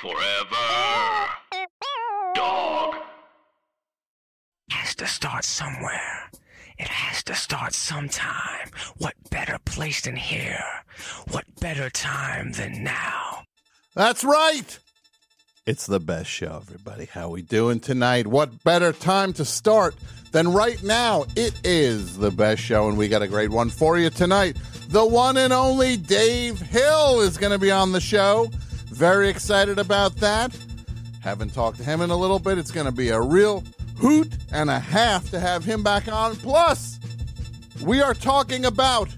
Forever. Dog. has to start somewhere. It has to start sometime. What better place than here? What better time than now? That's right. It's the best show, everybody. How we doing tonight? What better time to start than right now? It is the best show, and we got a great one for you tonight. The one and only Dave Hill is going to be on the show. Very excited about that. Haven't talked to him in a little bit. It's going to be a real hoot and a half to have him back on. Plus, we are talking about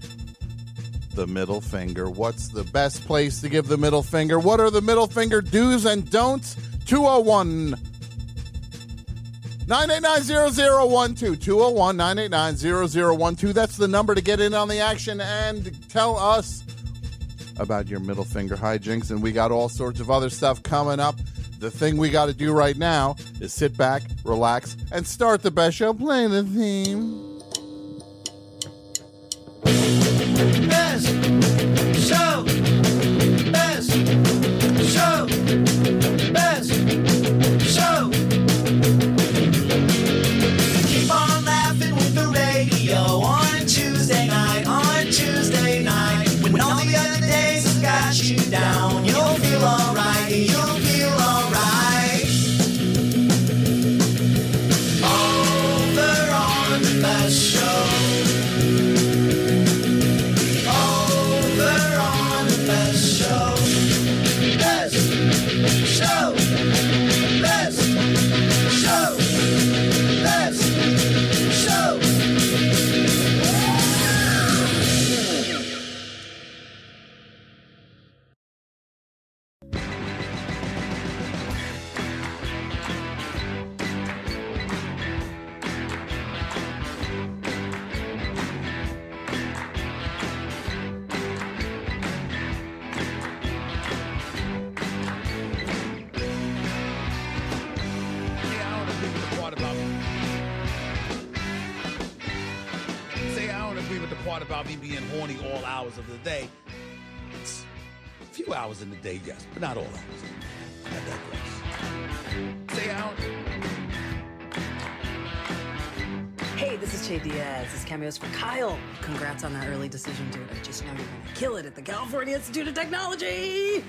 the middle finger. What's the best place to give the middle finger? What are the middle finger do's and don'ts? 201 989 201 989 That's the number to get in on the action and tell us about your middle finger hijinks. And we got all sorts of other stuff coming up. The thing we got to do right now is sit back, relax, and start the best show playing the theme. Best show. Best show. Down, not all hours. I digress. Say I don't. Hey, this is Che Diaz. This cameo's for Kyle. Congrats on that early decision, dude. I just know you're gonna kill it at the California Institute of Technology.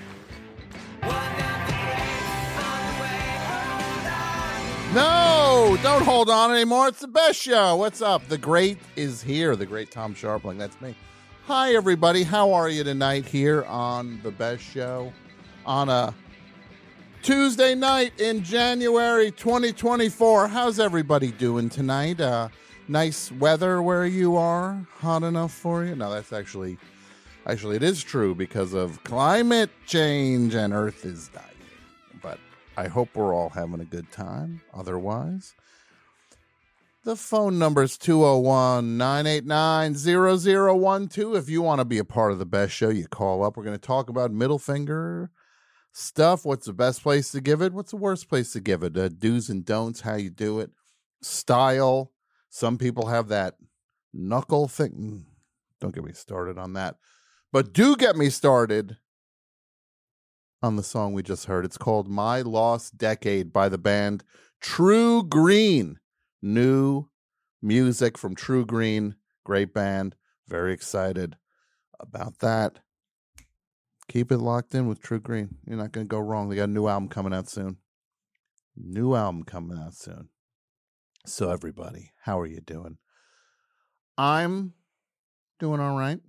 No, don't hold on anymore. It's the best show. What's up? The great is here. The great Tom Scharpling. That's me. Hi, everybody. How are you tonight here on the best show on a Tuesday night in January 2024? How's everybody doing tonight? Uh, nice weather where you are. Hot enough for you? No, that's actually, actually, it is true because of climate change and Earth is dying. But I hope we're all having a good time. Otherwise, the phone number is 201 989 0012. If you want to be a part of the best show, you call up. We're going to talk about middle finger stuff. What's the best place to give it? What's the worst place to give it? Uh, do's and don'ts, how you do it, style. Some people have that knuckle thing. Mm, Don't get me started on that. But do get me started on the song we just heard. It's called My Lost Decade by the band True Green. New music from True Green. Great band. Very excited about that. Keep it locked in with True Green. You're not going to go wrong. They got a new album coming out soon. New album coming out soon. So, everybody, how are you doing? I'm doing all right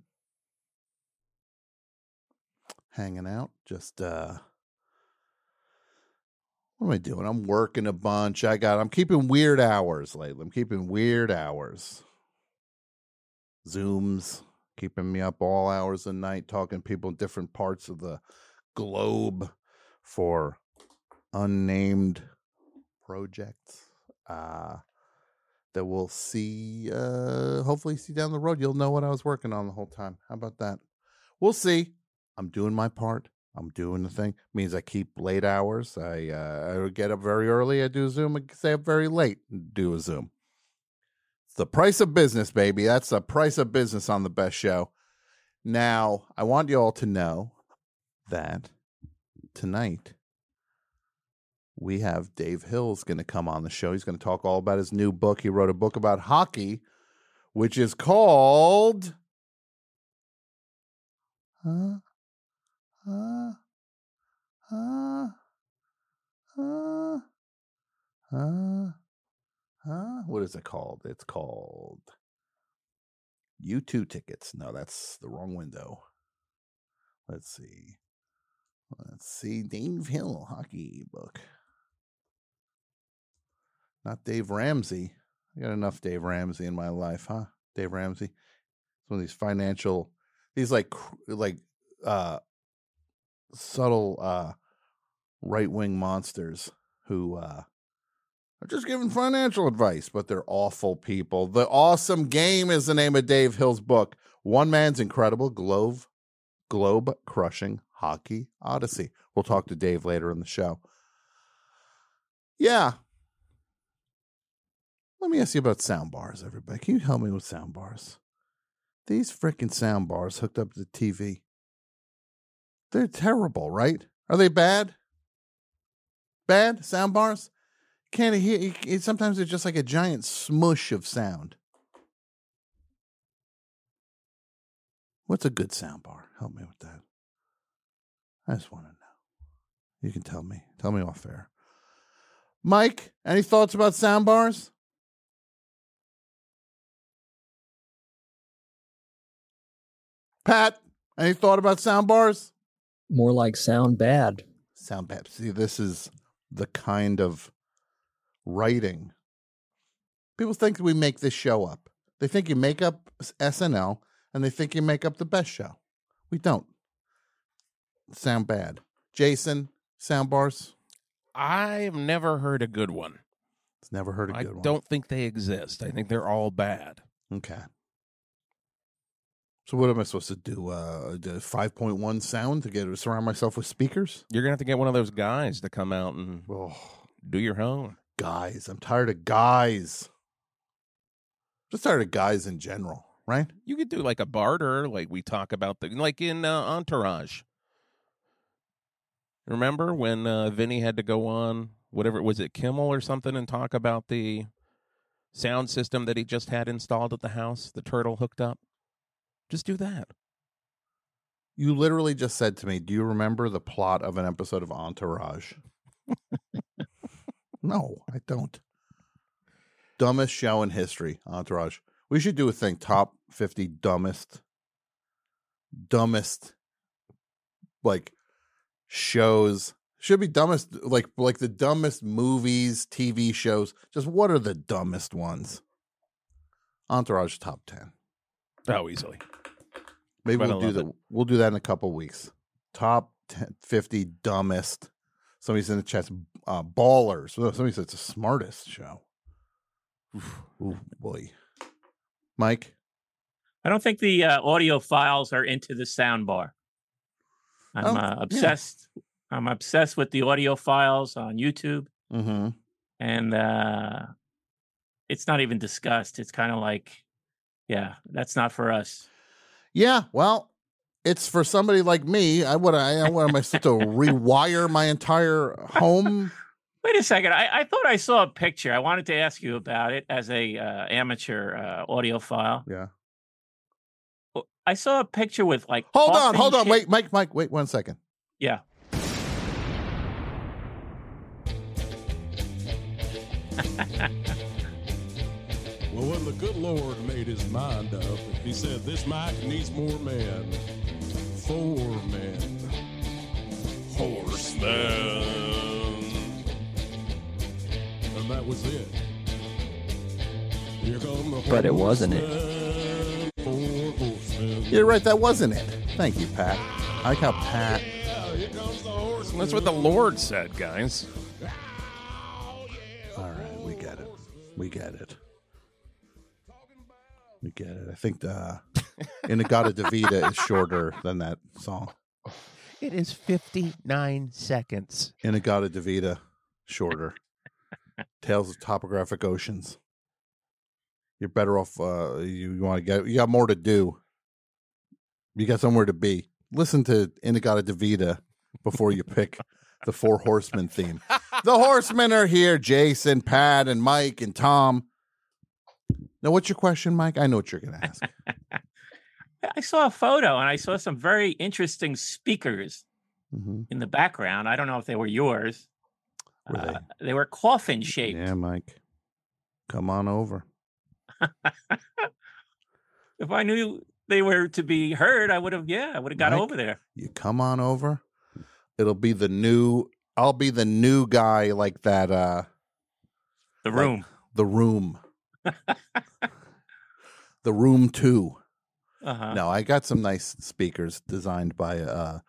hanging out. Just uh what am I doing? I'm working a bunch. I got I'm keeping weird hours lately. I'm keeping weird hours. Zooms keeping me up all hours of night talking to people in different parts of the globe for unnamed projects. Uh that we'll see uh hopefully see down the road. You'll know what I was working on the whole time. How about that? We'll see. I'm doing my part. I'm doing the thing. Means I keep late hours. I uh, I get up very early. I do Zoom. I stay up very late. Do a Zoom. The price of business, baby. That's the price of business on the best show. Now, I want you all to know that tonight we have Dave Hill's going to come on the show. He's going to talk all about his new book. He wrote a book about hockey, which is called. Huh? Huh? Huh? Huh? Huh? Huh? What is it called? It's called U2 tickets. No, that's the wrong window. Let's see. Let's see. Dave Hill hockey book. Not Dave Ramsey. I got enough Dave Ramsey in my life, huh? Dave Ramsey. It's one of these financial, these like like uh subtle uh right wing monsters who uh just giving financial advice, but they're awful people. The Awesome Game is the name of Dave Hill's book. One man's incredible globe globe crushing hockey odyssey. We'll talk to Dave later in the show. Yeah. Let me ask you about sound bars, everybody. Can you help me with sound bars? These freaking sound bars hooked up to the TV. They're terrible, right? Are they bad? Bad sound bars? Can't hear. it- Sometimes it's just like a giant smush of sound. What's a good sound bar? Help me with that. I just want to know. You can tell me. Tell me off air. Mike, any thoughts about sound bars? Pat, any thought about sound bars? More like sound bad. Sound bad. See, this is the kind of writing. People think we make this show up. They think you make up SNL and they think you make up the best show. We don't. Sound bad. Jason, sound bars? I've never heard a good one. It's never heard a I good one. I don't think they exist. I think they're all bad. Okay. So what am I supposed to do? Uh, do 5.1 sound to get to surround myself with speakers? You're gonna have to get one of those guys to come out and Oh, do your own. Guys, I'm tired of guys. Just tired of guys in general, right? You could do like a barter, like we talk about the like in uh, Entourage. Remember when uh, Vinny had to go on whatever was it Kimmel or something and talk about the sound system that he just had installed at the house, the turtle hooked up. Just do that. You literally just said to me, "Do you remember the plot of an episode of Entourage?" no, I don't. Dumbest show in history, Entourage. We should do a thing: top fifty dumbest, dumbest, like shows. Should be dumbest, like like the dumbest movies, TV shows. Just what are the dumbest ones? Entourage top ten. Oh, easily. Maybe we'll do that. it. We'll do that in a couple weeks. Top 10, 50 dumbest. Somebody's in the chat. Uh, ballers. Somebody said it's the smartest show. Oof, ooh, boy. Mike. I don't think the uh, audiophiles are into the sound bar. I'm Oh, uh, yeah. obsessed. I'm obsessed with the audiophiles on YouTube, Mm-hmm. and uh, it's not even discussed. It's kind of like, yeah, that's not for us. Yeah. Well, it's for somebody like me. I what I what am I supposed to rewire my entire home? Wait a second. I, I thought I saw a picture. I wanted to ask you about it as a uh, amateur uh, audiophile. Yeah. I saw a picture with like. Hold on, hold on. shit- Wait, Mike, Mike, wait one second. Yeah. Well, when the good Lord made his mind up, he said, This mic needs more men. Four men. Horsemen. And that was it. Here come the But it wasn't it. Four. You're right. That wasn't it. Thank you, Pat. I like how Pat. Yeah, here comes the horsemen. That's what the Lord said, guys. All right, we get it. We get it. We get it. I think the In-A-Gadda-Da-Vida is shorter than that song. It is 59 seconds. In-A-Gadda-Da-Vida, shorter. Tales of Topographic Oceans. You're better off. Uh, you, you want to get. You got more to do. You got somewhere to be. Listen to In-A-Gadda-Da-Vida before you pick the Four Horsemen theme. the horsemen are here Jason, Pat, and Mike, and Tom. Now, what's your question, Mike? I know what you're going to ask. I saw a photo and I saw some very interesting speakers Mhm. in the background. I don't know if they were yours. Were Uh, they were coffin shaped. Yeah, Mike. Come on over. If I knew they were to be heard, I would have. Yeah, I would have got Mike? over there. You come on over. It'll be the new. I'll be the new guy like that. uh The like room. the room. the room two. Uh-huh. No, I got some nice speakers designed by uh,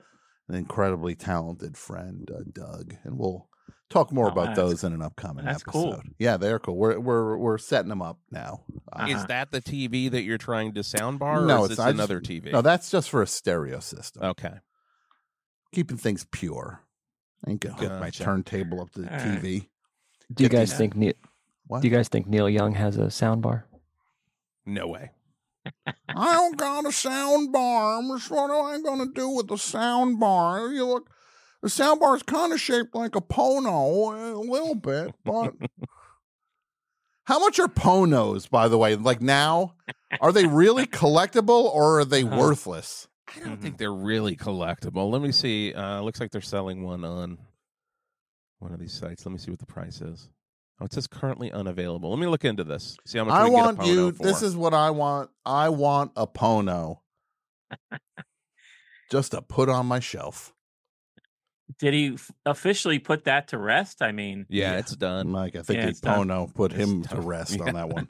an incredibly talented friend, uh, Doug, and we'll talk more Oh, about that's- those in an upcoming that's episode. cool. Yeah, they're cool. We're we're we're setting them up now. Uh, Is Uh-huh. that the TV that you're trying to soundbar? or no, is it's this I just- another TV? No, that's just for a stereo system. okay. Keeping things pure. I ain't gonna hook my turntable up to the All right. TV. Do you guys think Neil? What? Do you guys think Neil Young has a soundbar? No way. I don't got a sound bar. What am I going to do with a sound bar? You look, the sound bar is kind of shaped like a pono, a little bit, but. How much are ponos, by the way? Like now, are they really collectible or are they Uh-huh. worthless? I don't Mhm. think they're really collectible. Let me see. Uh, looks like they're selling one on one of these sites. Let me see what the price is. Oh, it says currently unavailable. Let me look into this. See how much I we can want get a you. Pono This is what I want. I want a pono, just to put on my shelf. Did he f- officially put that to rest? I mean, yeah, Yeah. it's done. Mike, I think Yeah, the it's done. pono put It's him to rest Yeah. on that one.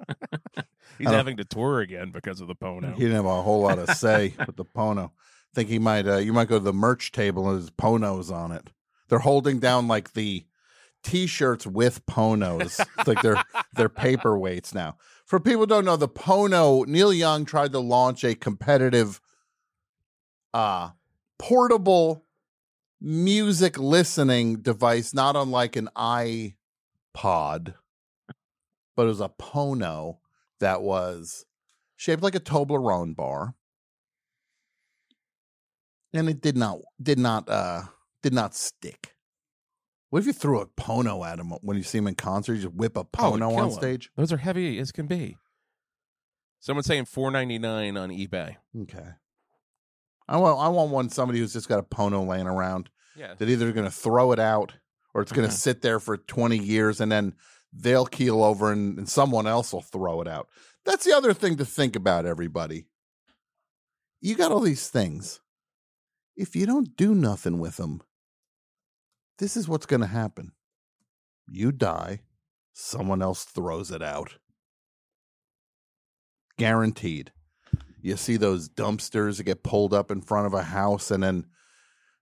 He's having to tour again because of the Pono. He didn't have a whole lot of say with the pono. I Think he might. Uh, you might go to the merch table and there's ponos on it. They're holding down like the t-shirts with ponos. it's like they're they're paperweights now. For people who don't know, the pono. Neil Young tried to launch a competitive, uh portable music listening device, not unlike an iPod, but it was a pono that was shaped like a Toblerone bar, and it did not did not uh did not stick. What if you threw a pono at him when you see him in concert? You just whip a Oh, pono kill on him. stage. Those are heavy as can be. Someone's saying four ninety nine on eBay. Okay. I want I want one somebody who's just got a pono laying around Yeah. that either going to throw it out or it's going to Mhm. sit there for 20 years and then they'll keel over and, and someone else will throw it out. That's the other thing to think about, everybody. You got all these things. If you don't do nothing with them, this is what's going to happen. You die, someone else throws it out. Guaranteed. You see those dumpsters that get pulled up in front of a house and then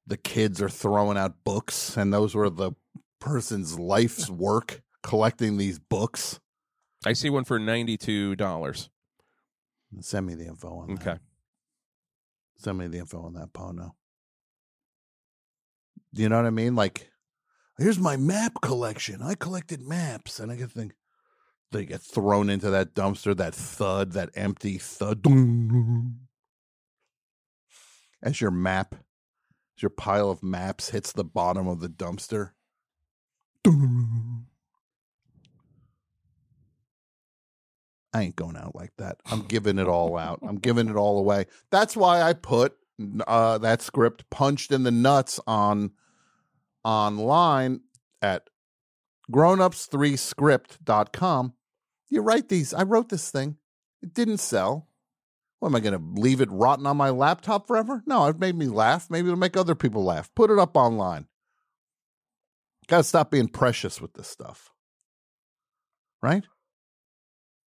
the kids are throwing out books and those were the person's life's work collecting these books. I see one for ninety two dollars. Send me the info on that. Okay. Send me the info on that Pono. You know what I mean? Like, here's my map collection. I collected maps, and I get think they get thrown into that dumpster. That thud, that empty thud. As your map, as your pile of maps hits the bottom of the dumpster. I ain't going out like that. I'm giving it all out. I'm giving it all away. That's why I put uh, that script punched in the nuts on online at grownups3script.com. You write these. I wrote this thing. It didn't sell. What am I going to leave it rotten on my laptop forever? No, it made me laugh. Maybe it'll make other people laugh. Put it up online. Got to stop being precious with this stuff. Right?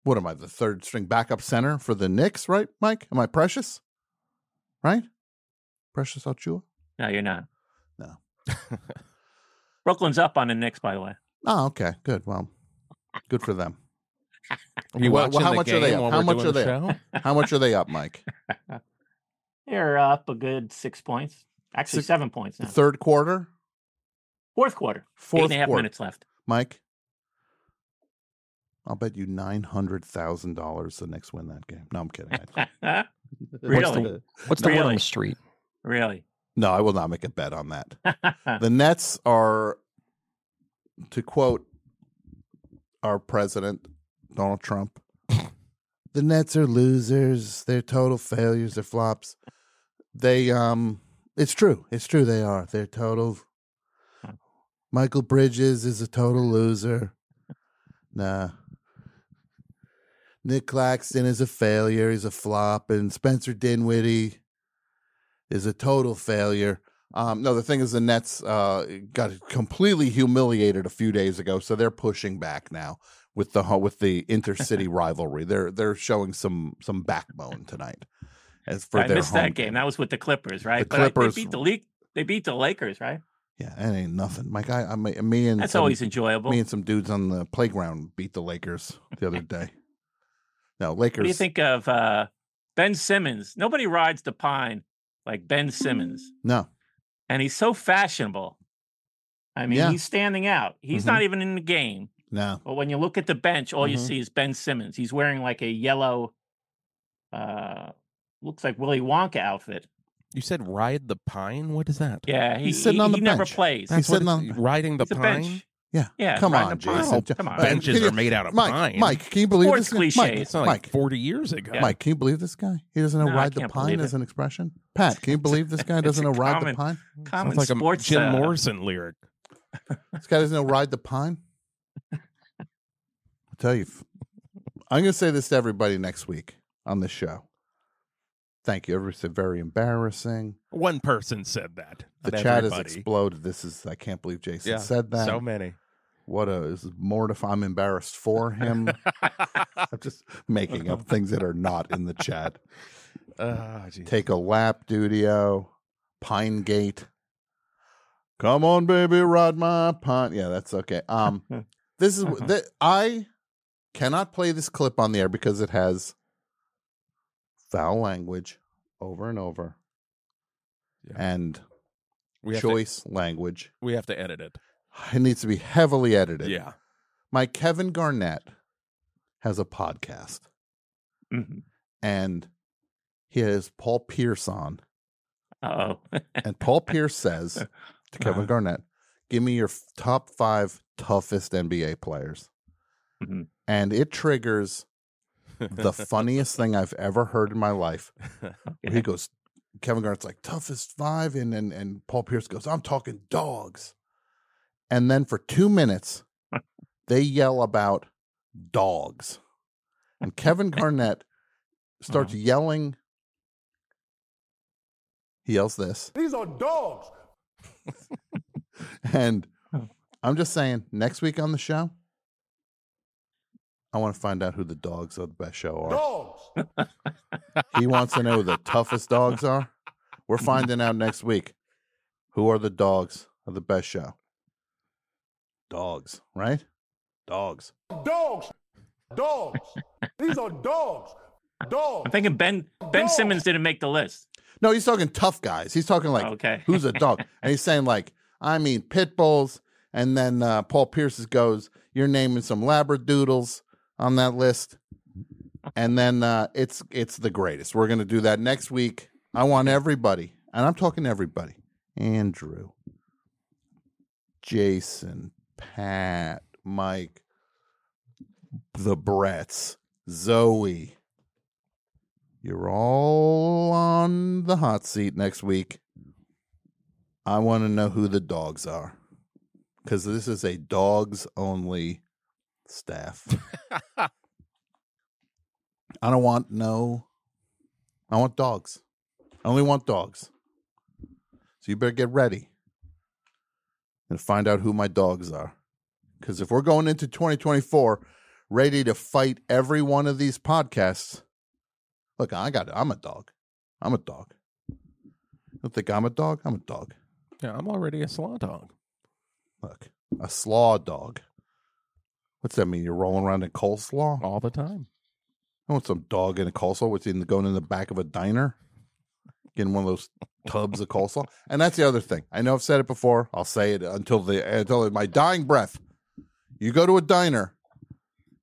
What am I, the third string backup center for the Knicks, right, Mike? Am I precious? Right? Precious Achiuwa? no, you're not. No. Brooklyn's up on the Knicks, by the way. Oh, okay. Good. Well, good for them. Are you Well, watching how the much are they up? How much are they show? How much are they up, Mike? They're up a good six points. Actually, Six- seven points now. Third quarter? Fourth quarter. Fourth Eight and a half quarter. minutes left. Mike? I'll bet you $900,000 the Knicks win that game. No, I'm kidding. I- What's really? the, what's the word on the street? Really? No, I will not make a bet on that. The Nets are to quote our president Donald Trump, the Nets are losers. They're total failures. They're flops. They um, it's true. It's true. They are. They're total. Mikal Bridges is a total loser. Nah. Nic Claxton is a failure. He's a flop, and Spencer Dinwiddie is a total failure. Um, no, the thing is, the Nets uh, got completely humiliated a few days ago, so they're pushing back now with the with the intercity rivalry. They're they're showing some some backbone tonight. As for I their missed that game. That was with the Clippers, right? The But Clippers- they beat the league. They beat the Lakers, right? Yeah, that ain't nothing. My guy, I, me and That's some- always enjoyable. Me and some dudes on the playground beat the Lakers the other day. No, Lakers. What do you think of uh, Ben Simmons? Nobody rides the pine like Ben Simmons, No, and he's so fashionable. I mean, Yeah. he's standing out. He's Mhm. not even in the game. no. But when you look at the bench, all you Mhm. see is Ben Simmons. He's wearing like a yellow, uh, looks like Willy Wonka outfit. You said ride the pine. What is that? Yeah, he, He's sitting he- on the he never plays. He's That's what sitting on- it's- riding the He's a pine. Bench. Yeah, Yeah, Come on. Jason. Come on. Benches you- are made out of Mike, pine. Mike, can you believe Sports this? guy? cliches. Mike, It's not like Mike, 40 years ago. Yeah. Mike, can you believe this guy? He doesn't know No, ride the pine as an expression. Pat, can you believe this guy doesn't know ride common- the pine? Common Sounds like sports. a Jim uh, Morrison lyric. This guy doesn't know ride the pine. I'll tell you, I'm going to say this to everybody next week on this show. Thank you. Everybody said very embarrassing. One person said that. The Not chat has exploded. This is I can't believe Jason Yeah, said that. So many. What a is. I'm embarrassed for him. I'm just making up things that are not in the chat. Geez. Take a lap, Dudio. Pine Gate. Come on, baby, ride my pine. Yeah, that's okay. Um, this is Uh-huh. that I cannot play this clip on the air because it has foul language over and over Yeah. and we have to, choice language. we have to edit it. It needs to be heavily edited. Yeah. My Kevin Garnett has a podcast Mhm. and he has Paul Pierce on. Uh-oh. And Paul Pierce says to Kevin Uh-huh. Garnett, Give me your top five toughest NBA players. Mhm. And it triggers the funniest thing I've ever heard in my life. He goes, Kevin Garnett's like, toughest five. And, and, and Paul Pierce goes, I'm talking dogs. And then for two minutes, they yell about dogs. And Kevin Garnett starts uh-huh. yelling. He yells this. These are dogs. And Oh. I'm just saying, next week on the show, I want to find out who the dogs of the best show are. Dogs. He wants to know who the toughest dogs are. We're finding out next week who are the dogs of the best show. Dogs, right? Dogs. Dogs. Dogs. These are dogs. Dogs. I'm thinking Ben Ben Simmons didn't make the list. No, he's talking tough guys. He's talking like Okay. who's a dog, and he's saying like I mean pit bulls, and then uh, Paul Pierce goes, "You're naming some labradoodles on that list," and then uh, it's it's the greatest. We're gonna do that next week. I want everybody, and I'm talking everybody: Andrew, Jason, Pat, Mike, the Bretts, Zoe. You're all on the hot seat next week. I want to know who the dogs are because this is a dogs only staff. I don't want no, I want dogs. I only want dogs. So you better get ready and find out who my dogs are. Because if we're going into 2024 ready to fight every one of these podcasts, look, I got. I'm a dog. I'm a dog. You don't think I'm a dog? I'm a dog. Yeah, I'm already a slaw dog. Look, a slaw dog. What's that mean? You're rolling around in coleslaw? All the time. I want some dog in a coleslaw. What's in going in the back of a diner? Getting one of those tubs of coleslaw. And that's the other thing. I know I've said it before. I'll say it until the until my dying breath. You go to a diner,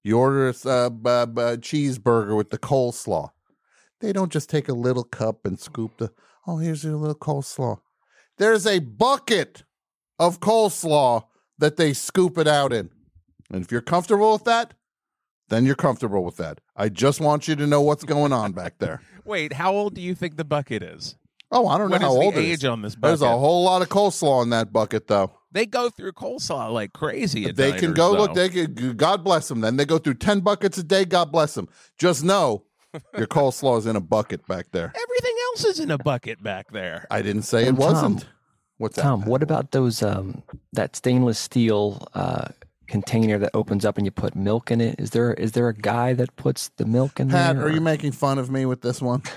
you order a b- b- cheeseburger with the coleslaw. They don't just take a little cup and scoop the. Oh, here's your little coleslaw. There's a bucket of coleslaw that they scoop it out in. And if you're comfortable with that, then you're comfortable with that. I just want you to know what's going on back there. Wait, how old do you think the bucket is? Oh, I don't know What how is the old it age is. on this bucket. There's a whole lot of coleslaw in that bucket, though. They go through coleslaw like crazy. at they can diners, go look. They can. God bless them. Then they go through ten buckets a day. God bless them. Just know your coleslaw is in a bucket back there. Everything else is in a bucket back there. I didn't say it Tom, wasn't. What's that? Tom, what about those um that stainless steel uh container that opens up and you put milk in it? Is there is there a guy that puts the milk in Pat, there? Pat, are you making fun of me with this one?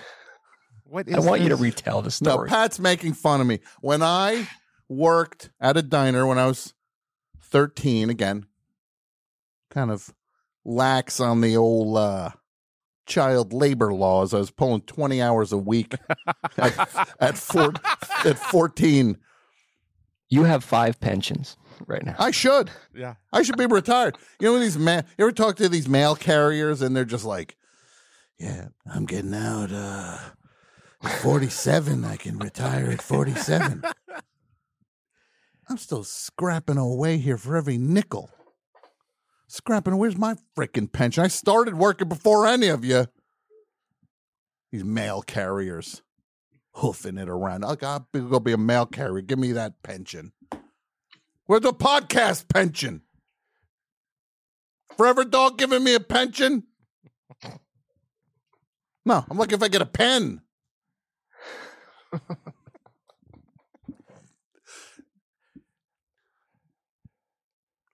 What I is want you to retell the story. No. Pat's making fun of me. When I worked at a diner when I was 13, again, kind of lax on the old uh, child labor laws. I was pulling 20 hours a week at, at, four, at 14. you have five pensions right now. I should. Yeah. I should be retired. You know, these man, you ever talk to these mail carriers and they're just like, yeah, I'm getting out uh, at 47. I can retire at 47. I'm still scrapping away here for every nickel. Scrapping, where's my freaking pension? I started working before any of you. These mail carriers hoofing it around. I'll I'll be- go be a mail carrier. Give me that pension. Where's the podcast pension? Forever Dog giving me a pension? No, I'm looking if I get a pen.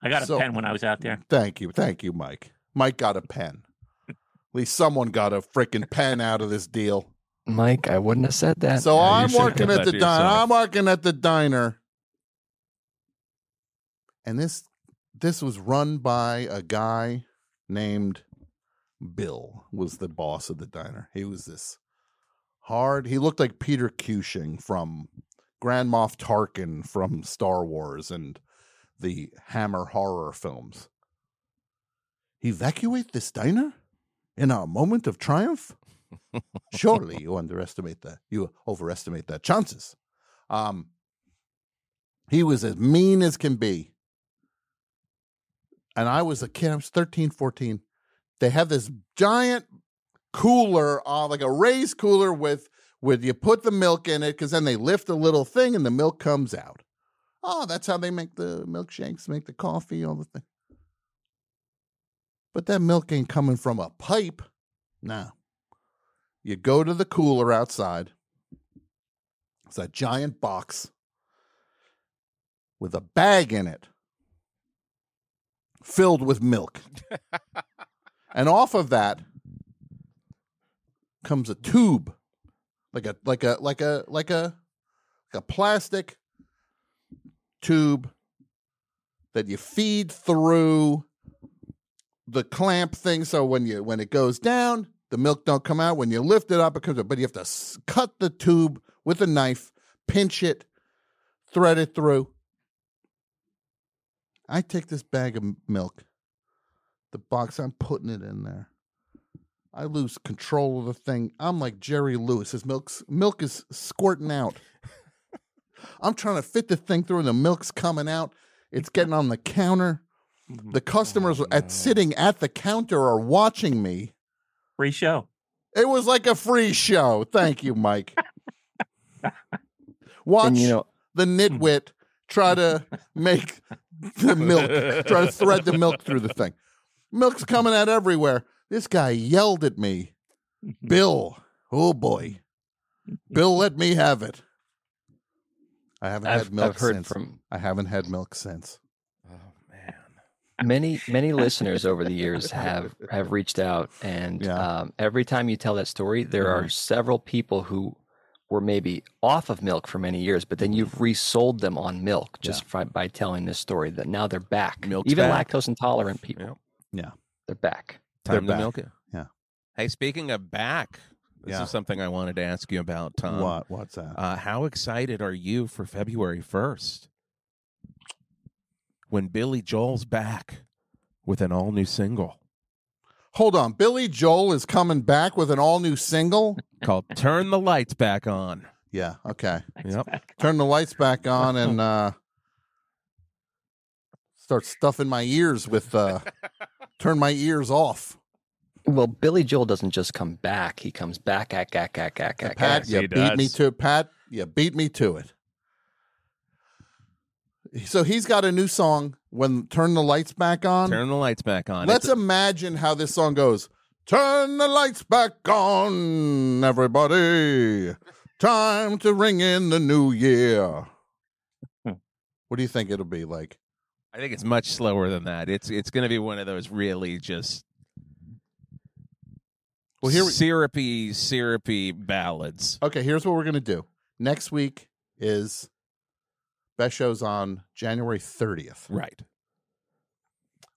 I got a So- pen when I was out there. Thank you. Thank you, Mike. Mike got a pen. At least someone got a freaking pen out of this deal. Mike, I wouldn't have said that. So Yeah, you I'm working at the diner. I'm working at the diner. And this this was run by a guy named Bill was the boss of the diner. He was this hard. He looked like Peter Cushing from Grand Moff Tarkin from Star Wars and the Hammer horror films. Evacuate this diner in a moment of triumph? Surely you underestimate that. You overestimate that chances. Um, he was as mean as can be. And I was a kid, I was 13, 14. They have this giant cooler, uh, like a raised cooler with with you put the milk in it, because then they lift a little thing and the milk comes out. Oh, that's how they make the milkshakes, make the coffee, all the thing. But that milk ain't coming from a pipe. No. You go to the cooler outside. It's a giant box with a bag in it filled with milk. and off of that comes a tube like a like a like a like a like a plastic tube that you feed through the clamp thing. So when you when it goes down the milk don't come out. When you lift it up it comes up but you have to s- cut the tube with a knife pinch it thread it through i take this bag of milk the box i'm putting it in there. I lose control of the thing. I'm like jerry lewis his milk's milk is squirting out. I'm trying to fit the thing through and the milk's coming out. It's getting on the counter. Mm-hmm. The customers oh, at sitting at the counter are watching me. Free show. it was like a free show. Thank you, Mike. Watch And you know, the nitwit try to make the milk, try to thread the milk through the thing. Milk's coming out everywhere. This guy yelled at me, Bill. Oh boy, Bill, let me have it. I haven't I've, had milk I've heard since. from I haven't had milk since. Oh man. many many listeners over the years have have reached out and Yeah. um, every time you tell that story there are several people who were maybe off of milk for many years but then you've resold them on milk just by, by telling this story that now they're back Milk's even back. lactose intolerant people Yep. Yeah. they're back They're Time to back. milk it. Yeah. Hey, speaking of back, this Yeah. is something I wanted to ask you about, Tom. what? What's that? Uh, how excited are you for February 1st? When Billy Joel's back with an all new single Hold on. Billy Joel is coming back with an all new single. called Turn the Lights Back On. Yeah. Okay. Yep. Turn the lights back on and uh start stuffing my ears with uh turn my ears off. Well, Billy Joel doesn't just come back; he comes back, ack, ack, ack, ack, ack, Pat, ack. you beat me to it. Pat. You beat me to it. So he's got a new song. When turn the lights back on. Turn the lights back on. Let's It's- imagine how this song goes. Turn the lights back on, everybody. Time to ring in the new year. Hmm. what do you think it'll be like? I think it's much slower than that. It's it's going to be one of those really just Well, here we- syrupy, syrupy ballads. Okay, here's what we're gonna do. Next week is best shows on January 30th. Right.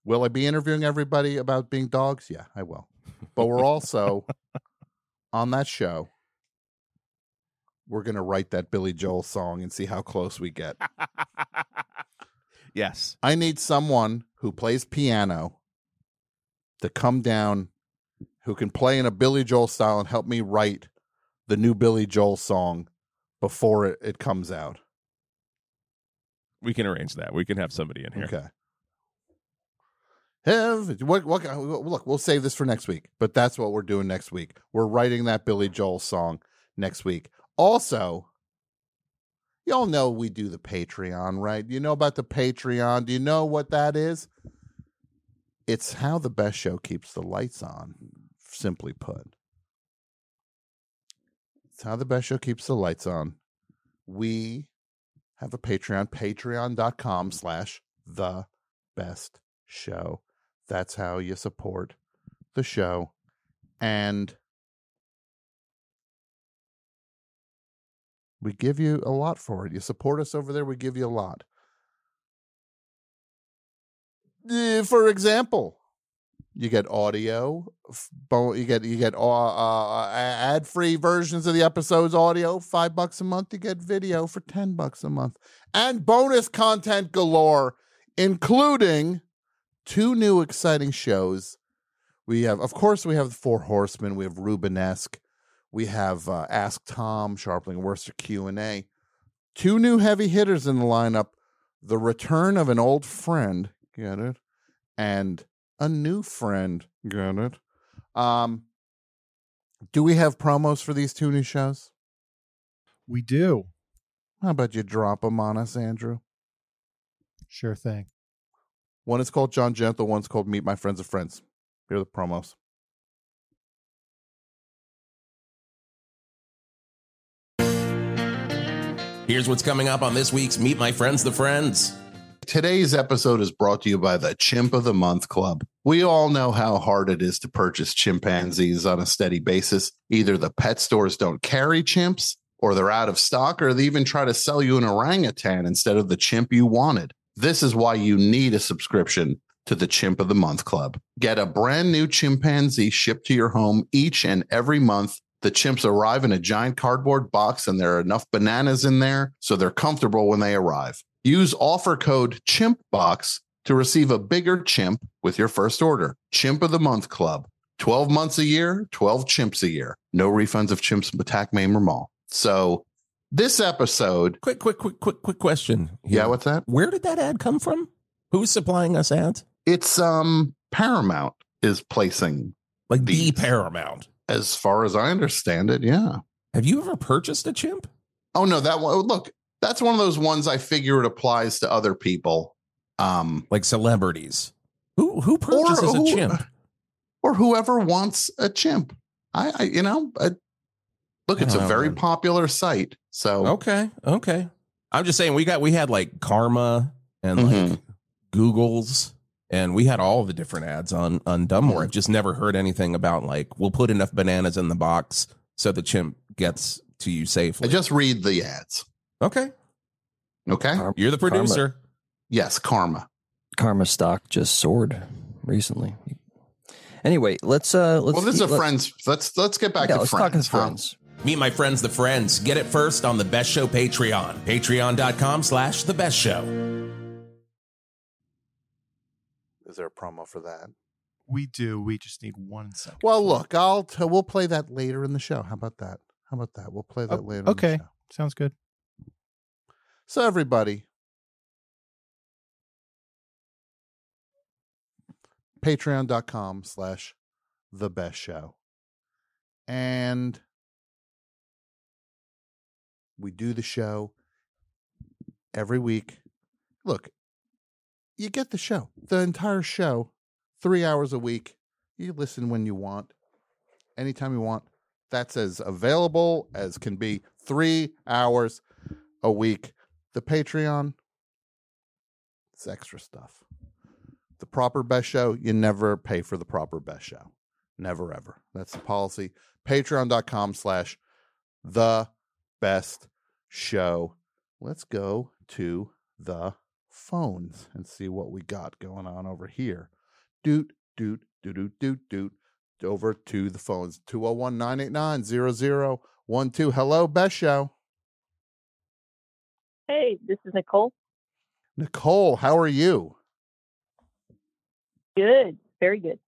Will I be interviewing everybody about being dogs? Yeah, I will. But we're also on that show. We're gonna write that Billy Joel song and see how close we get. Yes. I need someone who plays piano to come down who can play in a Billy Joel style and help me write the new Billy Joel song before it, it comes out. We can arrange that. We can have somebody in here. Okay. Have what? What? Uh, look, we'll save this for next week. But that's what we're doing next week. We're writing that Billy Joel song next week. Also, y'all know we do the Patreon, right? You know about the Patreon. Do you know what that is? It's how the best show keeps the lights on. Simply put, it's how the best show keeps the lights on. We have a Patreon, patreon.com slash the best show. That's how you support the show. And we give you a lot for it. You support us over there, we give you a lot. Eh, For example, you get audio, you get you get uh, uh, ad free versions of the episodes, audio five bucks a month. You get video for ten bucks a month, and bonus content galore, including two new exciting shows. We have, of course, we have the Four Horsemen. We have Rubenesque. We have uh, Ask Tom, Scharpling Worcester Q and A. Two new heavy hitters in the lineup: the return of an old friend, get it, and a new friend, get it. Um, do we have promos for these two new shows? We do. How about you drop them on us, Andrew? Sure thing. One is called John Gentle. One's called Meet My Friends of Friends. Here are the promos. Here's what's coming up on this week's Meet My Friends the Friends. Today's episode is brought to you by the Chimp of the Month Club. We all know how hard it is to purchase chimpanzees on a steady basis. Either the pet stores don't carry chimps, or they're out of stock, or they even try to sell you an orangutan instead of the chimp you wanted. This is why you need a subscription to the Chimp of the Month Club. Get a brand new chimpanzee shipped to your home each and every month. The chimps arrive in a giant cardboard box, and there are enough bananas in there so they're comfortable when they arrive. Use offer code CHIMPBOX to receive a bigger chimp with your first order. Chimp of the Month Club. 12 months a year, 12 chimps a year. No refunds of chimps attack, maim, or maul. So this episode. Quick, quick, quick, quick, quick question. here. Yeah, what's that? Where did that ad come from? Who's supplying us ads? It's um Paramount is placing Like the Paramount. As far as I understand it, yeah. Have you ever purchased a chimp? Oh no, that one look, that's one of those ones I figure it applies to other people. Um Like celebrities. Who who purchases who- a chimp? or whoever wants a chimp. I, I you know, I, look, I it's a know, very man. popular site. So Okay, okay. I'm just saying we got we had like Karma and like Mhm. Google's and we had all the different ads on on Dumbmore. I've just never heard anything about like we'll put enough bananas in the box so the chimp gets to you safely. I just read the ads. okay. Okay. You're the Karma. producer. Yes, karma. Karma stock just soared recently. Anyway, let's uh let's well, this is a friends. Let's let's get back Yeah, to let's friends. talk as huh? friends. Meet my friends, the friends. Get it first on the Best Show Patreon. Patreon.com slash the best show. Is there a promo for that? We do. We just need one second. Well, look, I'll t- we'll play that later in the show. How about that? How about that? We'll play that Oh, later. okay. In the show. Sounds good. So everybody, patreon.com slash the best show. And we do the show every week. Look, you get the show, the entire show, three hours a week. You listen when you want, anytime you want. That's as available as can be. Three hours a week. The Patreon, it's extra stuff. Proper best show, you never pay for the proper best show. Never ever. That's the policy. Patreon.com slash the best show. Let's go to the phones and see what we got going on over here. Doot, doot, doot, doot, doot, doot. Over to the phones 201 989 0012. Hello, best show. Hey, this is Nicole. Nicole, how are you? Good, very good.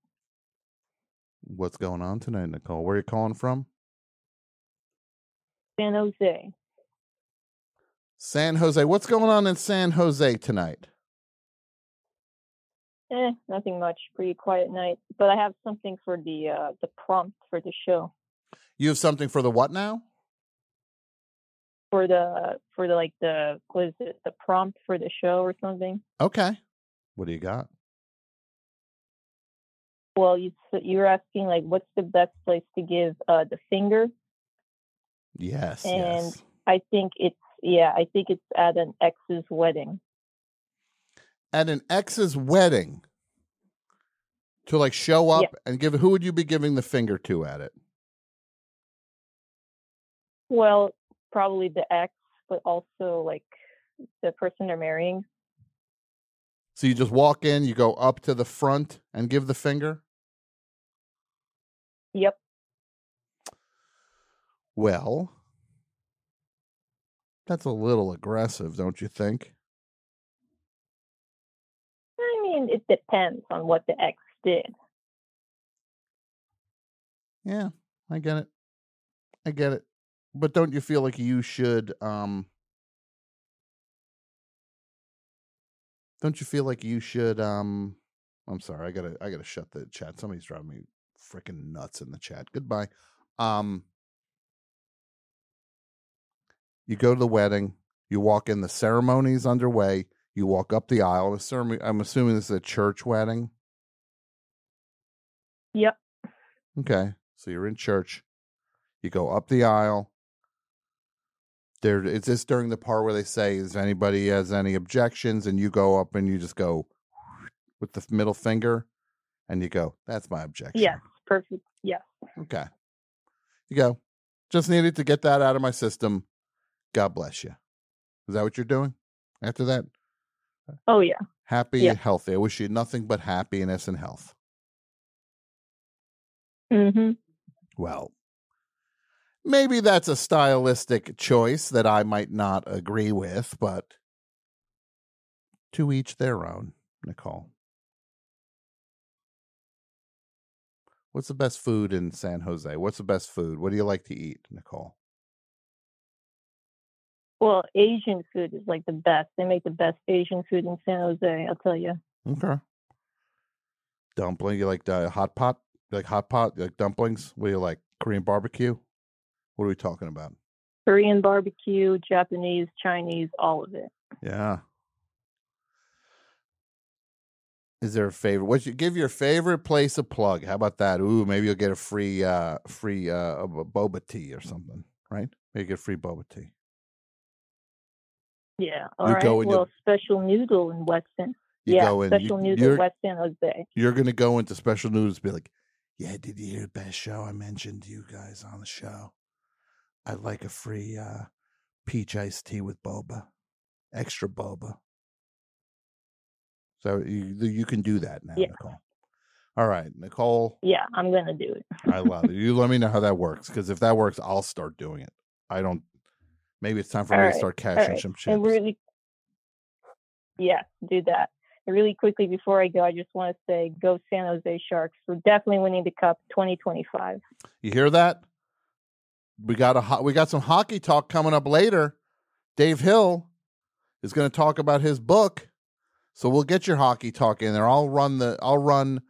What's going on tonight, Nicole? Where are you calling from? San Jose. San Jose. What's going on in San Jose tonight? Eh, nothing much. Pretty quiet night. But I have something for the uh the prompt for the show. You have something for the what now? For the for the like the what is it, the prompt for the show or something? Okay. What do you got? Well, you s- you were asking like what's the best place to give uh the finger? Yes. and yes. I think it's yeah, I think it's at an ex's wedding. At an ex's wedding to like show up and give who would you be giving the finger to at it? Well, probably the ex, but also like the person they're marrying. So you just walk in, you go up to the front and give the finger? Yep. Well, that's a little aggressive, don't you think? I mean, it depends on what the ex did. Yeah, I get it. I get it. But don't you feel like you should um Don't you feel like you should um I'm sorry, I got to I got to shut the chat. Somebody's driving me freaking nuts in the chat. Goodbye. Um You go to the wedding, you walk in the ceremony's underway, you walk up the aisle. The ceremony I'm assuming this is a church wedding. Yep. Okay. So you're in church. You go up the aisle. There is this during the part where they say, Is anybody has any objections? And you go up and you just go with the middle finger and you go, That's my objection. Yes. Perfect. Yes. Okay. You go. Just needed to get that out of my system. God bless you. Is that what you're doing after that? Oh yeah. Happy Yeah. and healthy. I wish you nothing but happiness and health. Mm-hmm. Well, maybe that's a stylistic choice that I might not agree with, but to each their own, Nicole. What's the best food in San Jose? What's the best food? What do you like to eat, Nicole? Well, Asian food is like the best. They make the best Asian food in San Jose. I'll tell you. Okay. Dumpling. You like the hot pot? You like hot pot? You like dumplings? What do you like? Korean barbecue? What are we talking about? Korean barbecue, Japanese, Chinese, all of it. Yeah. Is there a favorite? What you give your favorite place a plug? How about that? Ooh, maybe you'll get a free uh free uh boba tea or something, right? Maybe get free boba tea. Yeah. All You right. you- well, special noodle in Weston. You yeah, in, you- special noodle you're- West San Jose. You're gonna go into special noodles, and be like, Yeah, did you hear the best show I mentioned you guys on the show? I'd like a free uh peach iced tea with boba. Extra boba. So you you can do that now, Yeah. Nicole. All right, Nicole. Yeah, I'm gonna do it. I love it. You let me know how that works because if that works, I'll start doing it. I don't. Maybe it's time for All me right, to start cashing right. some And chips. really, yeah, do that. And really quickly before I go, I just want to say, go San Jose Sharks. We're definitely winning the cup 2025. You hear that? We got a ho- we got some hockey talk coming up later. Dave Hill is going to talk about his book, so we'll get your hockey talk in there. I'll run the I'll run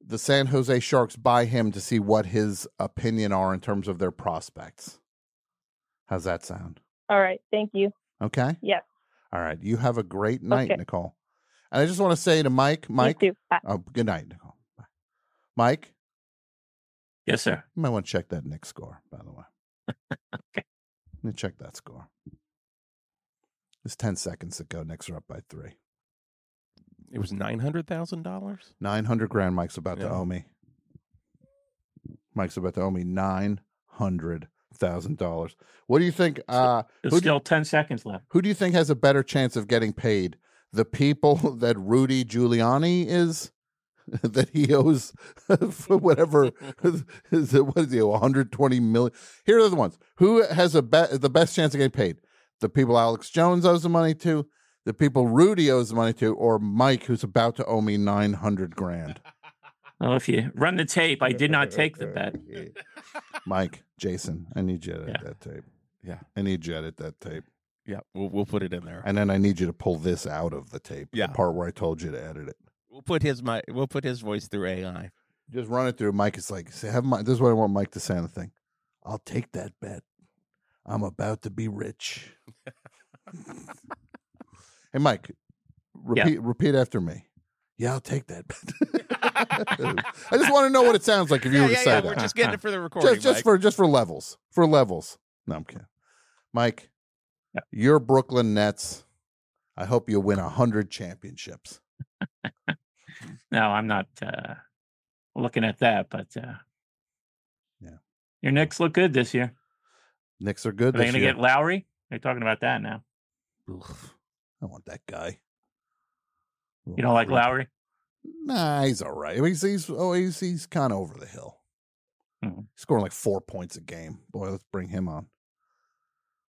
the San Jose Sharks by him to see what his opinion are in terms of their prospects. How's that sound? All right. Thank you. Okay. Yes. All right. You have a great night, Okay. Nicole. And I just want to say to Mike, Mike. too. Bye. Oh, good night, Nicole. Bye. Mike, Yes, sir. you might want to check that Nick score, by the way. okay. Let me check that score. It's 10 seconds ago. Knicks are up by three. It was nine hundred thousand dollars. 900 grand Mike's about to Yeah. owe me. Mike's about to owe me $900,000. What do you think? Uh, There's who, do, still 10 seconds left. who do you think has a better chance of getting paid? The people that Rudy Giuliani is? that he owes for whatever is it, what is he owe 120 million here are the ones who has a be- the best chance of getting paid the people alex jones owes the money to the people rudy owes the money to or mike who's about to owe me 900 grand Well, if you run the tape, I did not take the bet. mike jason i need you to edit that tape Yeah. i need you to edit that tape Yeah, we'll we'll put it in there. and then i need you to pull this out of the tape Yeah. the part where i told you to edit it We'll put his mi- we'll put his voice through AI. Just run it through. Mike is like, say, have my, this is what I want Mike to say on the thing. I'll take that bet. I'm about to be rich. Hey, Mike, repeat repeat after me. Yeah, I'll take that. I just want to know what it sounds like if you Yeah, were to yeah, say yeah, that. we're just getting it for the recording, Just, just for just for levels. For levels. No, I'm kidding. Mike, your Brooklyn Nets. I hope you win a hundred championships. No, I'm not uh, looking at that, but uh, Yeah. your Knicks look good this year. Knicks are good Are they going to get Lowry? They're talking about that now. I want that guy. You don't like Lowry? Nah, he's all right. He's he's oh he's he's kind of over the hill. Mhm. Scoring like four points a game. Boy, let's bring him on.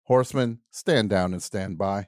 Horseman, stand down and stand by.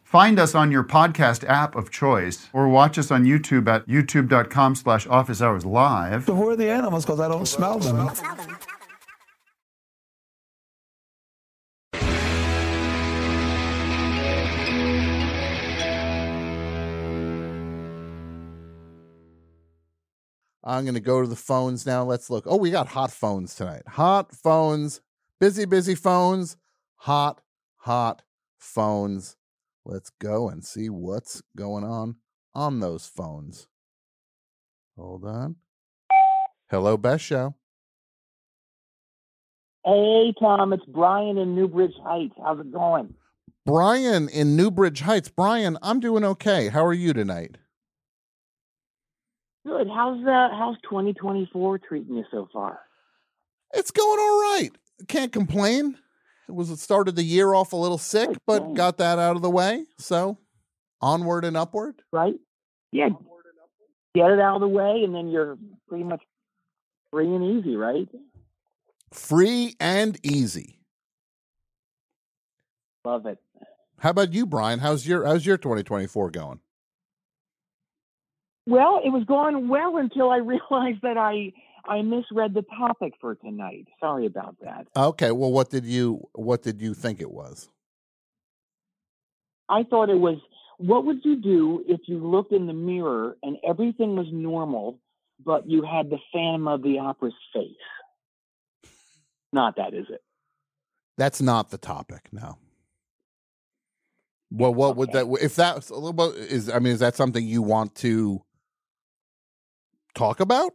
Find us on your podcast app of choice or watch us on YouTube at youtube.com slash office hours live. So who are the animals? Because I don't smell them. I'm going to go to the phones now. Let's look. Oh, we got hot phones tonight. Hot phones. Busy, busy phones. Hot, hot phones. Let's go and see what's going on on those phones. Hold on. Hello, Best Show. Hey, Tom, it's Brian in Newbridge Heights. How's it going? Brian in Newbridge Heights. Brian, I'm doing okay. How are you tonight? Good. How's uh, how's 2024 treating you so far? It's going all right. Can't complain. Was it started the year off a little sick, but got that out of the way. So onward and upward. Right? Yeah. Get it out of the way, and then you're pretty much free and easy, right? Free and easy. Love it. How about you, Brian? How's your how's your 2024 going? Well, it was going well until I realized that I I misread the topic for tonight. Sorry about that. Okay, well what did you what did you think it was? I thought it was what would you do if you looked in the mirror and everything was normal, but you had the Phantom of the Opera's face? Not that, is it? That's not the topic, no. Well, what would that if that's a little bit is I mean is that something you want to talk about?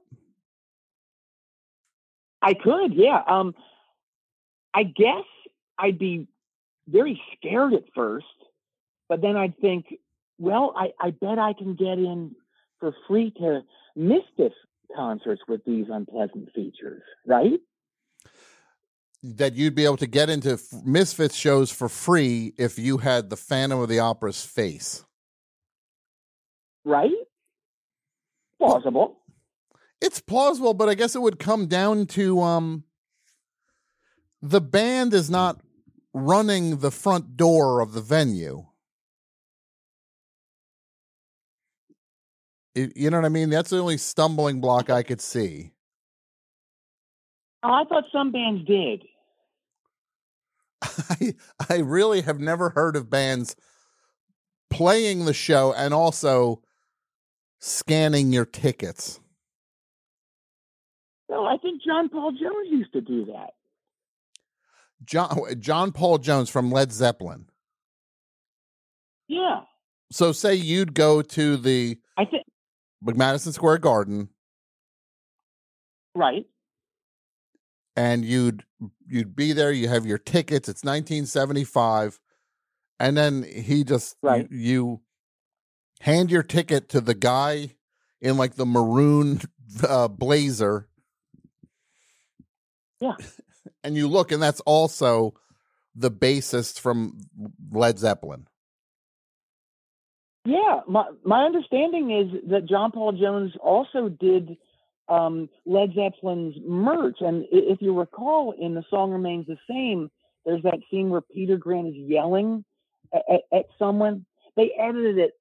I could, yeah. Um, I guess I'd be very scared at first, but then I'd think, well, I, I bet I can get in for free to Misfits concerts with these unpleasant features, right? That you'd be able to get into Misfits shows for free if you had the Phantom of the Opera's face. right? Plausible. It's plausible, but I guess it would come down to um the band is not running the front door of the venue. It- you know what I mean? That's the only stumbling block I could see. Oh, I thought some bands did. I I really have never heard of bands playing the show and also scanning your tickets. No, I think John Paul Jones used to do that. John John Paul Jones from Led Zeppelin. Yeah. So say you'd go to the I think Madison Square Garden right. and you'd you'd be there, you have your tickets, it's 1975 and then he just Right. you, you hand your ticket to the guy in like the maroon uh, blazer Yeah. and you look and that's also the bassist from Led Zeppelin. Yeah, my my understanding is that John Paul Jones also did um, Led Zeppelin's merch, and if you recall, in the song remains the same. There's that scene where Peter Grant is yelling at, at, at someone. They edited it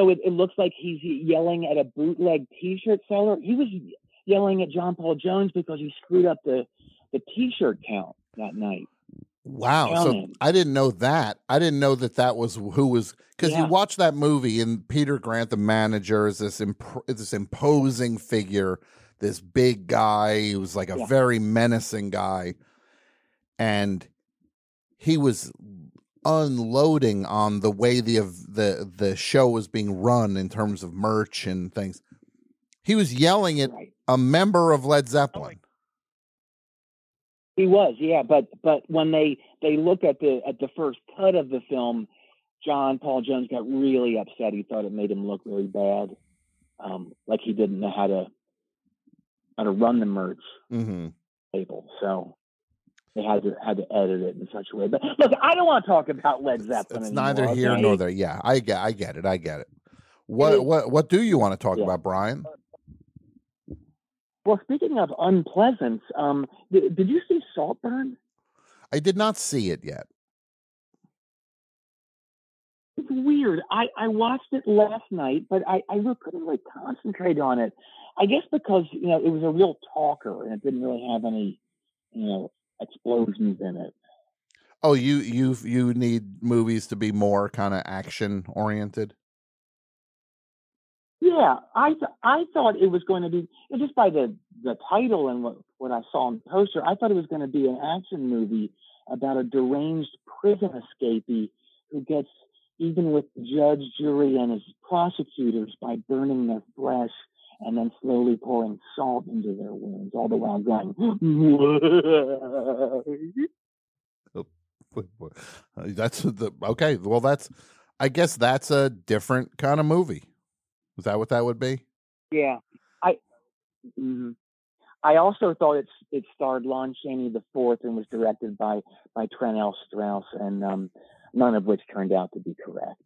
so it, it looks like he's yelling at a bootleg T-shirt seller. He was yelling at John Paul Jones because he screwed up the the T-shirt count that night. Wow. So. I didn't know that. I didn't know that that was who was because Yeah. you watch that movie and Peter Grant, the manager, is this imp- this imposing figure, this big guy who's like a Yeah. very menacing guy, and he was unloading on the way the of the the show was being run in terms of merch and things. He was yelling at a member of Led Zeppelin. He was, yeah, but but when they they look at the at the first cut of the film, John Paul Jones got really upset. He thought it made him look really bad, um, like he didn't know how to how to run the merch Mm-hmm. table. So they had to had to edit it in such a way. But look, I don't want to talk about Led Zeppelin. It's anymore, neither here okay? nor there. Yeah, I get, I get it, I get it. What, is- what, what do you want to talk Yeah. about, Brian? Well, speaking of unpleasant, um, did, did you see Saltburn? I did not see it yet. It's weird. I, I watched it last night, but I, I really couldn't really concentrate on it. I guess because, you know, it was a real talker and it didn't really have any, you know, explosions in it. Oh, you, you, you need movies to be more kind of action oriented. Yeah, I th- I thought it was going to be just by the the title and what what I saw on the poster. I thought it was going to be an action movie about a deranged prison escapee who gets even with the judge, jury, and his prosecutors by burning their flesh and then slowly pouring salt into their wounds, all the while going. Uh, That's the okay. Well, that's. I guess that's a different kind of movie. Is that what that would be? Yeah, I. mhm. I also thought it's it starred Lon Chaney the fourth and was directed by by Trent L. Strauss, and um, none of which turned out to be correct.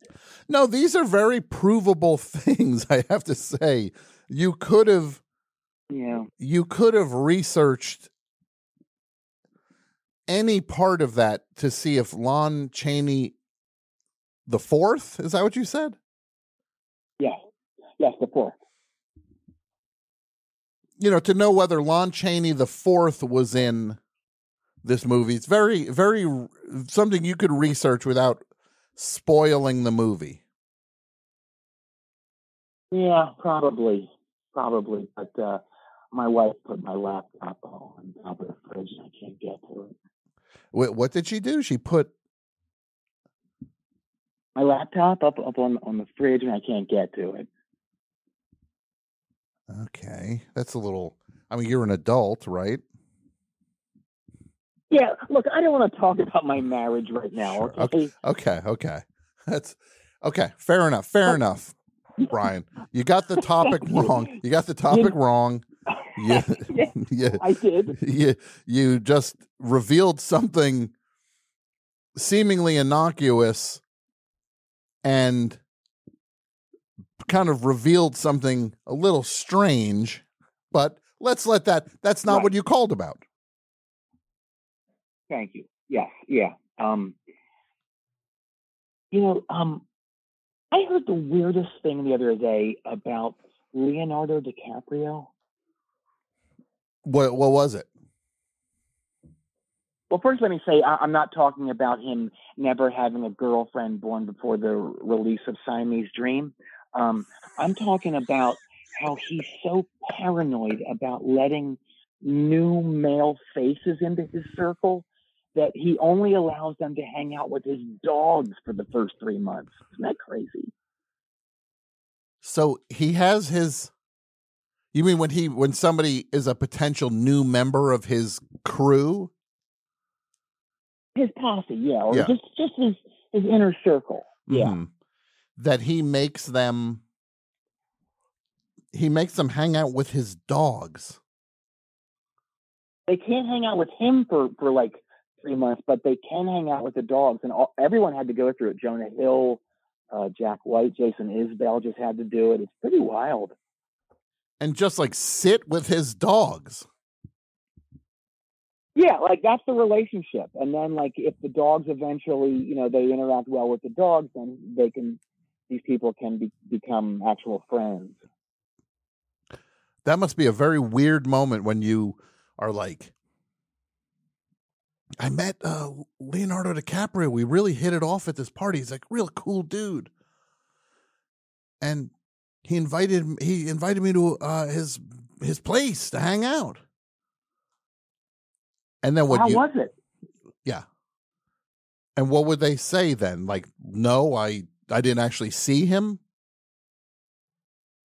No, these are very provable things. I have to say, you could have, Yeah, you could have researched any part of that to see if Lon Chaney the fourth is that what you said? yes, yes, the fourth. you know, to know whether Lon Chaney the fourth was in this movie. It's very, very something you could research without spoiling the movie. Yeah, probably, probably. But uh, my wife put my laptop on top of the fridge, and I can't get to it. What, what did she do? She put My laptop up up on on the fridge, and I can't get to it. Okay. That's a little. I mean, you're an adult, right? Yeah, look, I don't want to talk about my marriage right now. Okay. Okay, okay, okay. That's okay. Fair enough. Fair oh. enough, Brian. You got the topic wrong. You got the topic wrong. You, you, I did. You, you just revealed something seemingly innocuous and kind of revealed something a little strange, but let's let that that's not Right. what you called about. Thank you. Yes, yeah. Um, you know, um, I heard the weirdest thing the other day about Leonardo DiCaprio. What what was it? Well, first, let me say I- I'm not talking about him never having a girlfriend born before the release of Siamese Dream. Um, I'm talking about how he's so paranoid about letting new male faces into his circle that he only allows them to hang out with his dogs for the first three months. Isn't that crazy? So he has his You mean when he when somebody is a potential new member of his crew? His posse, yeah, or Yeah. just just his his inner circle. Yeah. Mhm. That he makes them he makes them hang out with his dogs. they can't hang out with him for for like three months, but they can hang out with the dogs. And all, everyone had to go through it. Jonah Hill, uh, Jack White, Jason Isbell just had to do it. It's pretty wild. and just like sit with his dogs. Yeah, like that's the relationship. And then like if the dogs eventually, you know, they interact well with the dogs, then they can these people can be, become actual friends. That must be a very weird moment when you are like I met uh, Leonardo DiCaprio. We really hit it off at this party. He's like real cool dude. And he invited he invited me to uh, his his place to hang out. And then what How you was it? Yeah. And what would they say then? Like, no, I I didn't actually see him.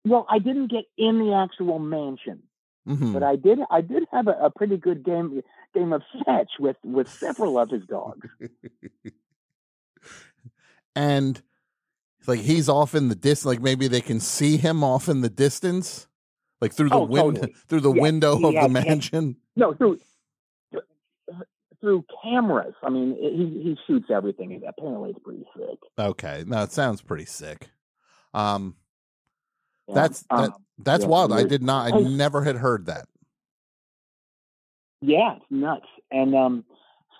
Well, I didn't get in the actual mansion. Mhm. But I did I did have a, a pretty good game game of fetch with with several of his dogs. and like he's off in the distance. Like maybe they can see him off in the distance, like through the Oh, window totally. through the Yeah, window of the mansion. No, through through cameras. I mean, he he shoots everything. Apparently, it's pretty sick. Okay, no, it sounds pretty sick. Um, Yeah, that's that, um, that's yeah, wild. I did not. I never had heard that. Yeah, it's nuts. And um,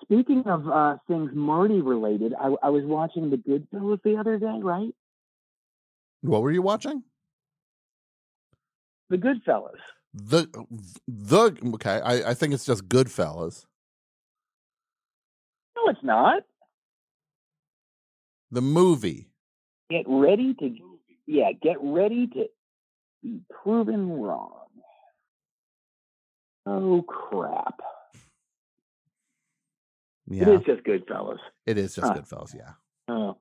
speaking of uh, things Marty related, I, I was watching The Good Goodfellas the other day. Right, What were you watching? The Goodfellas. The the okay. I I think it's just Goodfellas. No, it's not. The movie. Get ready to, yeah, get ready to be proven wrong. Oh crap! Yeah, It is just Goodfellas. it is just Huh. Goodfellas. Yeah. Oh.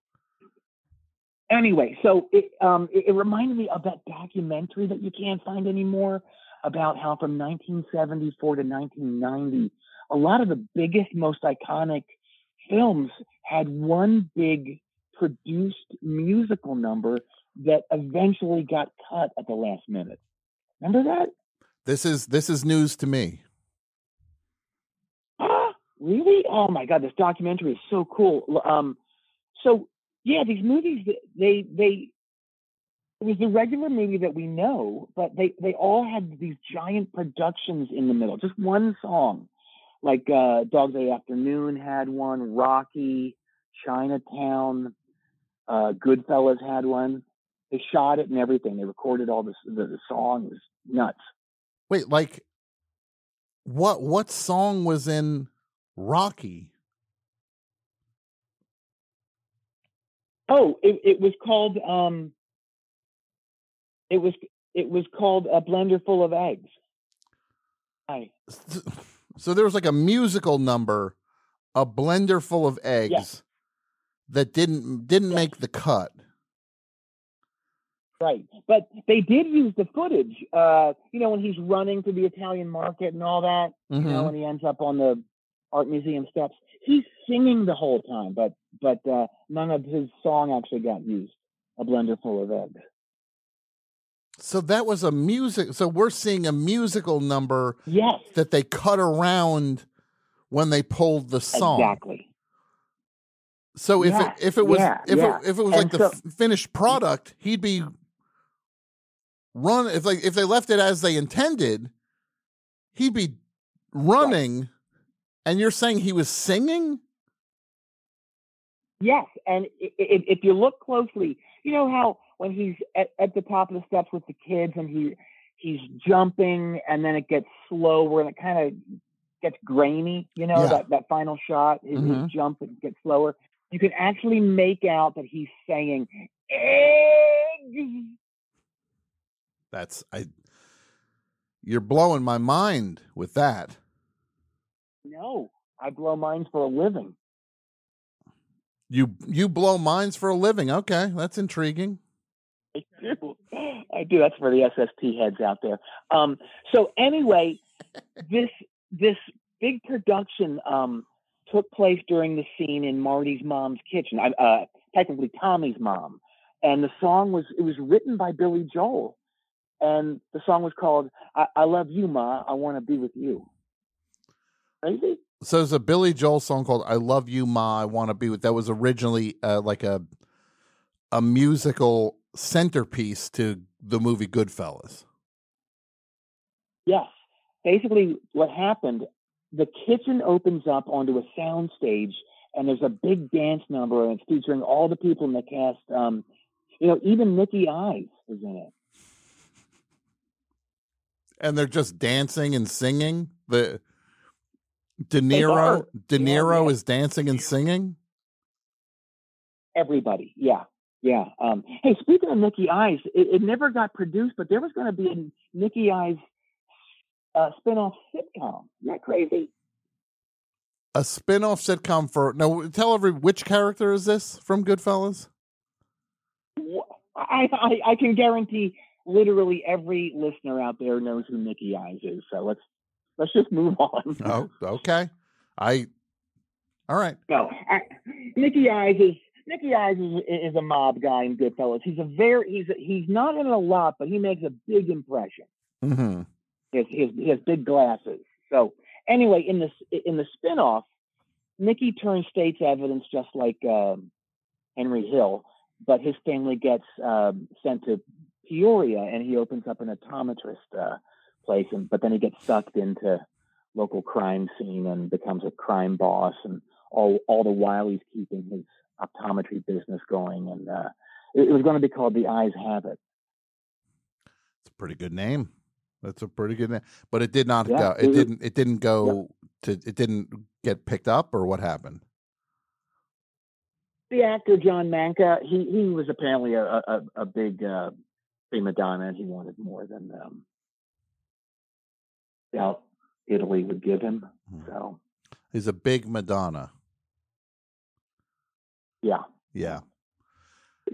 Anyway, so it, um, it, it reminded me of that documentary that you can't find anymore about how from 1974 to 1990, a lot of the biggest, most iconic films had one big produced musical number that eventually got cut at the last minute. Remember that? This is this is news to me. Ah, Really? Oh my god, this documentary is so cool. Um, so yeah, these movies they they it was the regular movie that we know, but they they all had these giant productions in the middle. Just one song, like uh, Dog Day Afternoon had one, Rocky, Chinatown, uh, Goodfellas had one. They shot it and everything. They recorded all this the, the song. It was nuts. Wait, like what what song was in Rocky? Oh, it, it was called um it was it was called a blender full of eggs. Hi. So there was like a musical number, a blender full of eggs that didn't didn't make the cut. Right. But they did use the footage, uh, you know, when he's running through the Italian market and all that, you know, Mhm. when he ends up on the art museum steps. He's singing the whole time, but but uh none of his song actually got used. A blender full of eggs. So that was a music. So we're seeing a musical number. Yes. That they cut around when they pulled the song. Exactly. So if Yes, it if it was yeah, if yeah. it if it was And like the f- finished product, he'd be run if like if they left it as they intended, he'd be running and you're saying he was singing? Yes, and if you look closely, you know how when he's at, at the top of the steps with the kids and he he's jumping and then it gets slower and it kind of gets grainy, you know, Yeah. that, that final shot, his, Mhm. his jump it gets slower. You can actually make out that he's saying eggs. That's I you're blowing my mind with that. No, I blow minds for a living. You you blow minds for a living. Okay, that's intriguing. I do. I do. That's for the SSP heads out there. Um, so anyway, this this big production um, took place during the scene in Marty's mom's kitchen. I- Uh, technically, Tommy's mom, and the song was it was written by Billy Joel, and the song was called "I, I Love You, Ma. I Want to Be with You." Crazy. So there's a Billy Joel song called "I Love You, Ma, I Want to Be with." That was originally uh, like a a musical centerpiece to the movie Goodfellas. Yes. Basically, what happened, the kitchen opens up onto a sound stage, and there's a big dance number, and it's featuring all the people in the cast. Um, you know, even Nicky Eyes is in it. and they're just dancing and singing. The De. Niro, De Niro yeah. is dancing and singing. Everybody, yeah, yeah. Um, hey, speaking of Nicky Eyes, it, it never got produced, but there was going to be a Nicky Eyes uh, spin-off sitcom. Isn't that crazy? A spin-off sitcom for no. Tell every which character is this from Goodfellas? I, I, I can guarantee literally every listener out there knows who Nikki Eyes is. So let's let's just move on. Oh, okay. I. All right. No, I, Nicky Eyes is Nicky Eyes is, is a mob guy in Goodfellas. He's a very he's a, he's not in a lot, but he makes a big impression. Mm-hmm. He has, he has, he has big glasses. So anyway, in this in the spinoff, Nicky turns state's evidence just like um, Henry Hill, but his family gets um, sent to Peoria, and he opens up an optometrist uh, place, and but then he gets sucked into local crime scene and becomes a crime boss, and all all the while he's keeping his optometry business going, and uh, it, it was going to be called The Eyes Have It. It's a pretty good name. That's a pretty good name, but it did not Yeah, go. it It didn't. It didn't go to. It didn't get picked up, or what happened? the actor John Manca, he he was apparently a a, a big uh, prima donna, and he wanted more than um, doubt Italy would give him. So He's a big Madonna. Yeah, Yeah,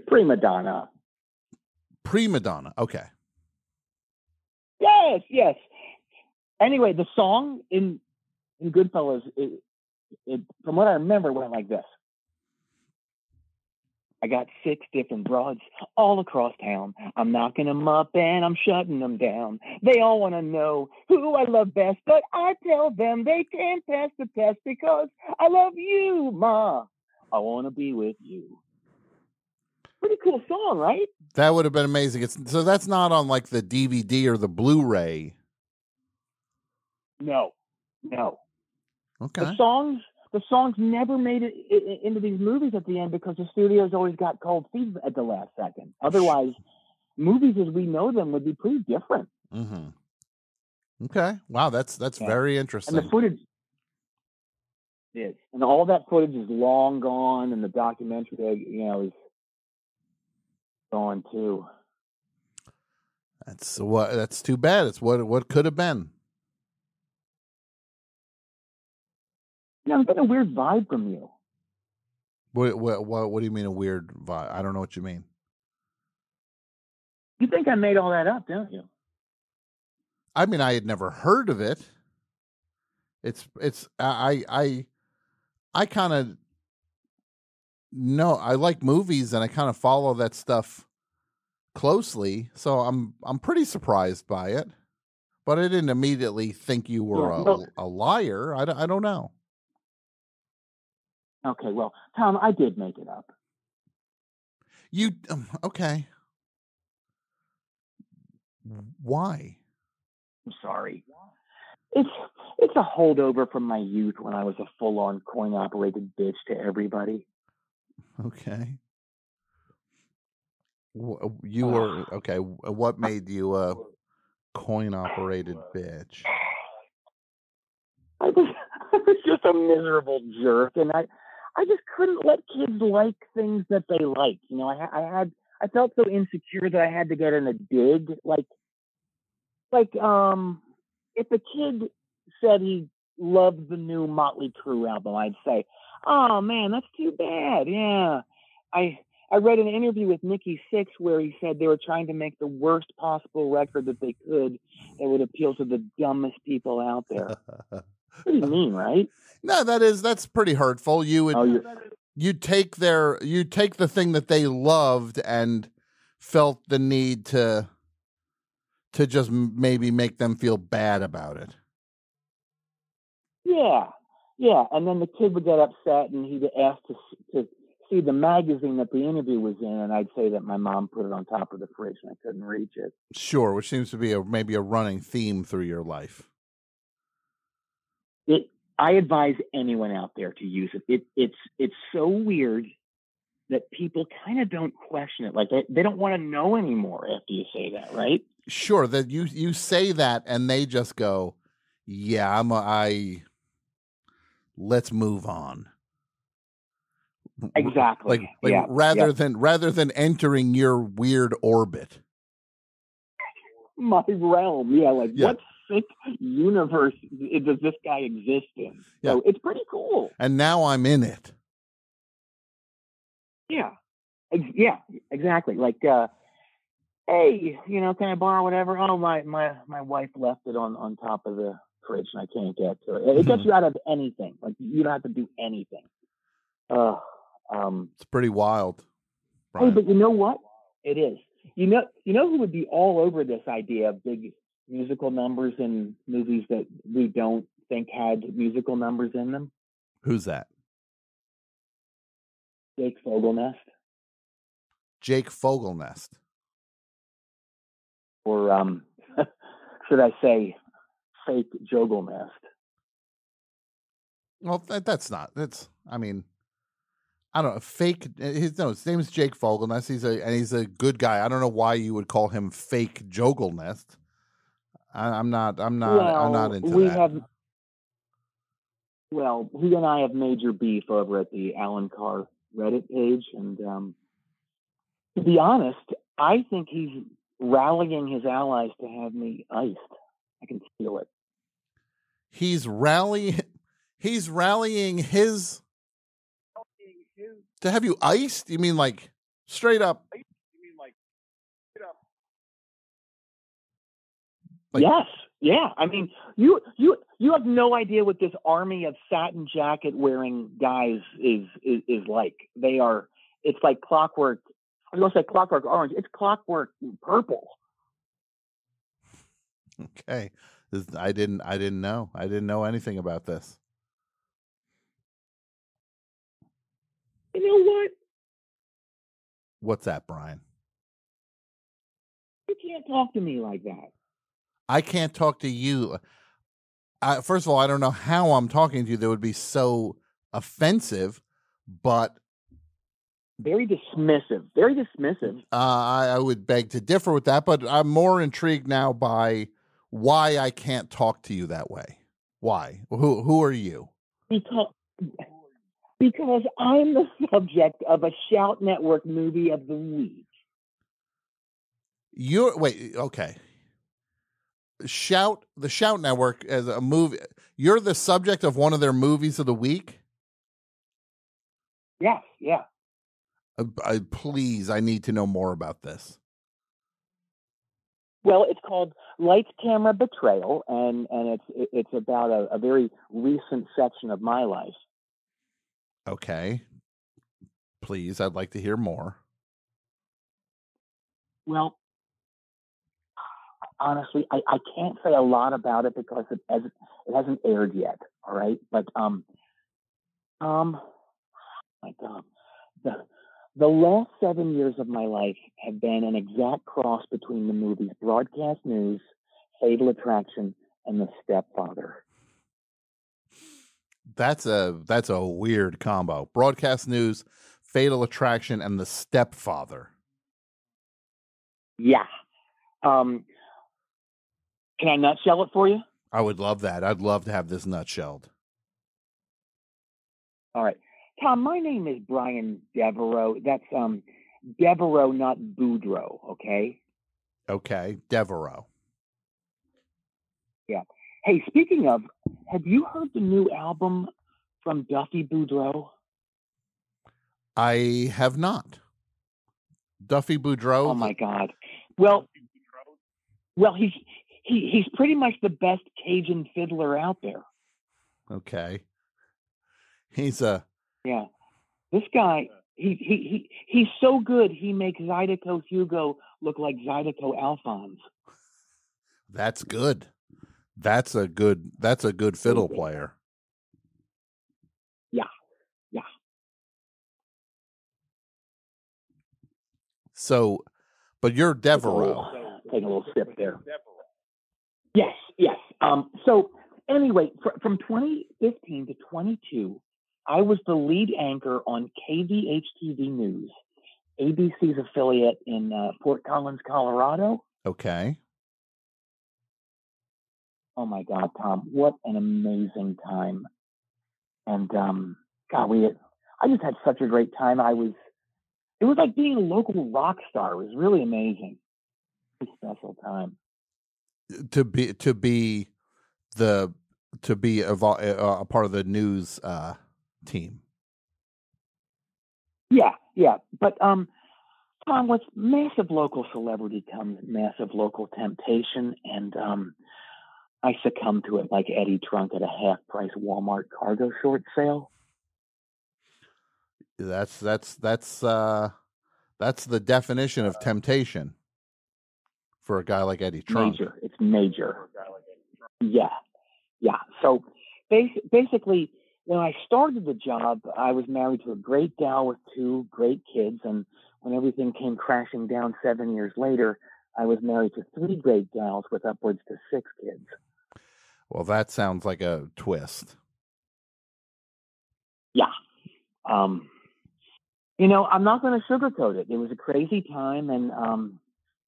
prima donna. prima donna. Okay. Yes, yes. Anyway, the song in in Goodfellas, it, it, from what I remember, went like this. I got six different broads all across town. I'm knocking them up and I'm shutting them down. They all want to know who I love best, but I tell them they can't pass the test because I love you, Ma. I want to be with you. Pretty cool song, right? That would have been amazing. It's so that's not on like the DVD or the Blu-ray. No, no. Okay. The songs, the songs never made it into these movies at the end because the studios always got cold feet at the last second. Otherwise, movies as we know them would be pretty different. Mm-hmm. Okay. Wow, that's that's Yeah. very interesting. And the footage is, and all that footage is long gone, and the documentary, you know, is gone too. That's what. That's too bad. It's what what could have been. You know, it's been a weird vibe from you. What what what, what do you mean a weird vibe? I don't know what you mean. You think I made all that up, don't you? I mean, I had never heard of it. It's it's I I I kind of know I like movies and I kind of follow that stuff closely, so I'm I'm pretty surprised by it. But I didn't immediately think you were Yeah, a, no. a liar. I, don't- I don't know. Okay, well, Tom, I did make it up. You um, okay? Why? I'm sorry. It's it's a holdover from my youth when I was a full on coin operated bitch to everybody. Okay. Uh, You were okay. What made you a coin operated bitch? I was I was just a miserable jerk, and I I just couldn't let kids like things that they like. You know, I I had I felt so insecure that I had to get in a dig. Like like um, if a kid said he loved the new Motley Crue album, I'd say, "Oh man, that's too bad." Yeah, I. I read an interview with Nikki Sixx where he said they were trying to make the worst possible record that they could that would appeal to the dumbest people out there. Pretty mean, right? No, that is that's pretty hurtful. You would Oh, you take their you take the thing that they loved and felt the need to to just maybe make them feel bad about it. Yeah, yeah. And then the kid would get upset, and he'd ask to to see the magazine that the interview was in, and I'd say that my mom put it on top of the fridge and I couldn't reach it. Sure, which seems to be a maybe a running theme through your life. It. I advise anyone out there to use it. It it's it's so weird that people kind of don't question it. Like they, they don't want to know anymore after you say that, right? Sure, that you you say that and they just go, "Yeah, I'm a, I let's move on." Exactly. Like like Yeah, rather yeah. than rather than entering your weird orbit. My realm, yeah. Like Yeah. what sick universe does this guy exist in? Yeah. So it's pretty cool. And now I'm in it. Yeah. Yeah, exactly. Like, uh, hey, you know, can I borrow whatever? Oh, my, my, my wife left it on, on top of the I can't get to it. It gets you out of anything. Like, you don't have to do anything. Uh, um, It's pretty wild. hey, but you know what? It is. You know, you know who would be all over this idea of big musical numbers in movies that we don't think had musical numbers in them? Who's that? Jake Fogelnest. Jake Fogelnest. or um, should I say, fake Jogelnest. Well, that, that's not. That's. I mean, I don't know. Fake. His no. His name is Jake Fogelnest. He's a and he's a good guy. I don't know why you would call him fake Jogelnest. I, I'm not. I'm not. I'm not into we that. have. Well, he and I have major beef over at the Alan Carr Reddit page, and um, to be honest, I think he's rallying his allies to have me iced. I can feel it. He's rallying. He's rallying his to have you iced. You mean like straight up? You mean Like- yes, yeah. I mean, you you you have no idea what this army of satin jacket wearing guys is is, is like. They are. It's like clockwork. I'm gonna say clockwork orange. It's clockwork purple. Okay. This, I didn't. I didn't know. I didn't know anything about this. You know what? What's that, Brian? You can't talk to me like that. I can't talk to you. I, first of all, I don't know how I'm talking to you that would be so offensive, but Very dismissive. Very dismissive. uh, I, I would beg to differ with that. But I'm more intrigued now by why I can't talk to you that way. Why? Who Who are you? Because because I'm the subject of a Shout Network movie of the week. You're wait. Okay. Shout the Shout Network as a movie. You're the subject of one of their movies of the week. Yes, yeah. Uh, I, please, I need to know more about this. Well, it's called Lights, Camera, Betrayal, and and it's it's about a, a very recent section of my life. Okay. Please, I'd like to hear more. Well, honestly, I, I can't say a lot about it because it hasn't it hasn't aired yet. All right, but um, um, my God, the The last seven years of my life have been an exact cross between the movies Broadcast News, Fatal Attraction, and The Stepfather. That's a that's a weird combo. Broadcast news, Fatal Attraction, and The Stepfather. Yeah. Um, can I nutshell it for you? I would love that. I'd love to have this nutshelled. All right. Tom, my name is Brian Devereaux. That's um Devereaux, not Boudreaux, okay? Okay, Devereaux. Yeah. Hey, speaking of, have you heard the new album from Duffy Boudreaux? I have not. Duffy Boudreaux. Oh my God. Well, well, he's he he's pretty much the best Cajun fiddler out there. Okay. He's a Yeah. This guy, he he he he's so good. He makes Zydeco Hugo look like Zydeco Alphonse. that's good. That's a good that's a good fiddle player. Yeah. Yeah. So but you're Devereaux. Take a little sip there. Yes, yes. Um, so anyway, fr- from 2015 to 22, I was the lead anchor on KVHTV News, ABC's affiliate in uh, Fort Collins, Colorado. Okay. Oh my God, Tom, what an amazing time! And um, God, we, I just had such a great time. I was, it was like being a local rock star. It was really amazing. Really special time. To be to be the to be a, a, a part of the news uh team. Yeah, yeah. But um Tom, with massive local celebrity comes massive local temptation and um I succumbed to it like Eddie Trunk at a half price Walmart cargo short sale. That's that's that's uh that's the definition of temptation for a guy like Eddie Trunk. Major. It's major. Yeah. Yeah. So bas- basically, when I started the job, I was married to a great gal with two great kids. And when everything came crashing down seven years later, I was married to three great gals with upwards to six kids. Well, that sounds like a twist. Yeah. Um, you know, I'm not going to sugarcoat it. It was a crazy time, and um,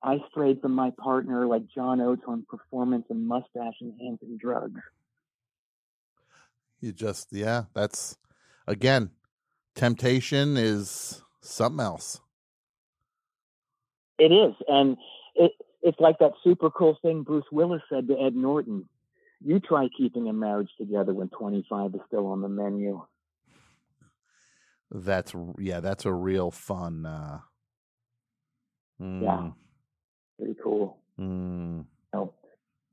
I strayed from my partner like John Oates on performance and mustache enhancing drugs. You just yeah, that's again, temptation is something else. It is, and it it's like that super cool thing Bruce Willis said to Ed Norton. You try keeping a marriage together when 25 is still on the menu. That's yeah, that's a real fun uh Yeah, mm, pretty cool. mm.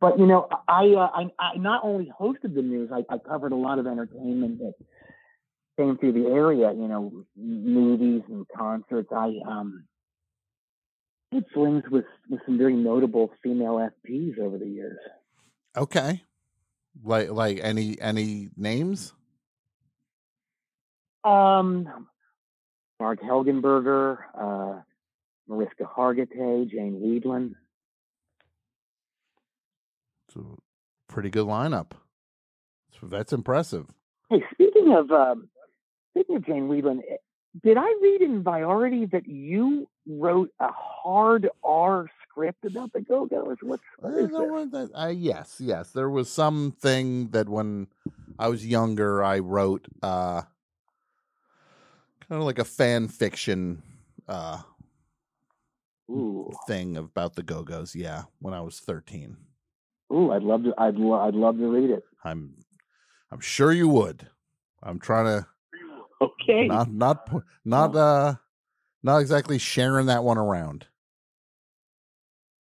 But you know, I, uh, I I not only hosted the news, I, I covered a lot of entertainment that came through the area. You know, movies and concerts. I um did flings with with some very notable female FPs over the years. Okay. Like like any any names? Um, Marg Helgenberger, uh, Mariska Hargitay, Jane Wiedlin. Pretty good lineup. So that's impressive. Hey, speaking of um, speaking of Jane Wiedlin, eh, did I read in Variety that you wrote a hard R script about the Go Go's? What's what is no, this? what that- uh, yes, yes. There was something that when I was younger, I wrote uh, kind of like a fan fiction uh, Ooh, thing about the Go Go's. Yeah, when I was thirteen. Ooh, I'd love to. I'd lo- I'd love to read it. I'm I'm sure you would. I'm trying to Okay. not not not uh not exactly sharing that one around.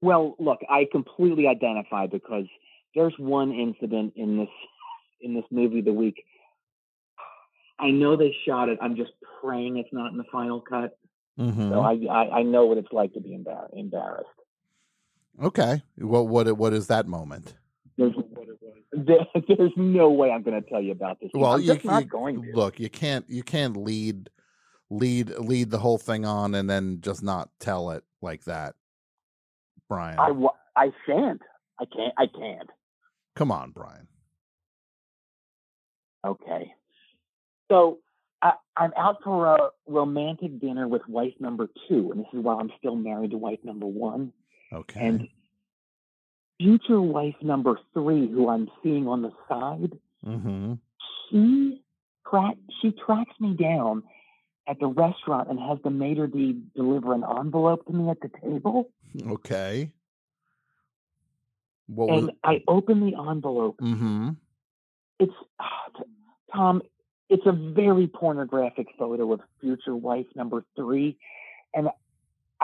Well, look, I completely identify because there's one incident in this in this movie the week. I know they shot it. I'm just praying it's not in the final cut. Mhm. So I, I I know what it's like to be embar- embarrassed. Okay. What what what is that moment? There's, there's no way I'm going to tell you about this. Well, I'm you, just not you- going to. look. You can't you can't lead lead lead the whole thing on and then just not tell it like that, Brian. I I shan't. I can't. I can't. Come on, Brian. Okay. So I'm out for a romantic dinner with wife number two, and this is while I'm still married to wife number one. Okay. And future wife number three, who I'm seeing on the side, Mm-hmm. she track she tracks me down at the restaurant and has the maitre d deliver an envelope to me at the table. Okay. What was? and I open the envelope. Mm-hmm. It's Tom. It's a very pornographic photo of future wife number three, and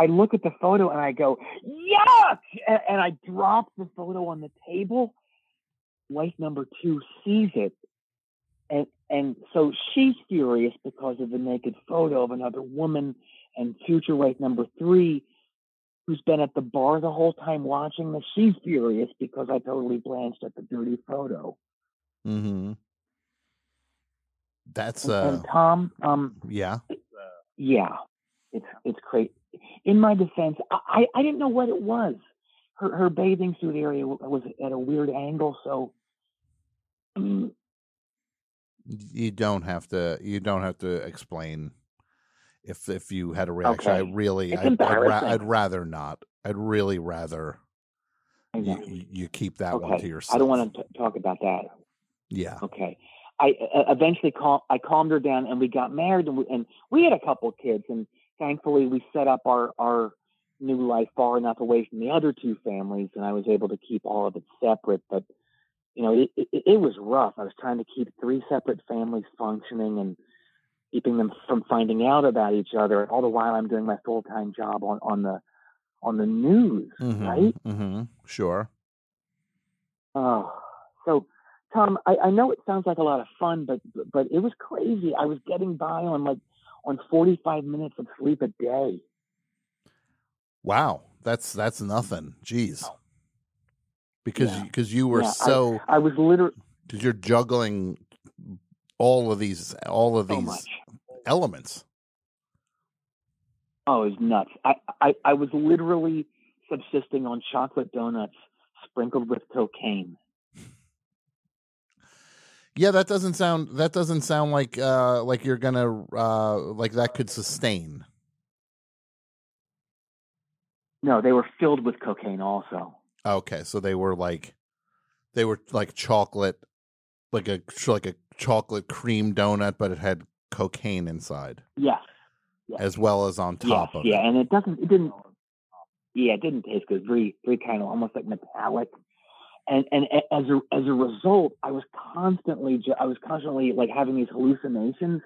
I look at the photo and I go, "Yuck!" and, and I drop the photo on the table. Wife number two sees it, and and so she's furious because of the naked photo of another woman, and future wife number three who's been at the bar the whole time watching this, she's furious because I totally blanched at the dirty photo. Mm-hmm. That's And, uh and Tom, um, yeah. yeah, it's it's crazy. In my defense, I, I I didn't know what it was. Her her bathing suit area was at a weird angle, so I mean, You don't have to you don't have to explain if if you had a reaction. I Okay. really It's I'd, I'd, ra- I'd rather not. I'd really rather I you, you- keep that one to yourself. I don't want to talk about that. Yeah. Okay. I uh, eventually cal- I calmed her down and we got married and we, and we had a couple kids and thankfully we set up our our new life far enough away from the other two families and I was able to keep all of it separate but you know it, it, it was rough I was trying to keep three separate families functioning and keeping them from finding out about each other all the while I'm doing my full-time job on on the on the news Mhm, right mhm, Sure. Oh, so Tom, I, I know it sounds like a lot of fun, but but it was crazy. I was getting by on like on forty five minutes of sleep a day. Wow. That's that's nothing. Jeez. Because Yeah. because you were Yeah, so I, was literally because you're juggling all of these all of these much. elements. oh, it was nuts. I, I I was literally subsisting on chocolate donuts sprinkled with cocaine. Yeah, that doesn't sound that doesn't sound like uh like you're gonna uh like that could sustain. No, they were filled with cocaine also. Okay, so they were like they were like chocolate like a like a chocolate cream donut but it had cocaine inside Yes. as well as on top yes, of yeah, it. and it doesn't. It didn't. Yeah, it didn't taste good. Very, very kind of almost like metallic. And and as a as a result, I was constantly I was constantly like having these hallucinations.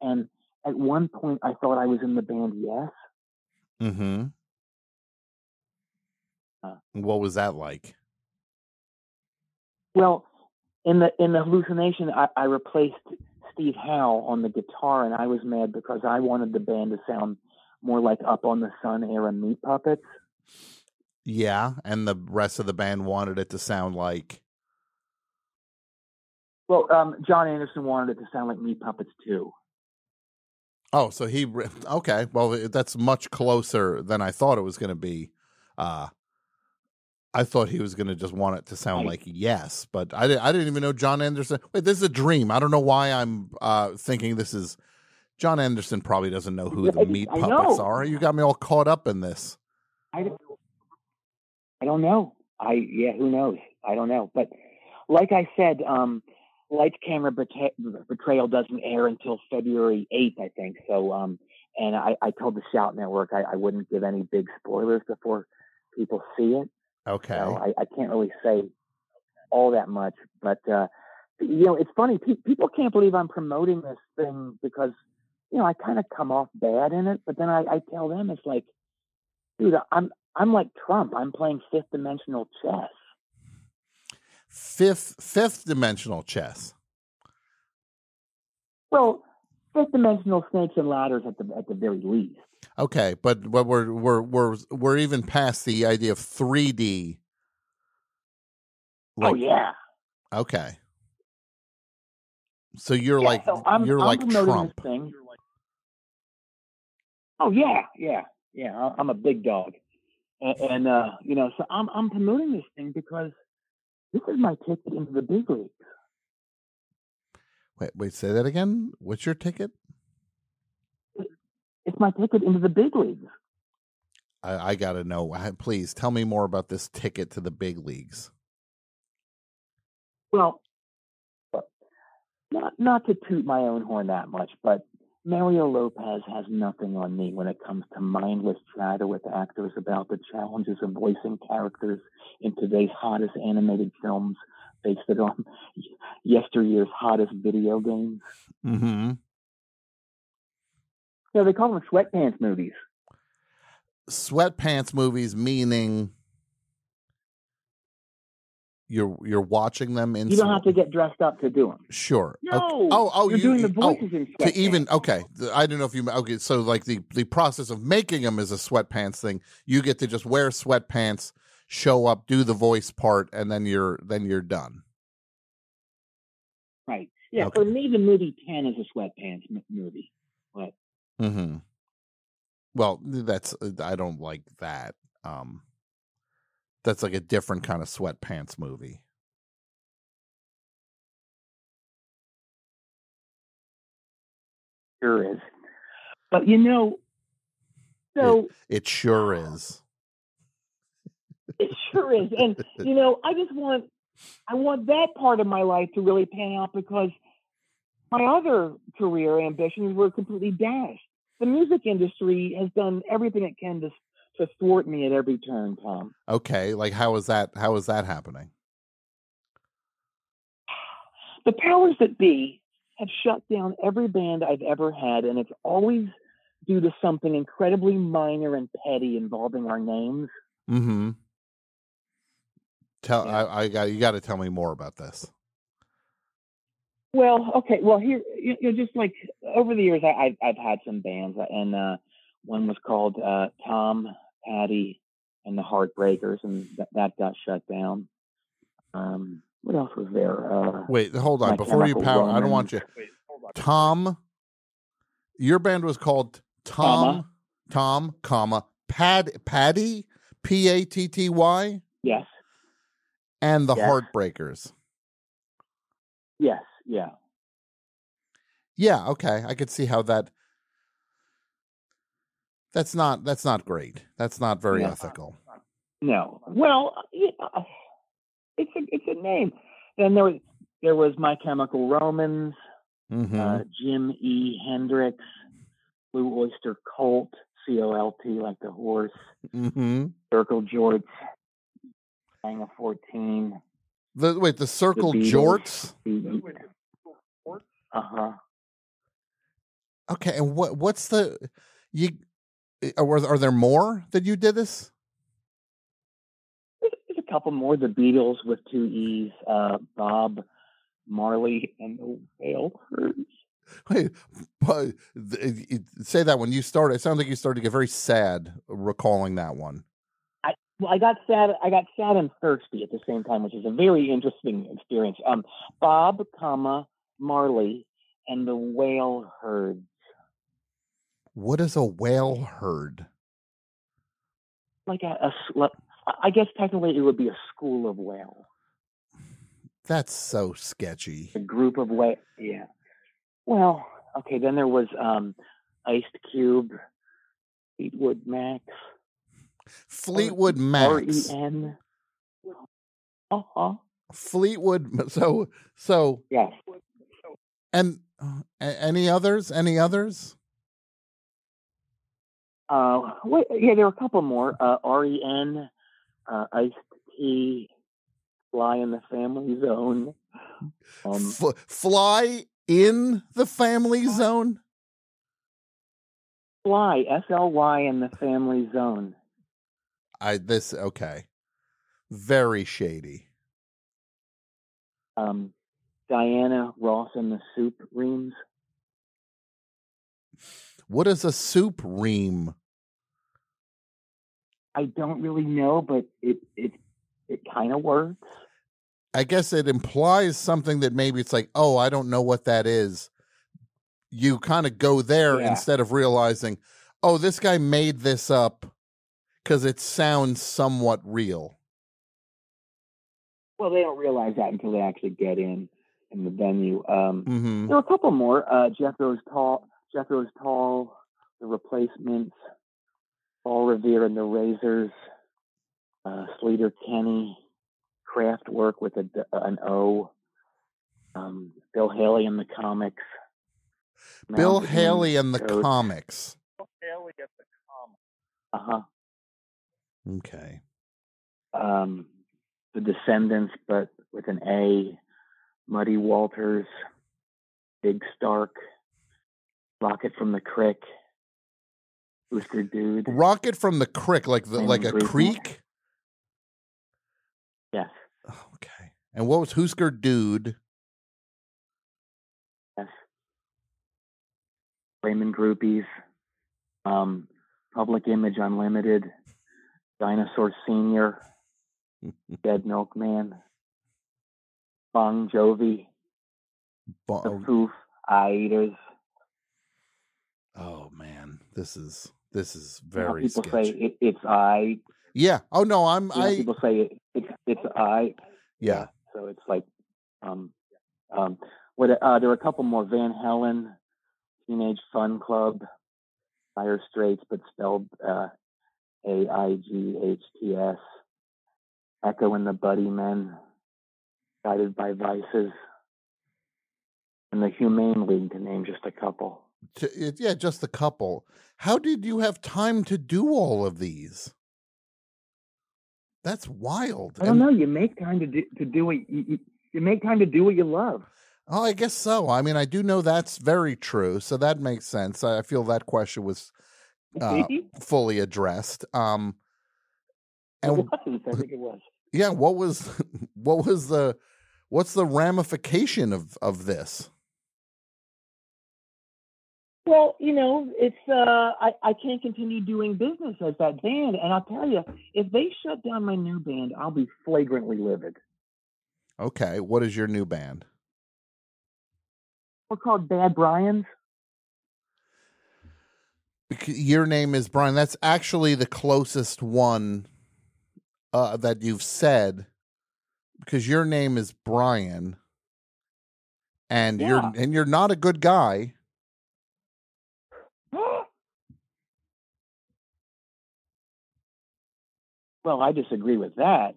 And at one point, I thought I was in the band Yes. Mm-hmm. Uh. What was that like? Well, in the in the hallucination, I, I replaced Steve Howe on the guitar, and I was mad because I wanted the band to sound more like Up on the Sun era Meat Puppets. Yeah, and the rest of the band wanted it to sound like Well, um, Jon Anderson wanted it to sound like Meat Puppets too. Oh, so he okay. Well, that's much closer than I thought it was going to be. Uh I thought he was going to just want it to sound like yes, but I didn't. I didn't even know Jon Anderson. Wait, this is a dream. I don't know why I'm uh thinking this is Jon Anderson. Probably doesn't know who the meat puppets are. You got me all caught up in this. I I don't know. I yeah, who knows? I don't know. But like I said, um, Lights Camera Betrayal doesn't air until February eighth, I think. So, um, and I, I told the Shout Network I, I wouldn't give any big spoilers before people see it. Okay. So I, I can't really say all that much. But uh, you know, it's funny. Pe- people can't believe I'm promoting this thing because you know I kind of come off bad in it. But then I, I tell them it's like, dude, I'm I'm like Trump. I'm playing fifth dimensional chess. Fifth fifth dimensional chess. Well, fifth dimensional snakes and ladders at the at the very least. Okay, but but we're we're we're we're even past the idea of 3D. oh yeah. Okay. So you're Yeah, like so I'm, you're I'm like Trump. This thing. Oh yeah, yeah, yeah. I'm a big dog, and, and uh, you know, so I'm I'm promoting this thing because this is my ticket into the big leagues. Wait, wait, say that again. What's your ticket? It's my ticket into the big leagues. I, I got to know. Please tell me more about this ticket to the big leagues. Well, not not to toot my own horn that much, but Mario Lopez has nothing on me when it comes to mindless chatter with actors about the challenges of voicing characters in today's hottest animated films based on yesteryear's hottest video games. Mm-hmm. Yeah, they call them sweatpants movies. Sweatpants movies, meaning you're you're watching them in. You don't have to get dressed up to do them. Sure. No, Okay. Oh, oh, you're you, doing the oh, voices in to even okay. I don't know if you okay. So like the the process of making them is a sweatpants thing. You get to just wear sweatpants, show up, do the voice part, and then you're then you're done. Right. Yeah, Okay. for me, the movie 10 is a sweatpants movie. But Hmm. Well, that's I don't like that. Um, that's like a different kind of sweatpants movie. sure is. But you know, so It sure is. it sure is. And you know, I just want I want that part of my life to really pan out because my other career ambitions were completely dashed. The music industry has done everything it can to to thwart me at every turn, Tom. Okay, like how is that? How is that happening? The powers that be have shut down every band I've ever had, and it's always due to something incredibly minor and petty involving our names. Mm-hmm. Tell I, I got you got to tell me more about this. Well, okay. Well, here, you know, just like over the years, I, I've I've had some bands, and uh, one was called uh, Tom, Patty, and the Heartbreakers, and th- that got shut down. Um, what else was there? Uh, Wait, hold on. Before you power, I don't want you. Romance. Tom, your band was called Tom, Tom, comma Pad Patty, P A T T Y, Yes. and the Yes. Heartbreakers. Yes. Yeah. Yeah, okay, I could see how that. That's not that's not great. That's not very No. ethical. No. Well, yeah, it's a it's a name. Then there was there was My Chemical Romans, Mm-hmm. uh, Jim E. Hendrix, Blue Oyster Cult, C O L T, like the horse, mm-hmm. Circle Jorts, Gang of Fourteen. The wait, the Circle Beatles. Jorts. Uh huh. Okay, and what what's the you? Are, are there more that you did this? There's a couple more. The Beatles with two E's. Uh, Bob Marley and the Whale Herds. Wait, but th- it- say that when you started. It sounds like you started to get very sad recalling that one. I well, I got sad. I got sad and thirsty at the same time, which is a very interesting experience. Um, Bob, comma Marley, and the Whale Herds. What is a whale herd? Like a, a I guess technically it would be a school of whale, That's so sketchy. a group of whale. Yeah. Well, okay. Then there was um, Iced Cube, Fleetwood Mac, Fleetwood R Max. E N. Uh huh. Fleetwood. So so Yes. and uh, any others? Any others? Uh, wait, yeah, there were a couple more. Uh, R.E.N., uh, Iced Tea, Fly in the Family Zone. Um, F- fly in the family zone. Fly, S-L-Y in the Family Zone. I this okay. Very shady. Um, Diana Ross and the Soup Reams. What is a soup ream? I don't really know, but it it it kind of works. I guess it implies something that maybe it's like, oh, I don't know what that is. You kind of go there Yeah. instead of realizing, oh, this guy made this up because it sounds somewhat real. Well, they don't realize that until they actually get in in the venue. Um, Mhm. There were a couple more. Uh, Jethro's Tall, Jethro's Tall, The Replacements, Paul Revere and the Razors, uh, Sleater Kenny, Kraftwerk with a, d- an O, um, Bill Haley and the Comics. Bill Mountain Haley and the Goats. comics. Uh huh. Okay. um, The Descendants, but with an A, Muddy Walters, Big Stark, Rocket from the Crick, Dude. Rocket from the crick, like the like a creek. Yes. Okay. And what was Husker Dude? Yes. Raymond Groupies, um, Public Image Unlimited, Dinosaur Senior, Dead Milkman, Bon Jovi, Bon- The Foof, Eye Eaters. Oh man, this is this is You know how very people sketchy. say it, it's I. Yeah. Oh no, I'm You know, I. people say it, it's it's I. Yeah. So it's like, um, um, what? Uh, there were a couple more. Van Helen, Teenage Fun Club, Fire Straits, but spelled uh, A I G H T S. Echo and the Buddy Men, Guided by Vices, and the Humane League, to name just a couple. T- it- yeah, just a couple. How did you have time to do all of these? That's wild. I don't know. You make time to do to do what you, you, make time to do what you love. Oh, I guess so. I mean, I do know that's very true, so that makes sense. I feel that question was uh, fully addressed. Um, It and was. I think it was. yeah, what was what was the what's the ramification of of this? Well, you know, it's uh I, I can't continue doing business as that band. And I'll tell you, if they shut down my new band, I'll be flagrantly livid. Okay, what is your new band? We're called Bad Brian's. Your name is Brian. That's actually the closest one uh, that you've said because your name is Brian, and Yeah. you're and you're not a good guy. Well, I disagree with that.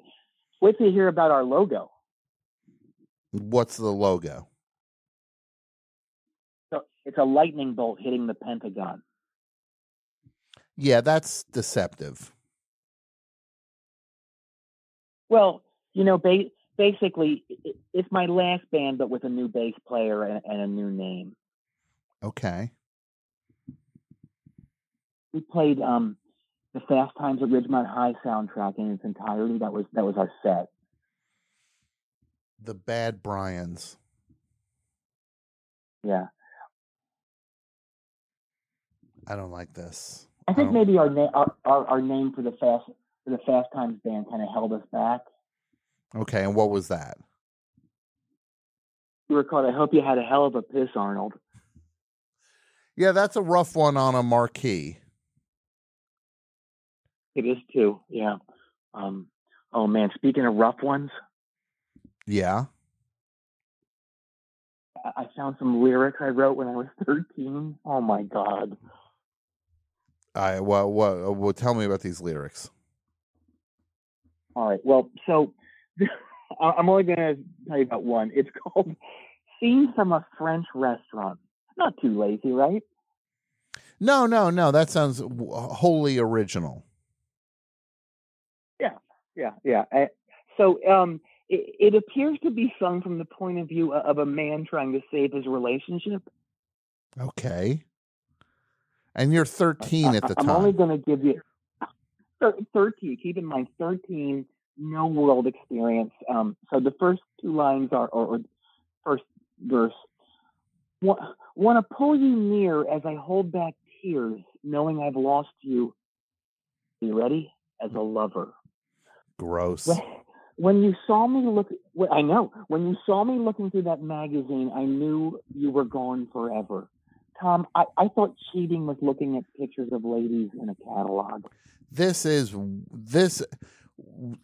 Wait till you hear about our logo. What's the logo? So it's a lightning bolt hitting the Pentagon. Yeah, that's deceptive. Well, you know, ba- basically, it's my last band, but with a new bass player and, and a new name. Okay. We played um, the Fast Times at Ridgemont High soundtrack in its entirety. That was that was our set. The Bad Brians. Yeah, I don't like this. I think don't- maybe our, na- our our our name for the Fast for the Fast Times band kind of held us back. Okay, and what was that? We were called. I hope you had a hell of a piss, Arnold. Yeah, that's a rough one on a marquee. It is too. Yeah. Um. Oh man, speaking of rough ones, Yeah. I found some lyrics I wrote when I was 13. Oh my god. I well, what? Well, tell me about these lyrics. All right. Well, so I'm only going to tell you about one. It's called "Scene from a French Restaurant." Not too lazy, right? No, no, no. That sounds wholly original. Yeah, yeah. Uh, so um, it, it appears to be sung from the point of view of a man trying to save his relationship. Okay. And you're 13 at the I- I'm only going to give you 13. Keep in mind, 13, no world experience. Um, so the first two lines are, or, or first verse, want to pull you near as I hold back tears, knowing I've lost you. Are you ready? As a lover. Gross. When, when you saw me look, well, I know. When you saw me looking through that magazine, I knew you were gone forever. Tom, I, I thought cheating was looking at pictures of ladies in a catalog. This is this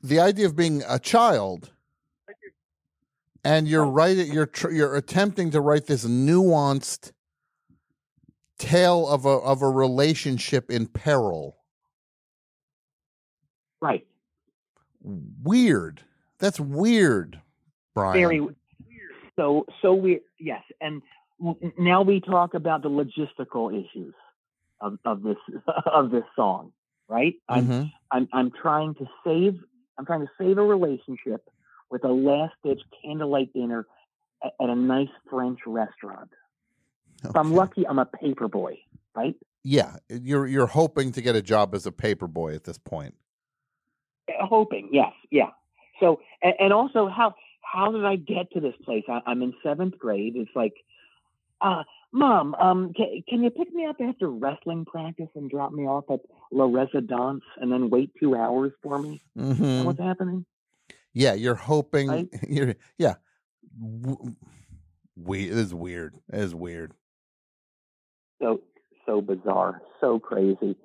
the idea of being a child, and you're oh. right. You're tr- you're attempting to write this nuanced tale of a of a relationship in peril. Right. Weird. That's weird, Brian. Very weird. so so weird. Yes, and now we talk about the logistical issues of, of this of this song. Right. I'm Mhm. I'm I'm trying to save I'm trying to save a relationship with a last ditch candlelight dinner at, at a nice French restaurant. If I'm lucky, I'm a paper boy. Right. Yeah, you're you're hoping to get a job as a paper boy at this point. Uh, hoping yes yeah so and, and also how how did i get to this place I, i'm in seventh grade it's like uh mom um can, can you pick me up after wrestling practice and drop me off at la residence and then wait two hours for me Mhm. what's happening Yeah, you're hoping. Right? You're yeah. We it is weird. It is weird. so so bizarre so crazy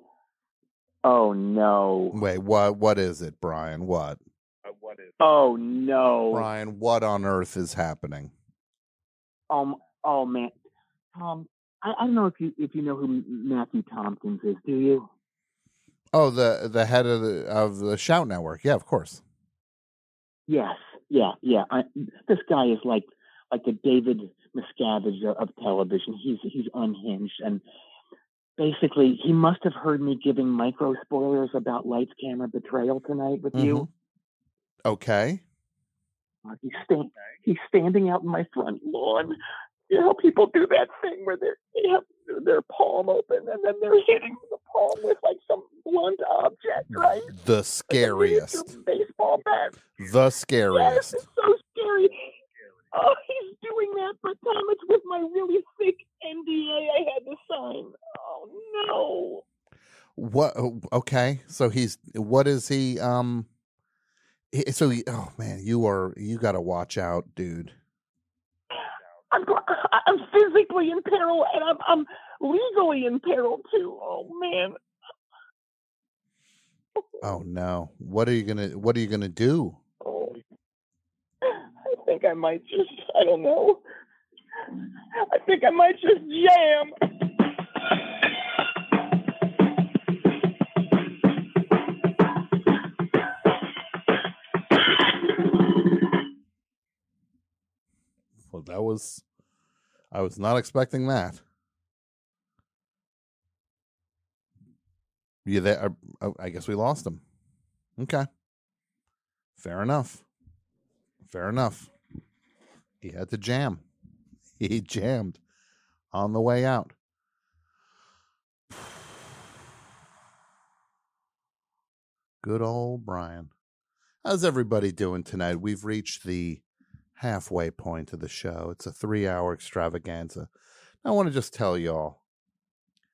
oh no Wait, what? What is it, Brian? What? oh no Brian, what on earth is happening? um oh man tom I, I don't know if you if you know who matthew tompkins is do you Oh, the the head of the of the Shout Network. Yeah, of course. Yes, yeah, yeah. I, this guy is like like the David Miscavige of, of television. He's he's unhinged, and basically, he must have heard me giving micro spoilers about Lights Camera Betrayal tonight with you. Mm-hmm. Okay. Uh, He's stand, he's standing out in my front lawn. You know, how people do that thing where they they have their palm open and then they're hitting the palm with like some blunt object, right? The scariest. Baseball bat. The Yes, scariest. it's so scary. Oh, he's doing that, but Tom, it's with my really thick NDA I had to sign. Oh no. What? oh, Okay. So he's what is he? Um. So he, oh man, you are you got to watch out, dude. I'm I'm physically in peril and I'm I'm legally in peril too. Oh man. Oh no. What are you gonna What are you gonna do? I think I might just I don't know. I think I might just jam. Well, that was. I was not expecting that. Yeah, there? uh, oh, I guess we lost him. Okay. Fair enough. Fair enough. He had to jam. He jammed on the way out. Good old Brian. How's everybody doing tonight? We've reached the halfway point of the show. It's a three hour extravaganza. I want to just tell y'all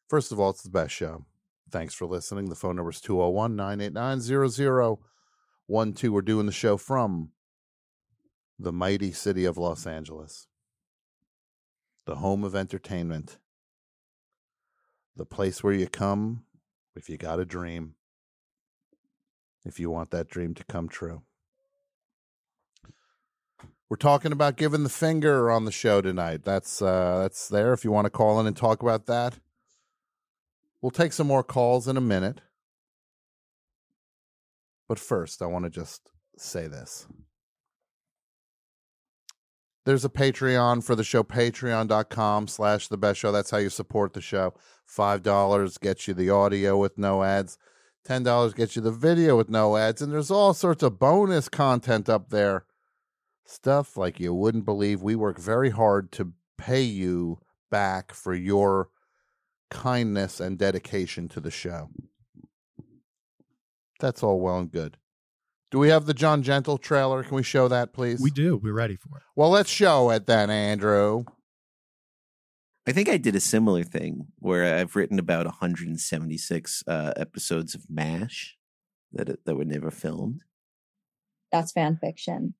first of all, it's the best show. Thanks for listening. The phone number is 201 989 0012. We're doing the show from the mighty city of Los Angeles, the home of entertainment, the place where you come if you got a dream, if you want that dream to come true. We're talking about giving the finger on the show tonight. That's uh that's there if you want to call in and talk about that. We'll take some more calls in a minute. But first, I want to just say this. There's a Patreon for the show, patreon.com slash the best show. That's how you support the show. $5 gets you the audio with no ads. $10 gets you the video with no ads. And there's all sorts of bonus content up there. Stuff like you wouldn't believe. We work very hard to pay you back for your kindness and dedication to the show. That's all well and good. Do we have the John Gentle trailer? Can we show that, please? We do. We're ready for it. Well, let's show it then, Andrew. I think I did a similar thing where I've written about 176 uh, episodes of MASH that that were never filmed. That's fan fiction.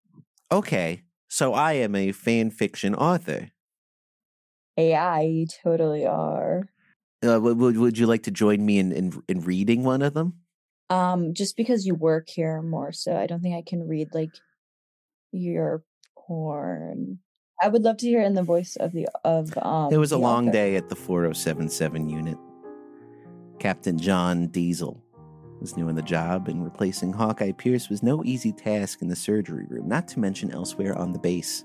Okay, so I am a fan fiction author. AI, you totally are. Uh, would, would would you like to join me in, in in reading one of them? Um, just because you work here more, so I don't think I can read like your porn. I would love to hear in the voice of the of um. it was a long author. day at the 4077 unit. Captain John Diesel was new on the job, and replacing Hawkeye Pierce was no easy task in the surgery room, not to mention elsewhere on the base.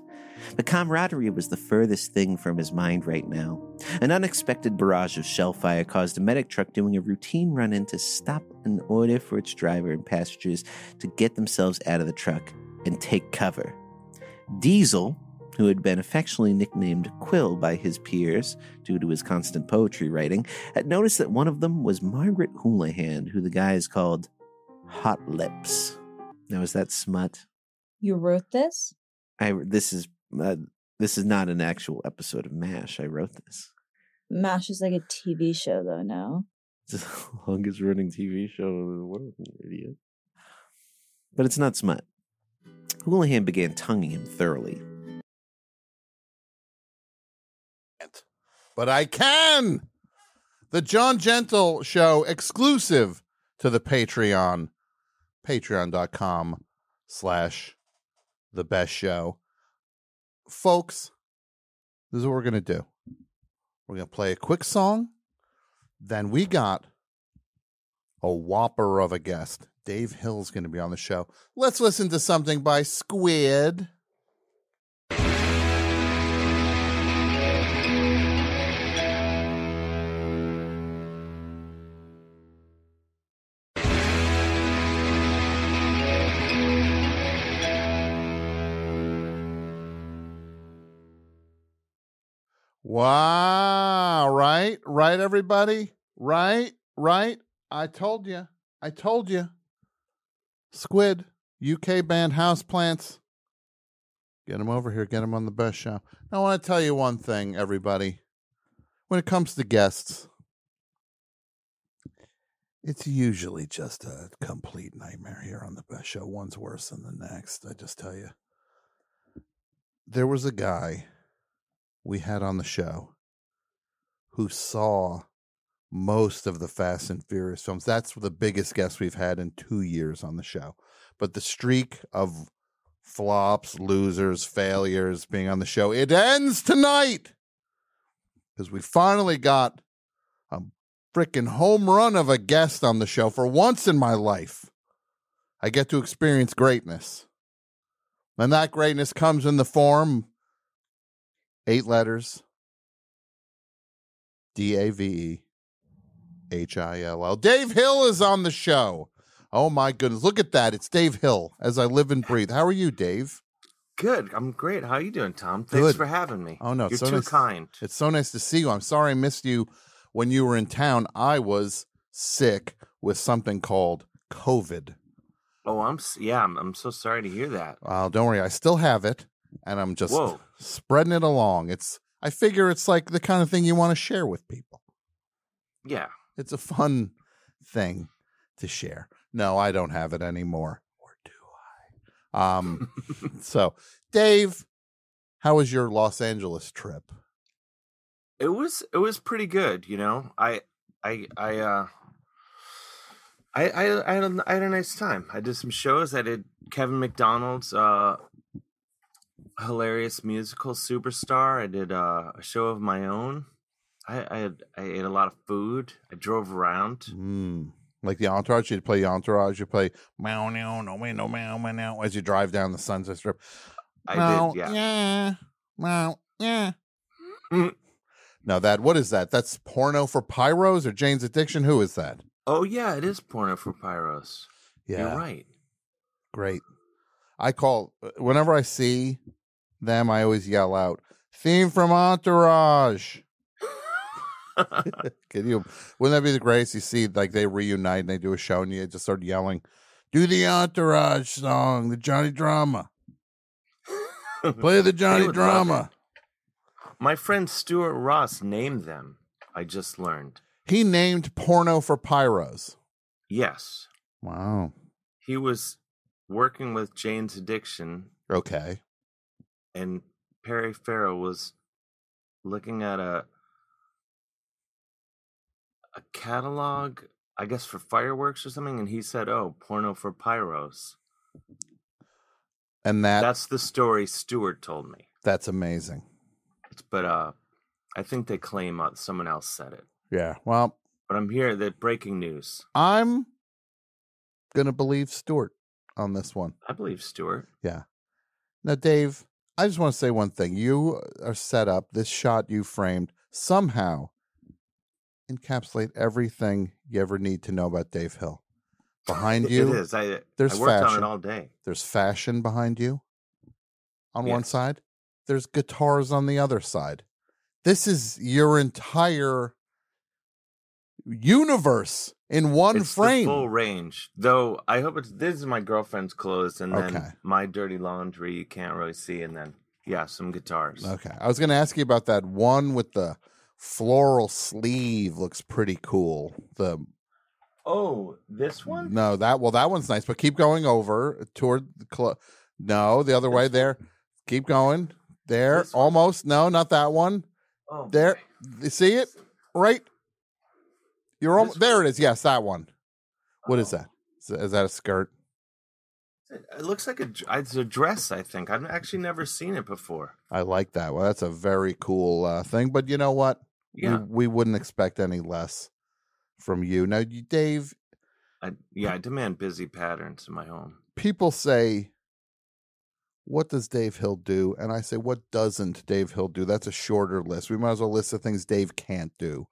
The camaraderie was the furthest thing from his mind right now. An unexpected barrage of shellfire caused a medic truck doing a routine run in to stop an order for its driver and passengers to get themselves out of the truck and take cover. Diesel, who had been affectionately nicknamed Quill by his peers due to his constant poetry writing, had noticed that one of them was Margaret Houlihan, who the guys called Hot Lips. Now, is that smut? You wrote this? I this is uh, this is not an actual episode of MASH. I wrote this. Mash is like a TV show, though. No, It's the longest running TV show in the world, idiot. But it's not smut. Houlihan began tonguing him thoroughly. But I can. The John Gentle Show exclusive to the Patreon. Patreon.com slash the best show. Folks, this is what we're going to do. We're going to play a quick song. Then we got a whopper of a guest. Dave Hill's going to be on the show. Let's listen to something by Squid. Wow, right? Right, everybody? Right? Right? I told you. I told you. Squid, UK band Houseplants. Get them over here. Get them on the best show. I want to tell you one thing, everybody. When it comes to guests, it's usually just a complete nightmare here on the best show. One's worse than the next. I just tell you. There was a guy we had on the show who saw most of the Fast and Furious films. That's the biggest guest we've had in two years on the show. But the streak of flops, losers, failures being on the show, it ends tonight because we finally got a freaking home run of a guest on the show for once in my life. I get to experience greatness. And that greatness comes in the form eight letters D A V E H I L L. Dave Hill is on the show. Oh my goodness. Look at that. It's Dave Hill as I live and breathe. How are you, Dave? Good. I'm great. How are you doing, Tom? Thanks Good. for having me. Oh no, you're so too nice- kind. It's so nice to see you. I'm sorry I missed you when you were in town. I was sick with something called COVID. Oh, I'm s- yeah. I'm, I'm so sorry to hear that. Well, don't worry, I still have it, and I'm just Whoa. spreading it along. It's I figure it's like the kind of thing you want to share with people. Yeah. It's a fun thing to share. No, I don't have it anymore. Or do I? Um so Dave, how was your Los Angeles trip? It was it was pretty good. You know, I I I uh. I, I I had a, I had a nice time. I did some shows. I did Kevin McDonald's uh, hilarious musical superstar. I did uh, a show of my own. I I, had, I ate a lot of food. I drove around. Mm. Like the entourage, you play entourage, you play meow meow no meow no meow meow as you drive down the Sunset Strip. I Meow, did, yeah. yeah, meow, yeah. Now that what is that? That's porno for pyros or Jane's Addiction? Who is that? Oh yeah, it is porno for pyros. Yeah. You're right. Great. I call whenever I see them, I always yell out theme from Entourage. Can you? Wouldn't that be the greatest? You see, like they reunite and they do a show, and you just start yelling, "Do the Entourage song, the Johnny Drama, play the Johnny Drama." My friend Stuart Ross named them. I just learned. He named porno for pyros. Yes, Wow. he was working with Jane's Addiction, Okay. and Perry Farrell was looking at a a catalog, I guess for fireworks or something, and he said, "Oh, porno for pyros." And that That's the story Stuart told me. that's amazing. But uh, I think they claim uh, someone else said it. Yeah. Well, But I'm here. That breaking news. I'm gonna believe Stuart on this one. I believe Stuart. Yeah. Now, Dave, I just want to say one thing. You are set up. This shot you framed somehow encapsulate everything you ever need to know about Dave Hill. Behind you, is. I- there's I worked on it fashion. all day. There's fashion behind you. On one side, there's guitars on the other side. This is your entire universe in one it's frame. Full range. Though I hope it's this is my girlfriend's clothes, and then Okay. my dirty laundry you can't really see, and then yeah, some guitars. Okay. I was going to ask you about that one with the floral sleeve looks pretty cool. The Oh, this one? No, that well that one's nice, but keep going over toward the clo- No, the other way there. Keep going. There. Almost. No, not that one. Oh, there. You see it? Right? You're almost there it is. Yes, that one. What Oh. is that? Is, is that a skirt? It looks like a it's a dress. I think I've actually never seen it before. I like that. Well, that's a very cool uh, thing. But you know what? Yeah. We, we wouldn't expect any less from you. Now, you, Dave, I, yeah, I demand busy patterns in my home. people say, What does Dave Hill do? And I say, What doesn't Dave Hill do? That's a shorter list. We might as well list the things Dave can't do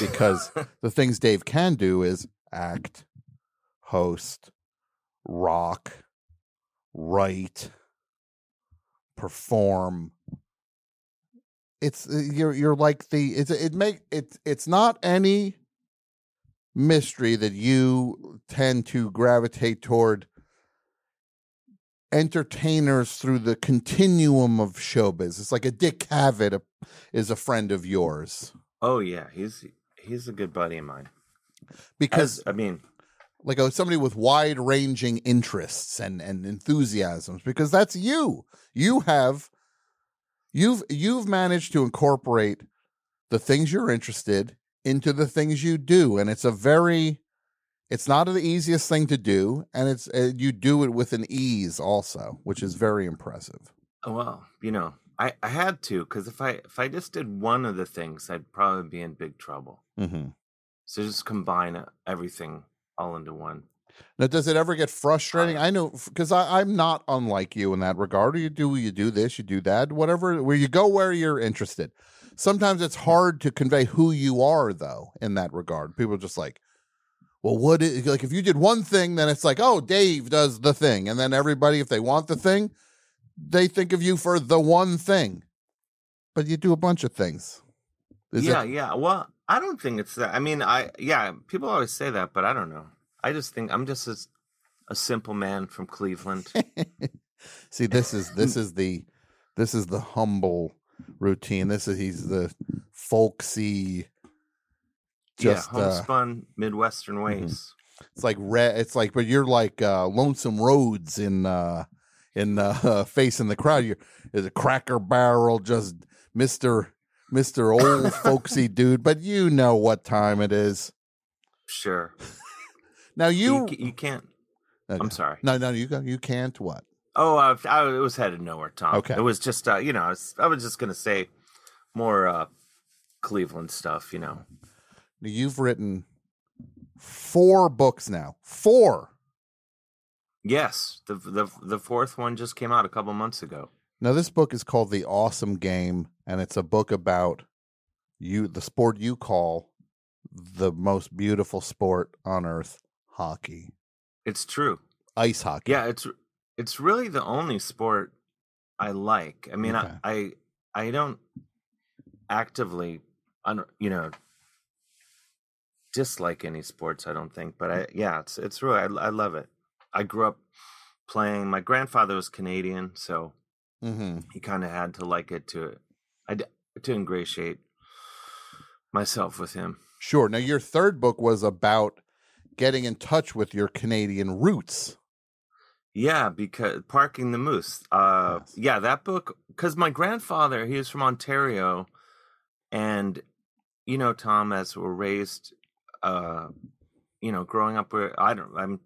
because the things Dave can do is act, host, rock, write, perform. It's uh, you're you're like the it's it make it it's not any mystery that you tend to gravitate toward entertainers through the continuum of showbiz. It's like a Dick Cavett a- is a friend of yours Oh yeah, he's he's a good buddy of mine. because As- I mean, like a, somebody with wide ranging interests and and enthusiasms because that's you you have you've you've managed to incorporate the things you're interested into the things you do and it's a very it's not the easiest thing to do and it's uh, you do it with an ease also which is very impressive oh well, you know, I I had to because if I if I just did one of the things, I'd probably be in big trouble. mm-hmm. So just combine uh, everything all into one. Now, does it ever get frustrating? I know because I'm not unlike you in that regard. You do you do this, you do that, whatever. Where you go where you're interested. Sometimes it's hard to convey who you are, though. In that regard, people are just like, "Well, what is like?" If you did one thing, then it's like, "Oh, Dave does the thing," and then everybody, if they want the thing, they think of you for the one thing. But you do a bunch of things. Is yeah, it- yeah. Well, I don't think it's that. I mean, I yeah, people always say that, but I don't know. I just think I'm just a, a simple man from Cleveland. See, this is this is the this is the humble routine. This is he's the folksy. Just yeah, uh, homespun Midwestern ways. it's like red. It's like, but you're like uh, Lonesome Roads in uh, in the uh, facing the crowd. You're is a Cracker Barrel, just Mister Mister Old folksy dude. But you know what time it is. Sure. Now you you, you can't. Okay. I'm sorry. No, no, you go. You can't. What? Oh, I, I it was headed nowhere, Tom. Okay. It was just uh, you know, I was, I was just gonna say more uh Cleveland stuff, you know. You've written four books now. Four. Yes, the the the fourth one just came out a couple months ago. Now, this book is called The Awesome Game, and it's a book about you, the sport you call the most beautiful sport on earth, hockey, It's true. ice hockey. Yeah, it's it's really the only sport I like. I mean, Okay. I, I I don't actively, un, you know, dislike any sports. I don't think, but I yeah, it's it's really I, I love it. I grew up playing. My grandfather was Canadian, so Mm-hmm. he kind of had to like it to I to ingratiate myself with him. Sure. Now, your third book was about getting in touch with your Canadian roots. Yeah, because parking the moose. Uh, yeah, that book. Because my grandfather, he was from Ontario, and you know, Tom, as we're raised, uh, you know, growing up, where I don't, I'm,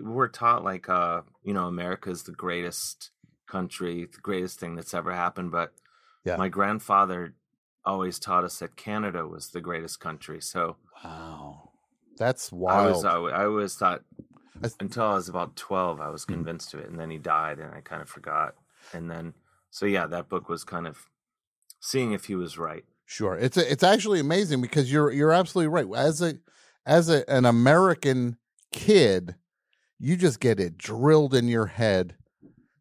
we're taught like, uh, you know, America is the greatest country, the greatest thing that's ever happened. But Yeah. my grandfather always taught us that Canada was the greatest country. So wow, that's I wild. was, I, I always thought until I was about twelve, I was Hmm. convinced of it, and then he died, and I kind of forgot. And then, so yeah, that book was kind of seeing if he was right. Sure, it's a, it's actually amazing because you're you're absolutely right. As a as a, an American kid, you just get it drilled in your head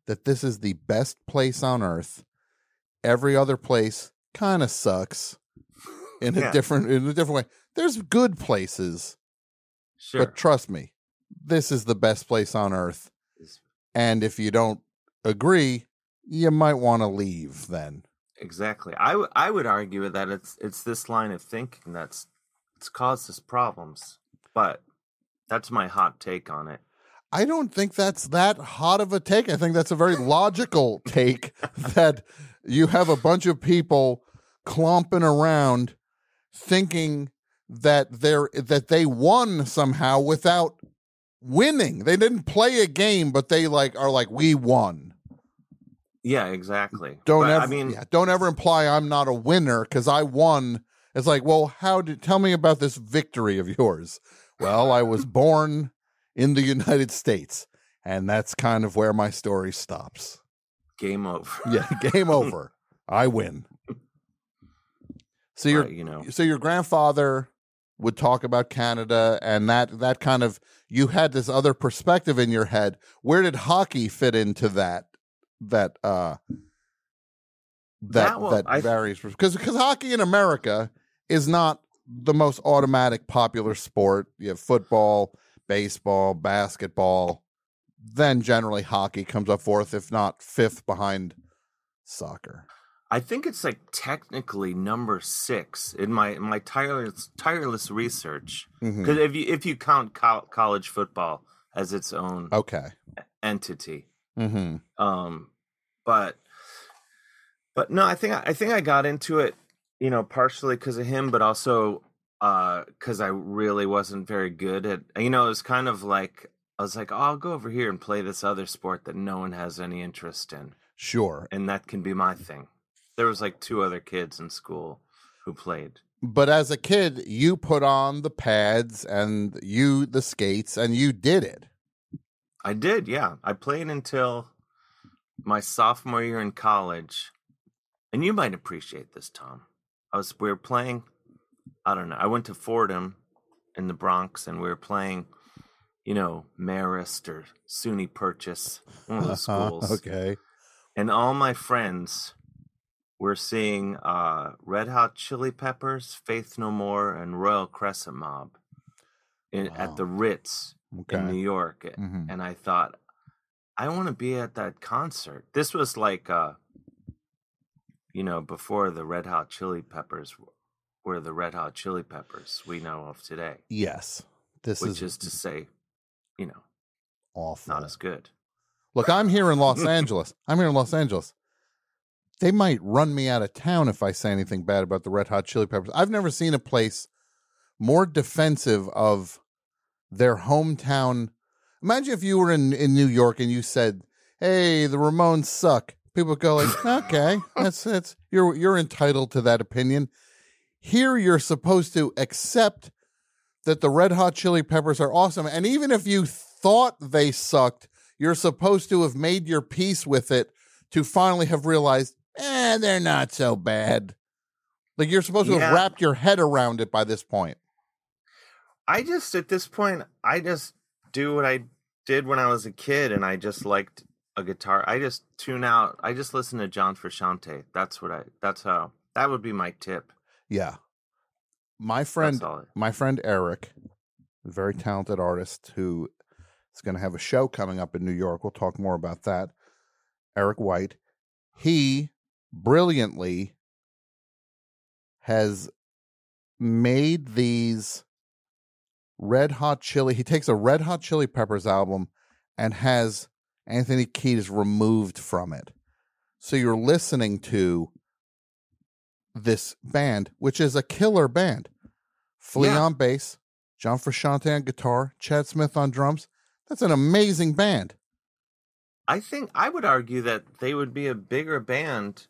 that this is the best place on earth. Every other place kind of sucks in a different in a different way. There's good places, Sure. but trust me, this is the best place on earth. And if you don't agree, you might want to leave then. Exactly. I, w- I would argue that it's it's this line of thinking that's it's caused us problems. But that's my hot take on it. I don't think that's that hot of a take. I think that's a very logical take that you have a bunch of people clomping around thinking that they're that they won somehow without winning. They didn't play a game, but they like are like we won. Yeah, exactly. Don't But, ever I mean, yeah, don't ever imply I'm not a winner because I won. It's like, well, how did tell me about this victory of yours? Well, I was born in the United States, and that's kind of where my story stops. game over. Yeah, game over. I win. So your Right, you know. so your grandfather would talk about Canada and that that kind of you had this other perspective in your head. Where did hockey fit into that that uh that That one, that I- varies because because hockey in America is not the most automatic popular sport. You have football, baseball, basketball, then generally hockey comes up fourth, if not fifth behind soccer. I think it's like technically number six in my in my tireless tireless research. Because if you if you count col- college football as its own Okay. entity, Mm-hmm. um, but but no, I think I think I got into it, you know, partially because of him, but also Uh, because I really wasn't very good at. You know, it was kind of like I was like, oh, I'll go over here and play this other sport that no one has any interest in, Sure. and that can be my mm. thing. There was like two other kids in school who played. But as a kid, you put on the pads and you the skates and you did it. I did, yeah. I played until my sophomore year in college. And you might appreciate this, Tom. I was we were playing I don't know. I went to Fordham in the Bronx and we were playing, you know, Marist or SUNY Purchase, one of the schools. okay. And all my friends were seeing uh Red Hot Chili Peppers, Faith No More, and Royal Crescent Mob in, at the Ritz Okay. in New York. Mhm. And I thought, I want to be at that concert. This was like uh you know, before the Red Hot Chili Peppers were the Red Hot Chili Peppers we know of today. Yes. This which is is to say, you know, awful. not as good. Look, I'm here in Los Angeles. I'm here in Los Angeles. They might run me out of town if I say anything bad about the Red Hot Chili Peppers. I've never seen a place more defensive of their hometown. Imagine if you were in, in New York and you said, "Hey, the Ramones suck." People go like, "Okay, that's that's you're you're entitled to that opinion." Here, you're supposed to accept that the Red Hot Chili Peppers are awesome, and even if you thought they sucked, you're supposed to have made your peace with it to finally have realized, eh, they're not so bad. Like you're supposed to have wrapped your head around it by this point. I just at this point I just do what I did when I was a kid and I just liked a guitar. I just tune out. I just listen to John Frusciante. That's what I that's how that would be my tip. Yeah. My friend, my friend Eric, a very talented artist who is going to have a show coming up in New York. We'll talk more about that. Eric White, he brilliantly has made these red hot chili. He takes a red hot chili peppers album and has Anthony Kiedis removed from it. So you're listening to this band, which is a killer band. Flea Yeah. on bass, John Frusciante on guitar, Chad Smith on drums. That's an amazing band. I think I would argue that they would be a bigger band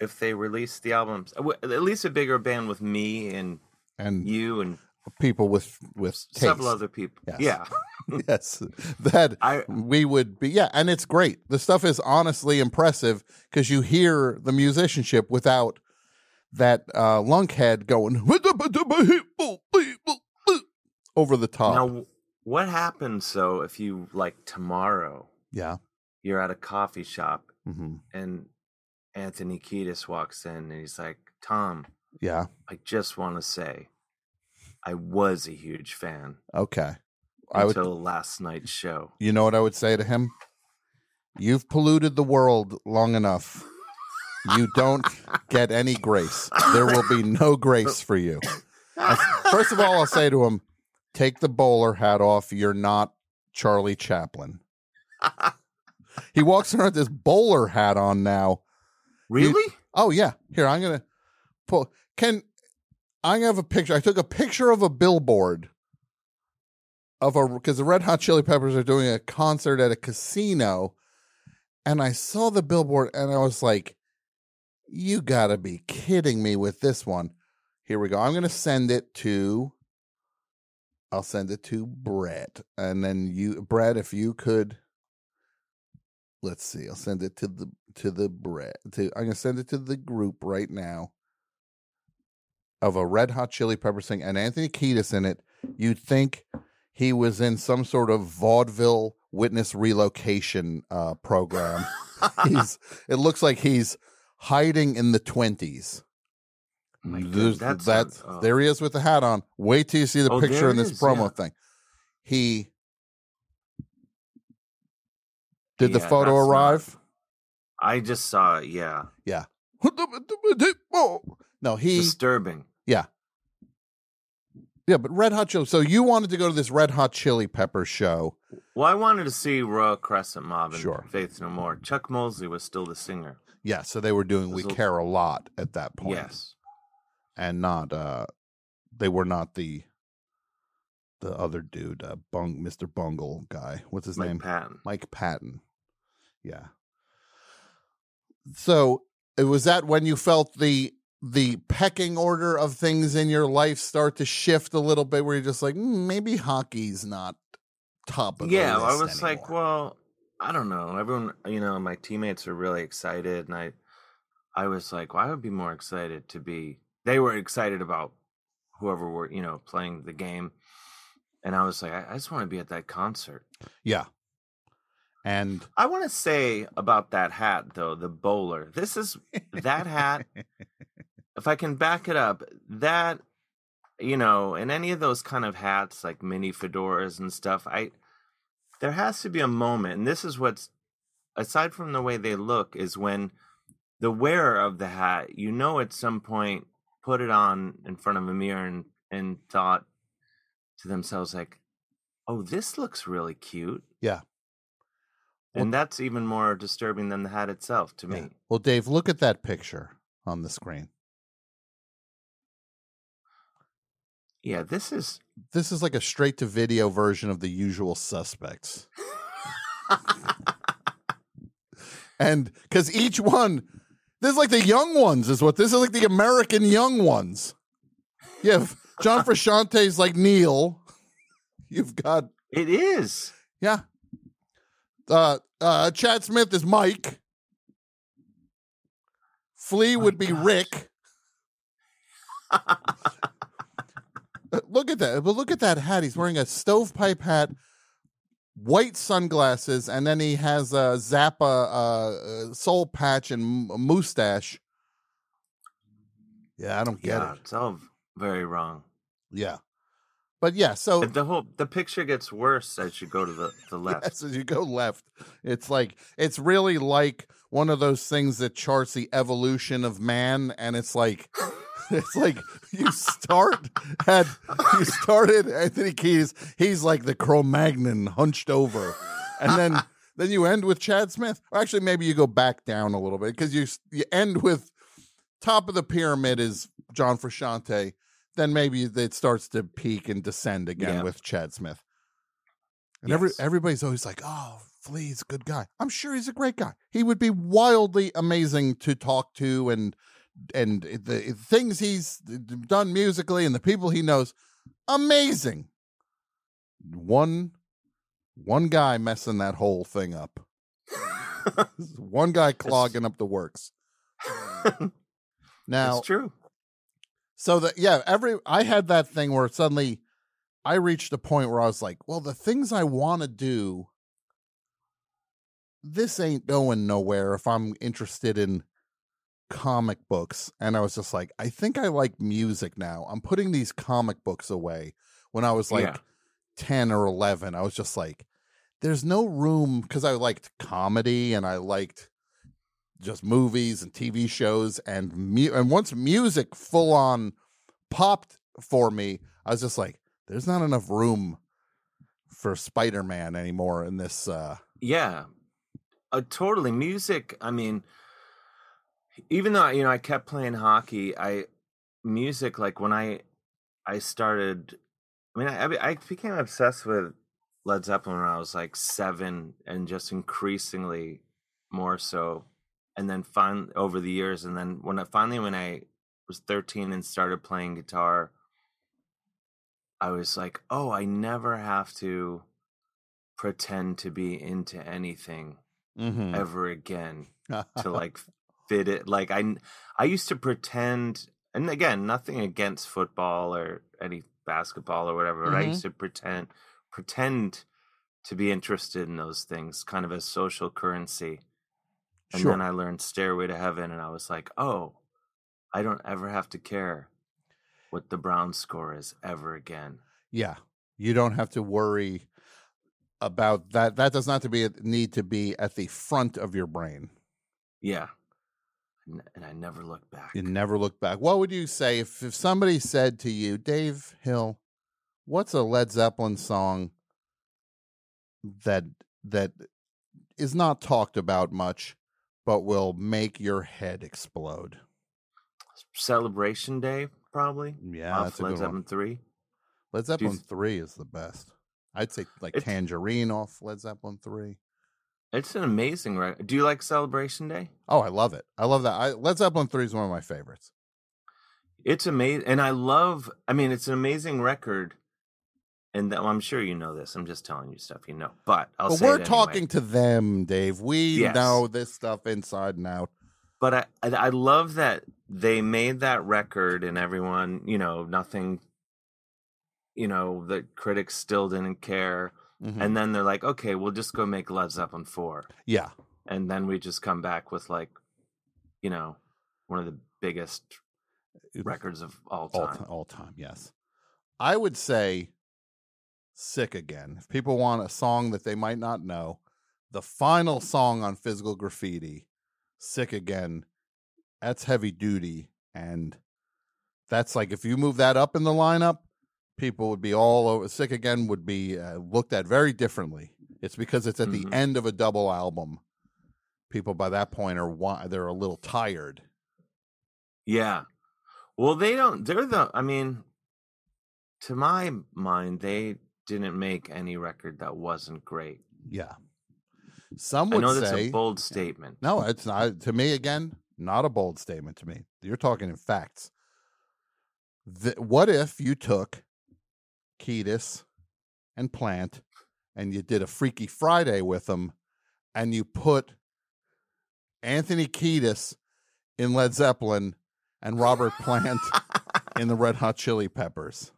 if they released the albums. At least a bigger band with me and and you and people with with several other people. Yes. Yeah. yes, that I, we would be. Yeah, and it's great. The stuff is honestly impressive because you hear the musicianship without that uh, lunkhead going over the top. Now, what happens so if you like tomorrow? Yeah. You're at a coffee shop Mhm. and Anthony Kiedis walks in and he's like, "Tom, Yeah. I just want to say, I was a huge fan Okay. I would. until last night's show." You know what I would say to him? You've polluted the world long enough. You don't get any grace. There will be no grace for you. First of all, I'll say to him, take the bowler hat off. You're not Charlie Chaplin. he walks around with this bowler hat on now. Really? oh yeah. Here, I'm gonna pull can I have a picture. I took a picture of a billboard of a because the Red Hot Chili Peppers are doing a concert at a casino, and I saw the billboard and I was like, "You got to be kidding me with this one." Here we go. I'm gonna send it to. I'll send it to Brett, and then you, Brett, if you could. Let's see. I'll send it to the to the Brett. To I'm gonna send it to the group right now. Of a Red Hot Chili Peppers thing, and Anthony Kiedis in it. You'd think he was in some sort of vaudeville witness relocation uh, program. he's. It looks like he's hiding in the twenties. There's- that that there he is with the hat on. Wait till you see the Oh, picture in this is, promo yeah. thing. He did the photo that's not- arrive? I just saw it. Yeah. Yeah. No, he Disturbing. Yeah. Yeah, but Red Hot Chili. So you wanted to go to this Red Hot Chili Pepper show. Well, I wanted to see Royal Crescent Mob and Sure. Faith No More. Chuck Mosley was still the singer. Yeah, so they were doing We Care a Lot at that point. Yes. And not uh they were not the the other dude, uh Bung Mr. Bungle guy. What's his Mike name? Patton. Mike Patton. Yeah. So it was that when you felt the the pecking order of things in your life start to shift a little bit where you're just like "Mm, maybe hockey's not top of the Yeah, I was like, well, I don't know. Everyone, you know, my teammates were really excited, and I, I was like, well, I would be more excited to be. They were excited about whoever were, you know, playing the game, and I was like, I, I just want to be at that concert. Yeah. And I want to say about that hat though, the bowler. This is that hat. if I can back it up, that you know, in any of those kind of hats like mini fedoras and stuff, I there has to be a moment, and this is what's aside from the way they look, is when the wearer of the hat, you know, at some point put it on in front of a mirror and and thought to themselves like, "Oh, this looks really cute." Yeah. And that's even more disturbing than the hat itself to me. Well, Dave, look at that picture on the screen. Yeah, this is This is like a straight to video version of the usual suspects. and because each one, this is like the young ones, is what this is like the American young ones. You have John Frusciante's like Neil. You've got it is. Yeah. Uh uh Chad Smith is Mike. Flea would be Rick. Look at that. But look at that hat. He's wearing a stovepipe hat, white sunglasses, and then he has a Zappa uh, uh, soul patch and m- mustache. Yeah, I don't get yeah, it. it's all very wrong. Yeah. But yeah, so the whole the picture gets worse as you go to the, the left. Yes, as you go left, it's like it's really like one of those things that charts the evolution of man, and it's like it's like you start at you started Anthony Kiedis, he's like the Cro-Magnon hunched over, and then then you end with Chad Smith. Or actually, maybe you go back down a little bit because you you end with top of the pyramid is John Frusciante, then maybe it starts to peak and descend again Yeah. with Chad Smith. And every everybody's always like, "Oh, Flea's a good guy." I'm sure he's a great guy. He would be wildly amazing to talk to, and and the things he's done musically and the people he knows, amazing. One one guy messing that whole thing up. one guy clogging up the works. Now It's true. so that yeah, every I had that thing where suddenly I reached a point where I was like, well, the things I want to do, this ain't going nowhere if I'm interested in comic books. And I was just like, I think I like music now. I'm putting these comic books away. When I was like Yeah. 10 or 11, I was just like, there's no room because I liked comedy and I liked just movies and TV shows and mu- and once music full on popped for me, I was just like, there's not enough room for Spider-Man anymore in this uh Yeah, uh, totally. Music. I mean, even though you know I kept playing hockey, I music like when I I started. I mean, I, I became obsessed with Led Zeppelin when I was like seven, and just increasingly more so. And then fin over the years, and then when I finally when I was thirteen and started playing guitar, I was like, oh, I never have to pretend to be into anything Mhm. ever again to like fit it like i i used to pretend and again nothing against football or any basketball or whatever but i mm-hmm. used to pretend pretend to be interested in those things kind of as social currency and Sure. then i learned stairway to heaven and i was like oh i don't ever have to care what the brown score is ever again Yeah. You don't have to worry about that. That does not to be need to be at the front of your brain. yeah and, i never looked back You never look back. What would you say if, if somebody said to you, Dave Hill, what's a Led Zeppelin song that that is not talked about much, but will make your head explode? celebration day probably Yeah, off that's Led good one. Zeppelin 3 Led Zeppelin th- three is the best. I'd say like It's- Tangerine off Led Zeppelin three. It's an amazing record. Do you like Celebration Day? Oh, I love it. I love that. I, Led Zeppelin three is one of my favorites. It's amazing, and I love. I mean, it's an amazing record, and that, well, I'm sure you know this. I'm just telling you stuff you know, but I'll but say we're it anyway. talking to them, Dave. We Yes. know this stuff inside and out. But I, I I love that they made that record, and everyone, you know, nothing. You know, the critics still didn't care, Mhm. and then they're like, "Okay, we'll just go make Led Zeppelin four. Yeah. and then we just come back with like, you know, one of the biggest records of all all, time. ti- all time. Yes, I would say "Sick Again." If people want a song that they might not know, the final song on Physical Graffiti, "Sick Again," that's heavy duty, and that's like if you move that up in the lineup, people would be all over. "Sick Again" would be uh, looked at very differently. It's because it's at Mhm. the end of a double album. People by that point are wa- they're a little tired. Yeah. Well, they don't. They're the. I mean, to my mind, they didn't make any record that wasn't great. Yeah. Some I would know that's say a bold statement. No, it's not. To me, again, not a bold statement to me. You're talking in facts. The, what if you took Kiedis and Plant and you did a Freaky Friday with them and you put Anthony Kiedis in Led Zeppelin and Robert Plant in the Red Hot Chili Peppers?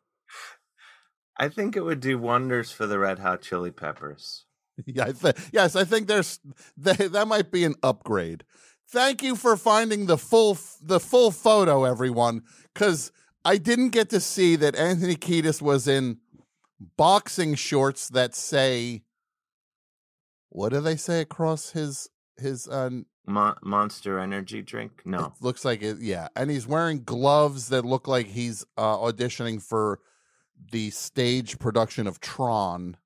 I think it would do wonders for the Red Hot Chili Peppers. Yeah, I th- yes, I think there's th- that might be an upgrade. Thank you for finding the full the full photo, everyone, because I didn't get to see that Anthony Kiedis was in boxing shorts that say, what do they say across his his? Uh, Mon- Monster Energy drink? No. it looks like it, yeah, and he's wearing gloves that look like he's uh, auditioning for the stage production of Tron.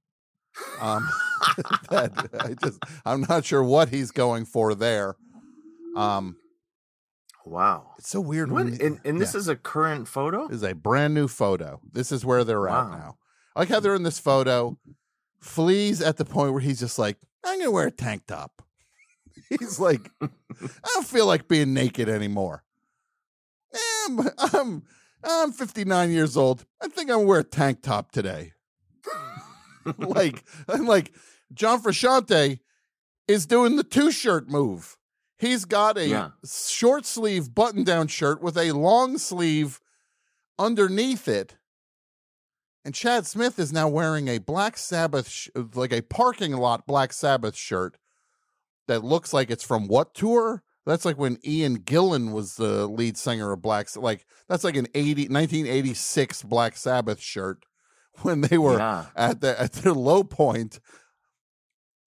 Um, that I just I'm not sure what he's going for there. Um, Wow. It's so weird. What, when and, and this yeah. is a current photo? This is a brand new photo. This is where they're at now. I like how they're in this photo. Fleas at the point where he's just like, I'm gonna wear a tank top. He's like, I don't feel like being naked anymore. I'm, I'm I'm 59 years old. I think I'm gonna wear a tank top today. like I'm like John Frusciante is doing the two shirt move. He's got a Yeah. short sleeve button down shirt with a long sleeve underneath it. And Chad Smith is now wearing a Black Sabbath, sh- like a parking lot Black Sabbath shirt that looks like it's from what tour? That's like when Ian Gillan was the lead singer of Black. Like that's like an 80, 1986 Black Sabbath shirt when they were Yeah. at the at their low point,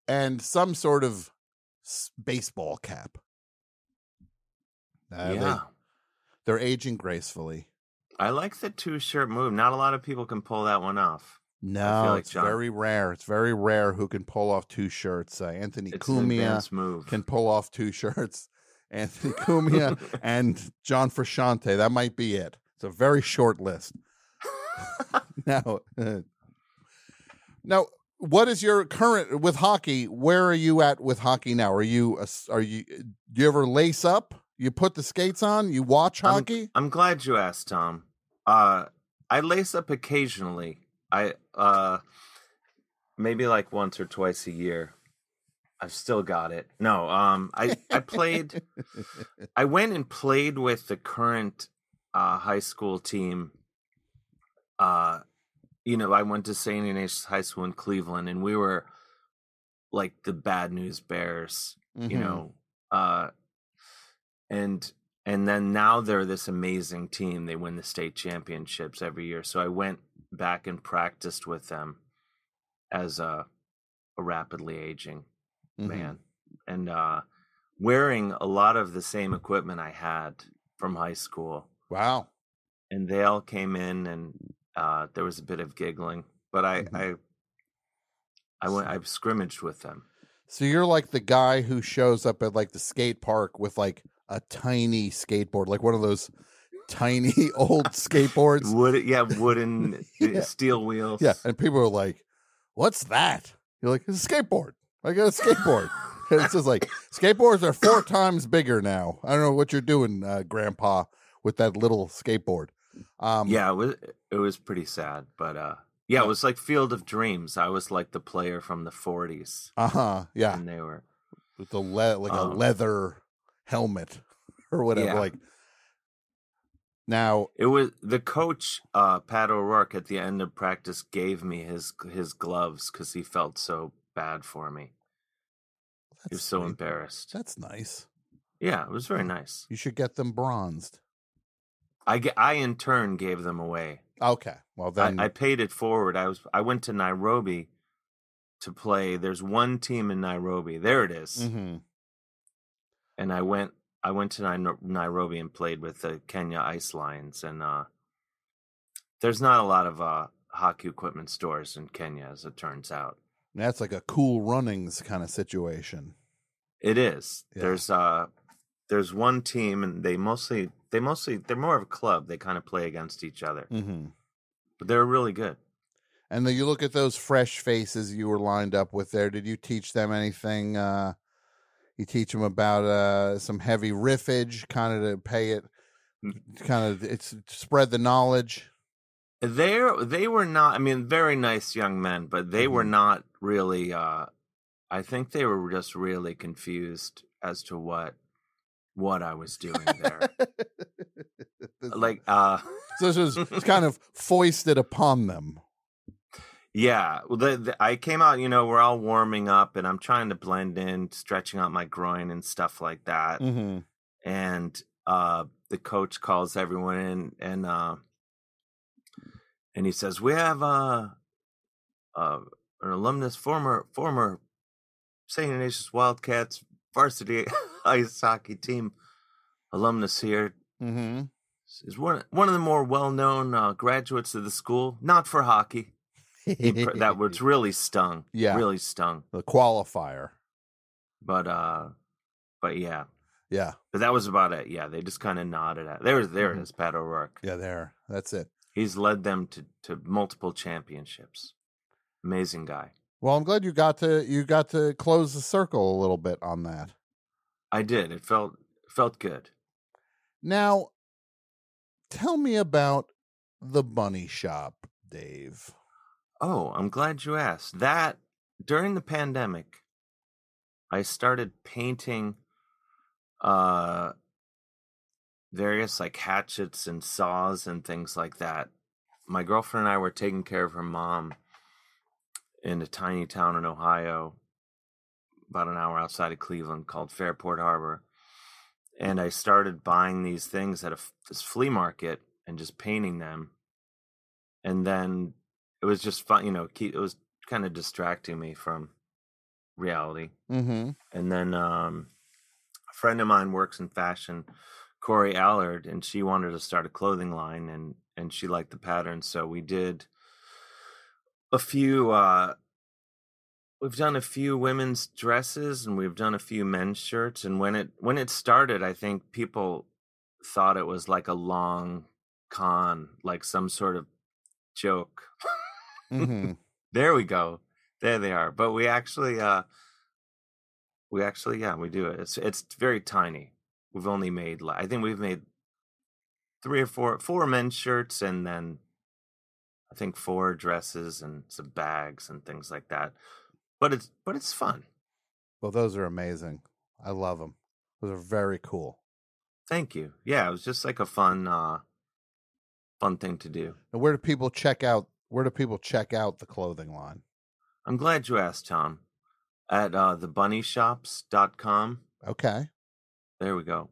and some sort of s- baseball cap. Uh, they- yeah. they're aging gracefully. I like the two shirt move. Not a lot of people can pull that one off. No, like it's John- very rare. It's very rare who can pull off two shirts. Uh, Anthony It's Cumia can pull off two shirts. Anthony Cumia and John Frusciante. That might be it. It's a very short list. now, uh, now, what is your current with hockey? Where are you at with hockey now? Are you are you do you ever lace up? You put the skates on? You watch I'm- hockey? I'm, glad you asked, Tom. Uh, I lace up occasionally. I uh, maybe like once or twice a year. I've still got it. No, um, I I played. I went and played with the current uh, high school team. Uh, you know, I went to St. Ignatius High School in Cleveland, and we were like the bad news bears. You Mhm. know, uh, and and then now they're this amazing team. They win the state championships every year. So I went back and practiced with them as a, a rapidly aging Mhm. man, and uh, wearing a lot of the same equipment I had from high school. Wow. And they all came in, and uh, there was a bit of giggling, but I I I went I scrimmaged with them. So you're like the guy who shows up at like the skate park with like a tiny skateboard, like one of those tiny old skateboards. Wood, yeah, wooden uh, Yeah. steel wheels. Yeah, and people are like, "What's that?" You're like, "It's a skateboard. I got a skateboard." And it's just like skateboards are four times bigger now. I don't know what you're doing, uh, Grandpa, with that little skateboard. Um, yeah, it was it was pretty sad, but uh, yeah, it was like Field of Dreams. I was like the player from the '40s. Uh huh. Yeah. and they were with the le- like a Um, leather helmet or whatever. Yeah. Like now, It was the coach, uh, Pat O'Rourke, at the end of practice gave me his his gloves because he felt so bad for me. he was so embarrassed. that's nice. Yeah, it was very nice. You should get them bronzed. I I in turn gave them away. Okay. Well then, I, I paid it forward. I was I went to Nairobi to play. There's one team in Nairobi. There it is. Mhm. And I went I went to Nai- Nairobi and played with the Kenya Ice Lions. And uh, there's not a lot of uh, hockey equipment stores in Kenya, as it turns out. that's like a cool runnings kind of situation. It is. Yeah. There's uh there's one team and they mostly they mostly they're more of a club. They kind of play against each other. Mm-hmm. But they're really good. And then you look at those fresh faces you were lined up with there. Did you teach them anything? Uh, you teach them about uh, some heavy riffage, kind of to pay it, kind of it's spread the knowledge. They're they were not I mean, very nice young men, but they were Mhm. not really uh I think they were just really confused as to what what I was doing there. like uh So this was it's kind of foisted upon them. Yeah, well, the, the, I came out. You know, we're all warming up, and I'm trying to blend in, stretching out my groin and stuff like that. Mm-hmm. And uh, the coach calls everyone in, and uh, and he says, "We have uh, uh, an alumnus, former former St. Ignatius Wildcats varsity ice hockey team alumnus here. Mm-hmm. Is one one of the more well known uh, graduates of the school, not for hockey." That was really stung. Yeah. really stung. The qualifier. But uh, but yeah, Yeah. But that was about it. Yeah, they just kind of nodded at. There, there it is, Pat O'Rourke. Yeah, there. That's it. He's led them to to multiple championships. Amazing guy. Well, I'm glad you got to you got to close the circle a little bit on that. I did. It felt felt good. Now, tell me about the bunny shop, Dave. Oh, I'm glad you asked. That during the pandemic, I started painting uh various like hatchets and saws and things like that. My girlfriend and I were taking care of her mom in a tiny town in Ohio, about an hour outside of Cleveland called Fairport Harbor. And I started buying these things at a, this flea market and just painting them. And then it was just fun, you know, keep, it was kind of distracting me from reality. Mm-hmm. And then um, a friend of mine works in fashion, Corey Allard, and she wanted to start a clothing line, and and she liked the pattern, so we did a few. Uh, we've done a few women's dresses, and we've done a few men's shirts. And when it when it started, I think people thought it was like a long con, like some sort of joke. Mm-hmm. there we go. There they are. But we actually uh we actually yeah, we do it. It's it's very tiny. We've only made I think we've made three or four four men's shirts and then I think four dresses and some bags and things like that. But it's but it's fun. Well, those are amazing. I love them. Those are very cool. Thank you. Yeah, it was just like a fun uh fun thing to do. And where do people check out? Where do people check out the clothing line? I'm glad you asked, Tom. At uh thebunnyshops.com. Okay. There we go.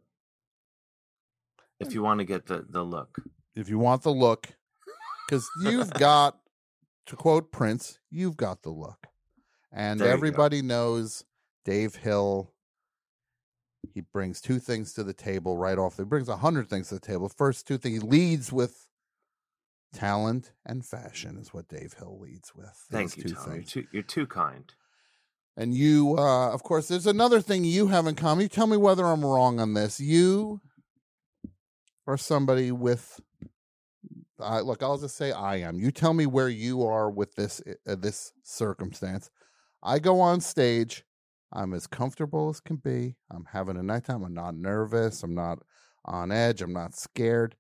If you want to get the the look. If you want the look, because you've got, to quote Prince, you've got the look, and There everybody knows Dave Hill. He brings two things to the table right off. He brings a hundred things to the table. First two things he leads with talent and fashion is what Dave Hill leads with. Thank you, two Tom. You're too, you're too kind. And you, uh, of course, there's another thing you have in common. You tell me whether I'm wrong on this. You are somebody with. Uh, look, I'll just say I am. You tell me where you are with this uh, this circumstance. I go on stage. I'm as comfortable as can be. I'm having a nighttime. I'm not nervous. I'm not on edge. I'm not scared.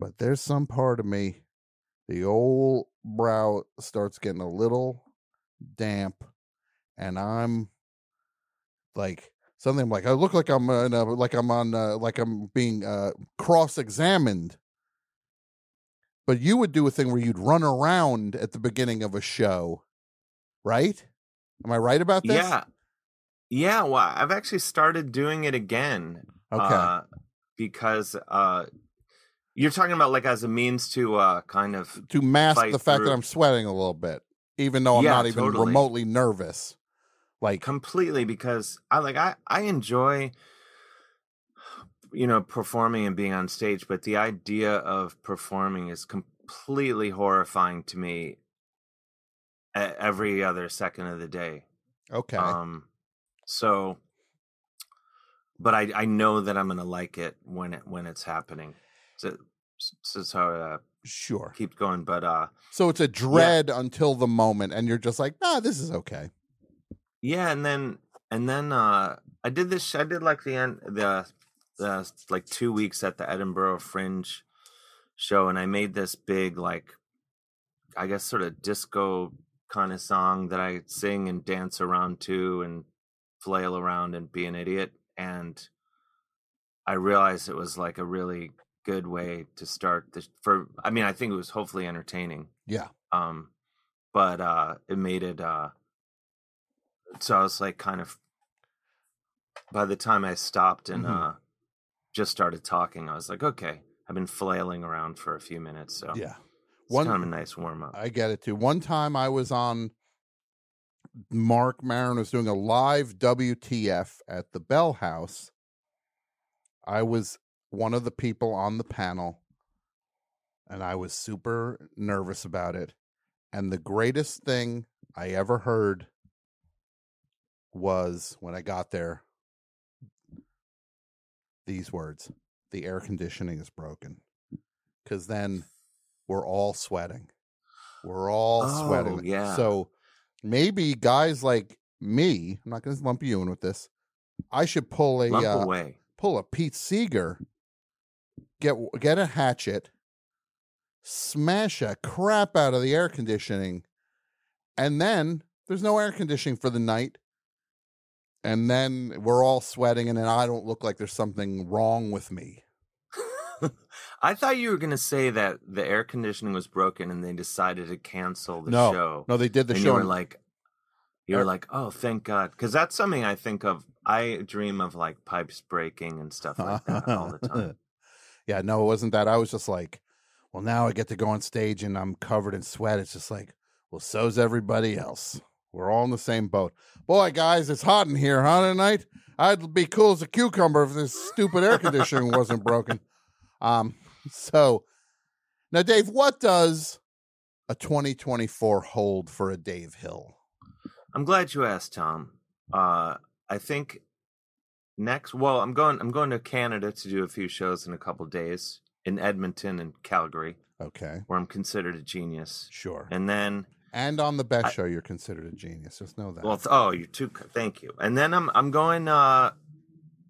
But there's some part of me, the old brow starts getting a little damp and I'm like something like I look like I'm uh, like I'm on uh, like I'm being uh, cross examined. But you would do a thing where you'd run around at the beginning of a show, right? Am I right about this? Yeah. Yeah, well, I've actually started doing it again. Okay. Uh, because uh you're talking about like as a means to uh kind of To mask the fact through- that I'm sweating a little bit, even though I'm Yeah, not even totally. remotely nervous. Like completely because I like I I enjoy you know performing and being on stage, but the idea of performing is completely horrifying to me every other second of the day. Okay. Um so but I I know that I'm going to like it when it when it's happening. So so uh sure keep going but uh So it's a dread until the moment, and you're just like, nah, this is okay. Yeah, and then and then uh I did this I did like the end the the like 2 weeks at the Edinburgh Fringe show and I made this big like I guess sort of disco kind of song that I sing and dance around to and flail around and be an idiot and I realized it was like a really good way to start this for I mean I think it was hopefully entertaining Yeah. um but uh it made it uh so I was like kind of by the time I stopped and Mhm. uh just started talking, I was like, okay, I've been flailing around for a few minutes, so Yeah. it's One- kind of a nice warm up. I get it too. One time I was on Marc Maron was doing a live WTF at the Bell House. I was one of the people on the panel and I was super nervous about it. And the greatest thing I ever heard was when I got there these words the air conditioning is broken. Because then we're all sweating. We're all Oh, sweating. yeah. So maybe guys like me, I'm not going to lump you in with this. I should pull a uh, pull a Pete Seeger, get get a hatchet, smash a crap out of the air conditioning, and then there's no air conditioning for the night. And then we're all sweating, and then I don't look like there's something wrong with me. I thought you were going to say that the air conditioning was broken and they decided to cancel the No. show. No, they did the and show You were and- like, you were Air- like, oh, thank God, because that's something I think of. I dream of like pipes breaking and stuff like that all the time. Yeah, no, it wasn't that. I was just like, well, now I get to go on stage and I'm covered in sweat. It's just like, well, so's everybody else. We're all in the same boat. Boy, guys, it's hot in here, huh, tonight? I'd be cool as a cucumber if this stupid air conditioning wasn't broken. Um, so now, Dave, what does a 2024 hold for a Dave Hill? I'm glad you asked, Tom. Uh, I think next. Well, I'm going. I'm going to Canada to do a few shows in a couple days in Edmonton and Calgary. Okay, where I'm considered a genius. Sure. And then And on the best show, you're considered a genius. Just know that. Well, oh, you're too. Thank you. And then I'm I'm going uh,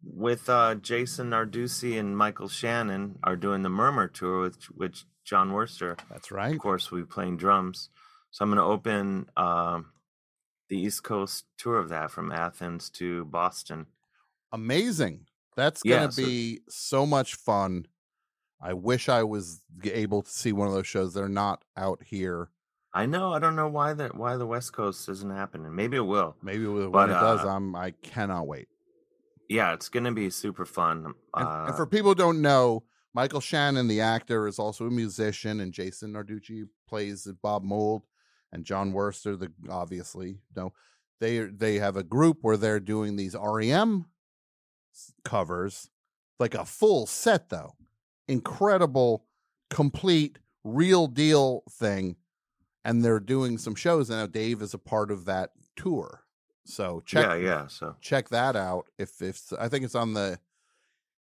with uh, Jason Narducci and Michael Shannon are doing the Murmur tour with with John Wurster. That's right. Of course, we playing drums. So I'm going to open um the East Coast tour of that from Athens to Boston. Amazing. That's going to so- be so much fun. I wish I was able to see one of those shows. They're not out here. I know. I don't know why that why the West Coast isn't happening. Maybe it will. Maybe when But, it does, uh, I'm I cannot wait. Yeah, it's going to be super fun. And, uh, and for people who don't know, Michael Shannon, the actor, is also a musician, and Jason Narducci plays Bob Mould, and John Wurster, the obviously no, they they have a group where they're doing these REM covers, like a full set though, incredible, complete, real deal thing, and they're doing some shows. And now Dave is a part of that tour, so check Yeah, yeah, so. check that out. If if I think it's on the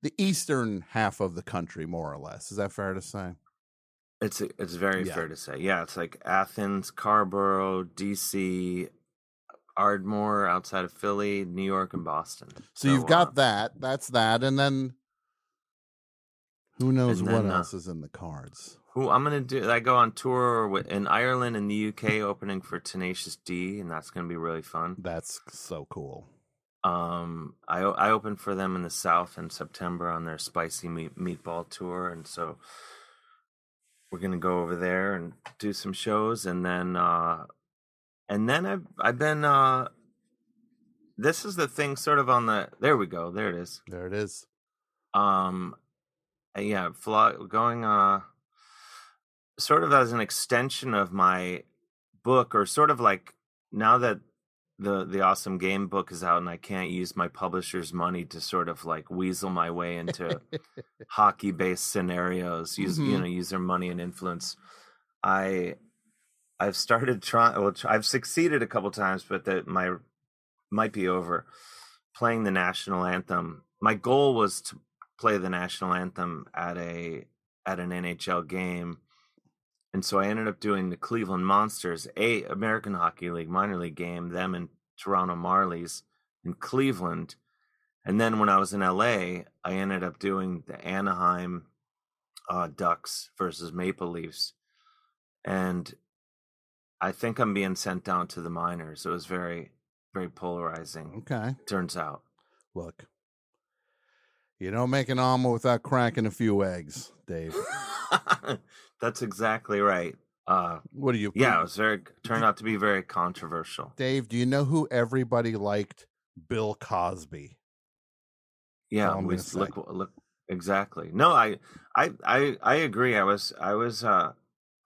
the eastern half of the country, more or less. Is that fair to say? It's it's very Yeah. fair to say. Yeah, it's like Athens, Carrboro, DC, Ardmore outside of Philly, New York, and Boston. So, you've uh, got that. That's that, and then who knows And what uh, else is in the cards? who I'm gonna do. I go on tour with, in Ireland and the UK, opening for Tenacious D, and that's gonna be really fun. That's so cool. Um, I I opened for them in the South in September on their spicy meat, meatball tour, and so we're gonna go over there and do some shows, and then uh, and then I've I've been uh, this is the thing, sort of on the there we go, there it is, there it is. Um, uh, yeah, fly, going uh, sort of as an extension of my book, or sort of like now that the the awesome game book is out and I can't use my publisher's money to sort of like weasel my way into hockey based scenarios, use you Mhm. know use their money and influence. I I've started trying. Well, I've succeeded a couple times, but that my might be over playing the national anthem. My goal was to play the national anthem at a at an NHL game. And so I ended up doing the Cleveland Monsters, a American Hockey League minor league game, them and Toronto Marlies in Cleveland. And then when I was in LA, I ended up doing the Anaheim uh, Ducks versus Maple Leafs. And I think I'm being sent down to the minors. It was very, very polarizing. Okay. Turns out. Look, you don't make an omelet without cracking a few eggs, Dave. That's exactly right. Uh, what do you? Yeah, it was very turned out to be very controversial. Dave, do you know who everybody liked? Bill Cosby. Yeah, we look look exactly. No, I I I I agree. I was I was uh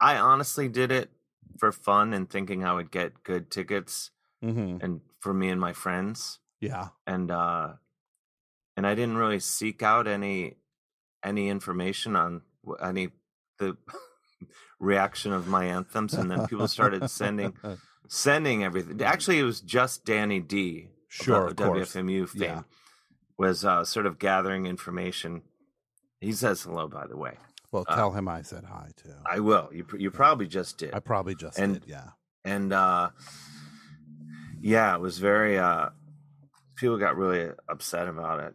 I honestly did it for fun and thinking I would get good tickets Mhm. and for me and my friends. Yeah. And uh and I didn't really seek out any any information on any the reaction of my anthems and then people started sending sending everything. Actually, it was just Danny D. Sure, of. WFMU fame. Yeah. was uh, sort of gathering information. He says hello, by the way. Well, Uh, tell him I said hi too. I will. You you probably just did. I probably just and, did. Yeah. And uh, yeah, it was very. Uh, people got really upset about it.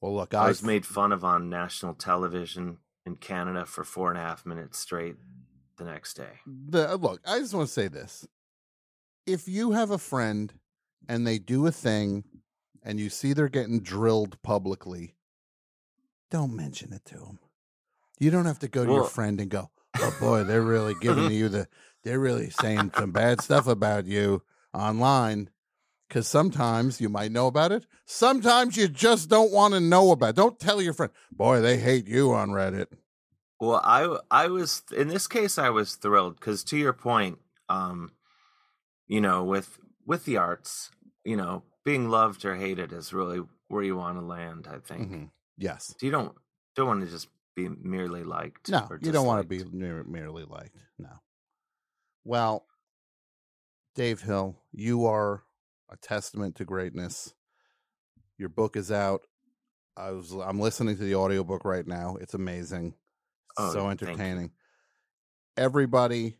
Well, look, I I was made fun of on national television in Canada for four and a half minutes straight the next day. the look, I just want to say this. If you have a friend and they do a thing and you see they're getting drilled publicly, don't mention it to them. You don't have to go to your friend and go, "Oh boy, they're really giving you the they're really saying some bad stuff about you online." Cuz sometimes you might know about it. Sometimes you just don't want to know about. It. Don't tell your friend, "Boy, they hate you on Reddit." Well, I I was in this case I was thrilled because to your point, um, you know, with with the arts, you know, being loved or hated is really where you want to land. I think. Mhm. Yes. You don't don't want to just be merely liked. No, you don't want to be mere, merely liked. No. Well, Dave Hill, you are a testament to greatness. Your book is out. I was I'm listening to the audiobook right now. It's amazing. Oh, so entertaining. Everybody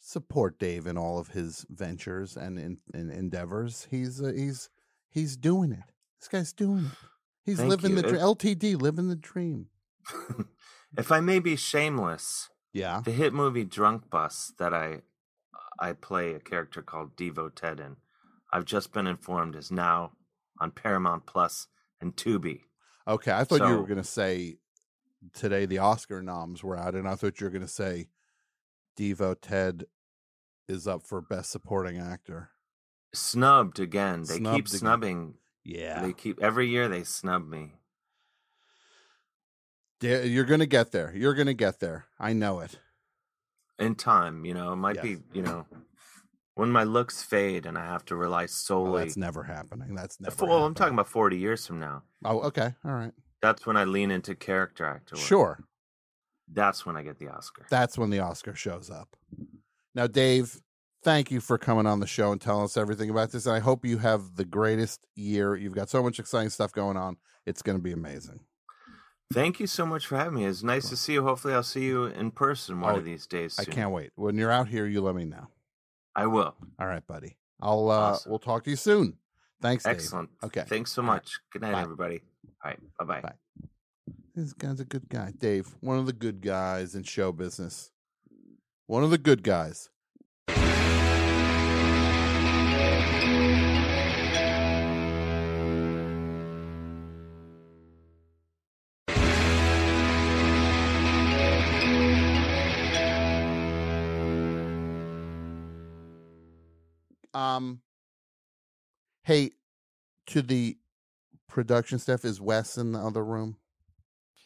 support Dave in all of his ventures and in, in endeavors. He's uh, he's he's doing it. This guy's doing it. He's Thank living you. the dream. It- LTD, living the dream. If I may be shameless, Yeah. the hit movie Drunk Bus that I I play a character called Devo Ted in, I've just been informed is now on Paramount Plus and Tubi. Okay, I thought you were going to say today the Oscar noms were out, and I thought you were going to say Devo Ted is up for Best Supporting Actor. Snubbed again. They Snubbed keep again. snubbing. Yeah. They keep every year they snub me. Da- You're going to get there. You're going to get there. I know it. In time, you know, it might be, you know, when my looks fade and I have to rely Oh, solely. that's never happening. That's never. Well, I'm talking about 40 years from now. Oh, okay. All right. That's when I lean into character actor. work. Sure. That's when I get the Oscar. That's when the Oscar shows up. Now, Dave, thank you for coming on the show and telling us everything about this. And I hope you have the greatest year. You've got so much exciting stuff going on. It's going to be amazing. Thank you so much for having me. It's nice to see you. Hopefully, I'll see you in person one Oh, of these days. I can't wait. When you're out here, you let me know. I will. All right, buddy. I'll uh we'll talk to you soon. Thanks, Dave. Excellent. Okay. Thanks so All right. much. Good night, Bye. everybody. All right. Bye bye. Bye. This guy's a good guy. Dave, one of the good guys in show business. One of the good guys. Um hey, to the production staff, is Wes in the other room?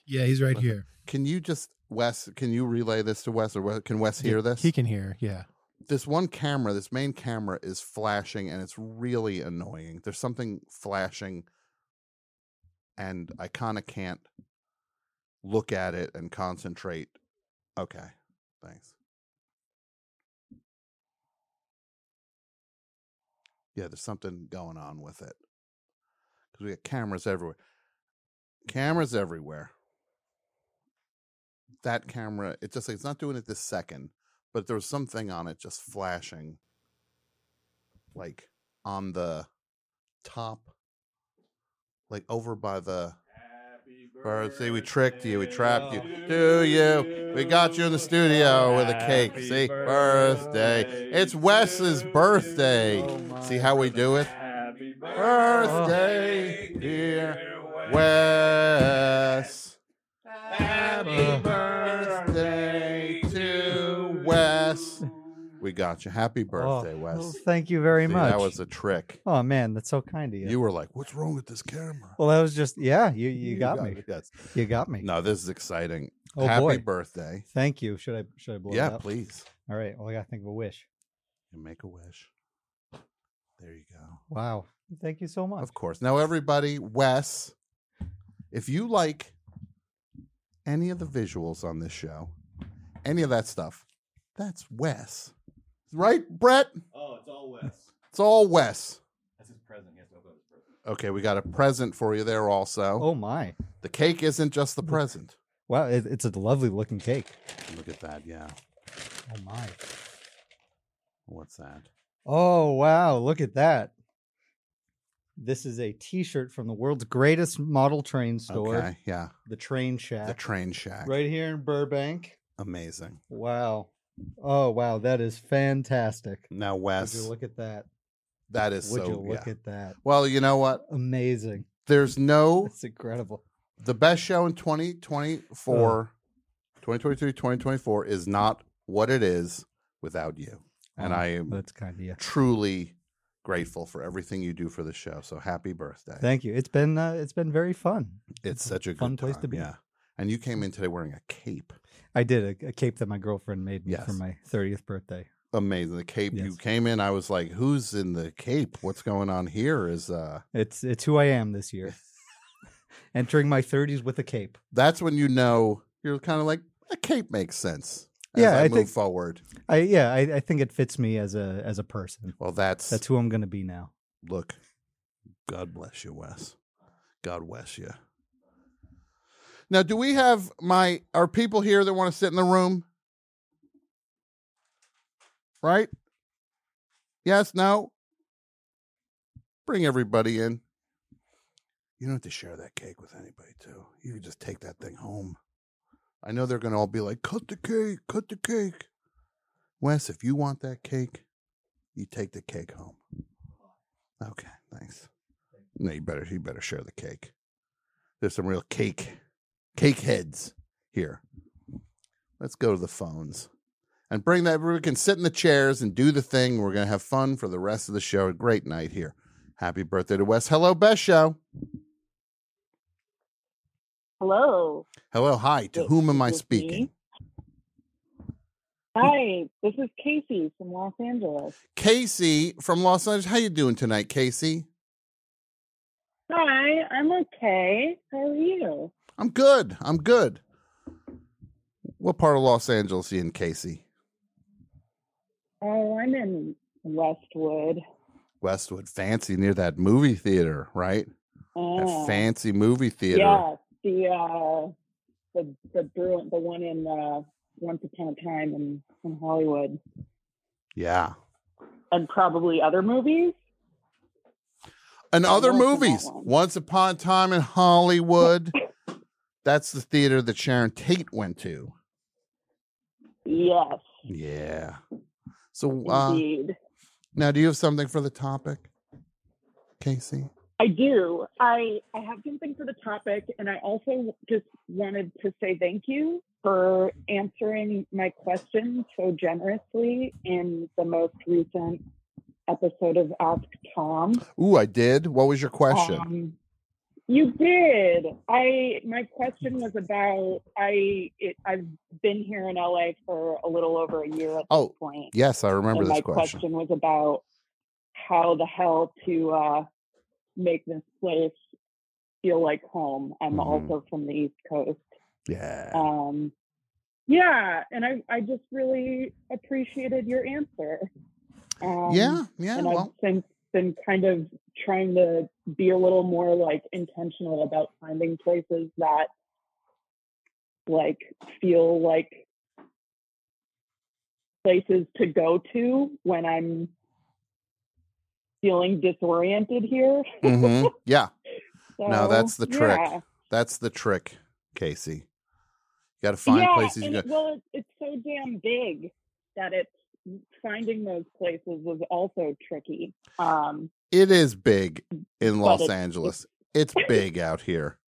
Yeah, he's right here. Can you just Wes? Can you relay this to Wes, or can Wes hear this? He can hear. Yeah. This one camera, this main camera, is flashing, and it's really annoying. There's something flashing, and I kind of can't look at it and concentrate. Okay, thanks. Yeah, there's something going on with it because we got cameras everywhere. Cameras everywhere. That camera, it just it's not doing it this second, but there was something on it just flashing, like on the top, like over by the. Birthday, we tricked you, we trapped you. Do you? We got you in the studio with a cake. See, birthday. It's Wes's birthday. See how we do it? Happy birthday, dear Wes. We got you. Happy oh, birthday, Oh, Wes. well, thank you very See, much. That was a trick. Oh man, that's so kind of you. You were like, "What's wrong with this camera?" Well, that was just yeah. You you, You got, got me. me, yes. You got me. No, this is exciting. Oh, Happy boy. birthday. Thank you. Should I should I blow it Yeah, please. All right. Well, I gotta think of a wish. You make a wish. There you go. Wow. Thank you so much. Of course. Now, everybody, Wes, if you like any of the visuals on this show, any of that stuff, that's Wes. Right, Brett? Oh, it's all Wes. It's all Wes. That's his present. He has to open his present. Okay, we got a present for you there also. Oh my! The cake isn't just the present. Wow, it, it's a lovely looking cake. Look at that. Yeah. Oh my! What's that? Oh wow! Look at that. This is a T-shirt from the world's greatest model train store. Okay, yeah. The Train Shack. The Train Shack. right here in Burbank. Amazing. Wow. Oh wow, that is fantastic. Now, Would Wes, you look at that? that is Would so. you look yeah. at that? Well, you know what? Amazing. There's no It's incredible. the best show in 2024, 2023, 2024 is not what it is without you. And Oh, I am that's kind of you. truly grateful for everything you do for the show. So happy birthday. Thank you. It's been uh, it's been very fun. It's such a good fun place time, to be. Yeah. And you came in today wearing a cape. I did a, a cape that my girlfriend made me for my 30th birthday. Amazing. The cape you came in, I was like, who's in the cape? What's going on here? Is uh It's it's who I am this year. Entering my 30s with a cape. that's when you know you're kind of like a cape makes sense. As Yeah, I, I move think- forward. I yeah, I, I think it fits me as a as a person. Well, that's That's who I'm going to be now. look. God bless you, Wes. God bless you. Now, do we have my are people here that want to sit in the room? Right? Yes, no. Bring everybody in. You don't have to share that cake with anybody, too. You can just take that thing home. I know they're going to all be like, cut the cake, cut the cake. Wes, if you want that cake, you take the cake home. Okay, thanks. No, you better you better share the cake. There's some real cake cake heads here. Let's go to the phones and bring that. We can sit in the chairs and do the thing. We're gonna have fun for the rest of the show. A great night here. Happy birthday to Wes. Hello, Best Show. Hello. Hello, hi. To whom am I speaking? Hi, this is Casey from Los Angeles. Casey from Los Angeles. How you doing tonight, Casey? Hi, I'm okay. How are you? I'm good. I'm good. What part of Los Angeles are you in, Casey? Oh, I'm in Westwood. Westwood, fancy near that movie theater, right? Oh, That fancy movie theater. Yeah, the uh, the the Bruin, the one in uh, Once Upon a Time in, in Hollywood, Yeah. and probably other movies. And other worked in that movies. Once Upon a Time in Hollywood. That's the theater that Sharon Tate went to. Yes, Yeah. So uh, indeed. now, do you have something for the topic, Casey? I do. I I have something for the topic, and I also just wanted to say thank you for answering my question so generously in the most recent episode of Ask Tom. Ooh, I did. What was your question? Um, you did. I my question was about I it, I've been here in LA for a little over a year at Oh, this point. yes, I remember and this my question. question was about how the hell to uh, make this place feel like home. I'm Mhm. also from the East Coast. Yeah. Um, yeah, and I I just really appreciated your answer. Um, Yeah, yeah, And well- I've since been kind of trying to be a little more like intentional about finding places that like feel like places to go to when I'm feeling disoriented here. hmm Yeah. no, that's the trick. yeah. That's the trick, Casey. You got to find yeah, places you go. it, well, it's, it's so damn big that it's finding those places was also tricky. Um, It is big in Los it's- Angeles. It's big out here.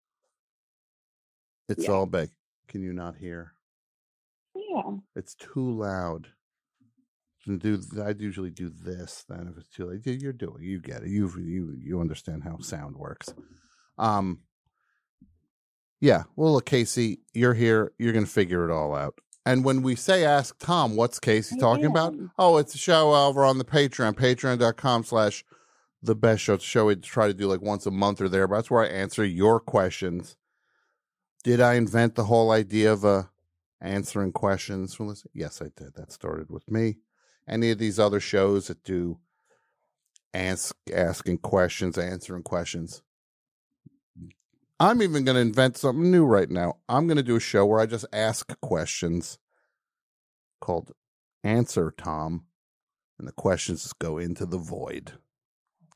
It's Yeah. all big. Can you not hear? yeah, It's too loud. And do I'd usually do this. Then if it's too late, you're doing. You get it. You you you understand how sound works. Um. Yeah. Well, look, Casey, you're here. You're gonna figure it all out. And when we say ask Tom, what's Casey I talking about? Oh, it's a show over on the Patreon, patreon.com slash the best show. It's a show we try to do like once a month or there, but that's where I answer your questions. Did I invent the whole idea of uh, answering questions from listeners? Yes, I did. That started with me. Any of these other shows that do ask asking questions, answering questions. I'm even going to invent something new right now. I'm going to do a show where I just ask questions called Answer Tom, and the questions just go into the void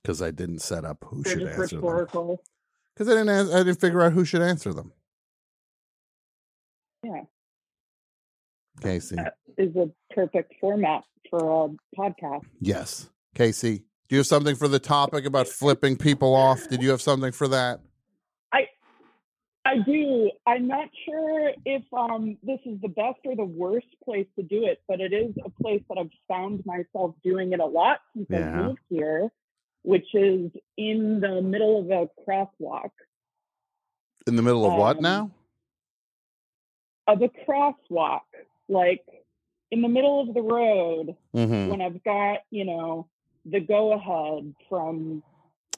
because I didn't set up who They're should answer them. Because I didn't, ans- I didn't figure out who should answer them. Yeah, Casey, uh, is a perfect format for a podcast. yes. Casey, do you have something for the topic about flipping people off? Did you have something for that? I do. I'm not sure if um this is the best or the worst place to do it, but it is a place that I've found myself doing it a lot since Yeah. I moved here, which is in the middle of a crosswalk. In the middle of what Um, now? Of a crosswalk, like in the middle of the road, Mhm. when I've got, you know, the go ahead from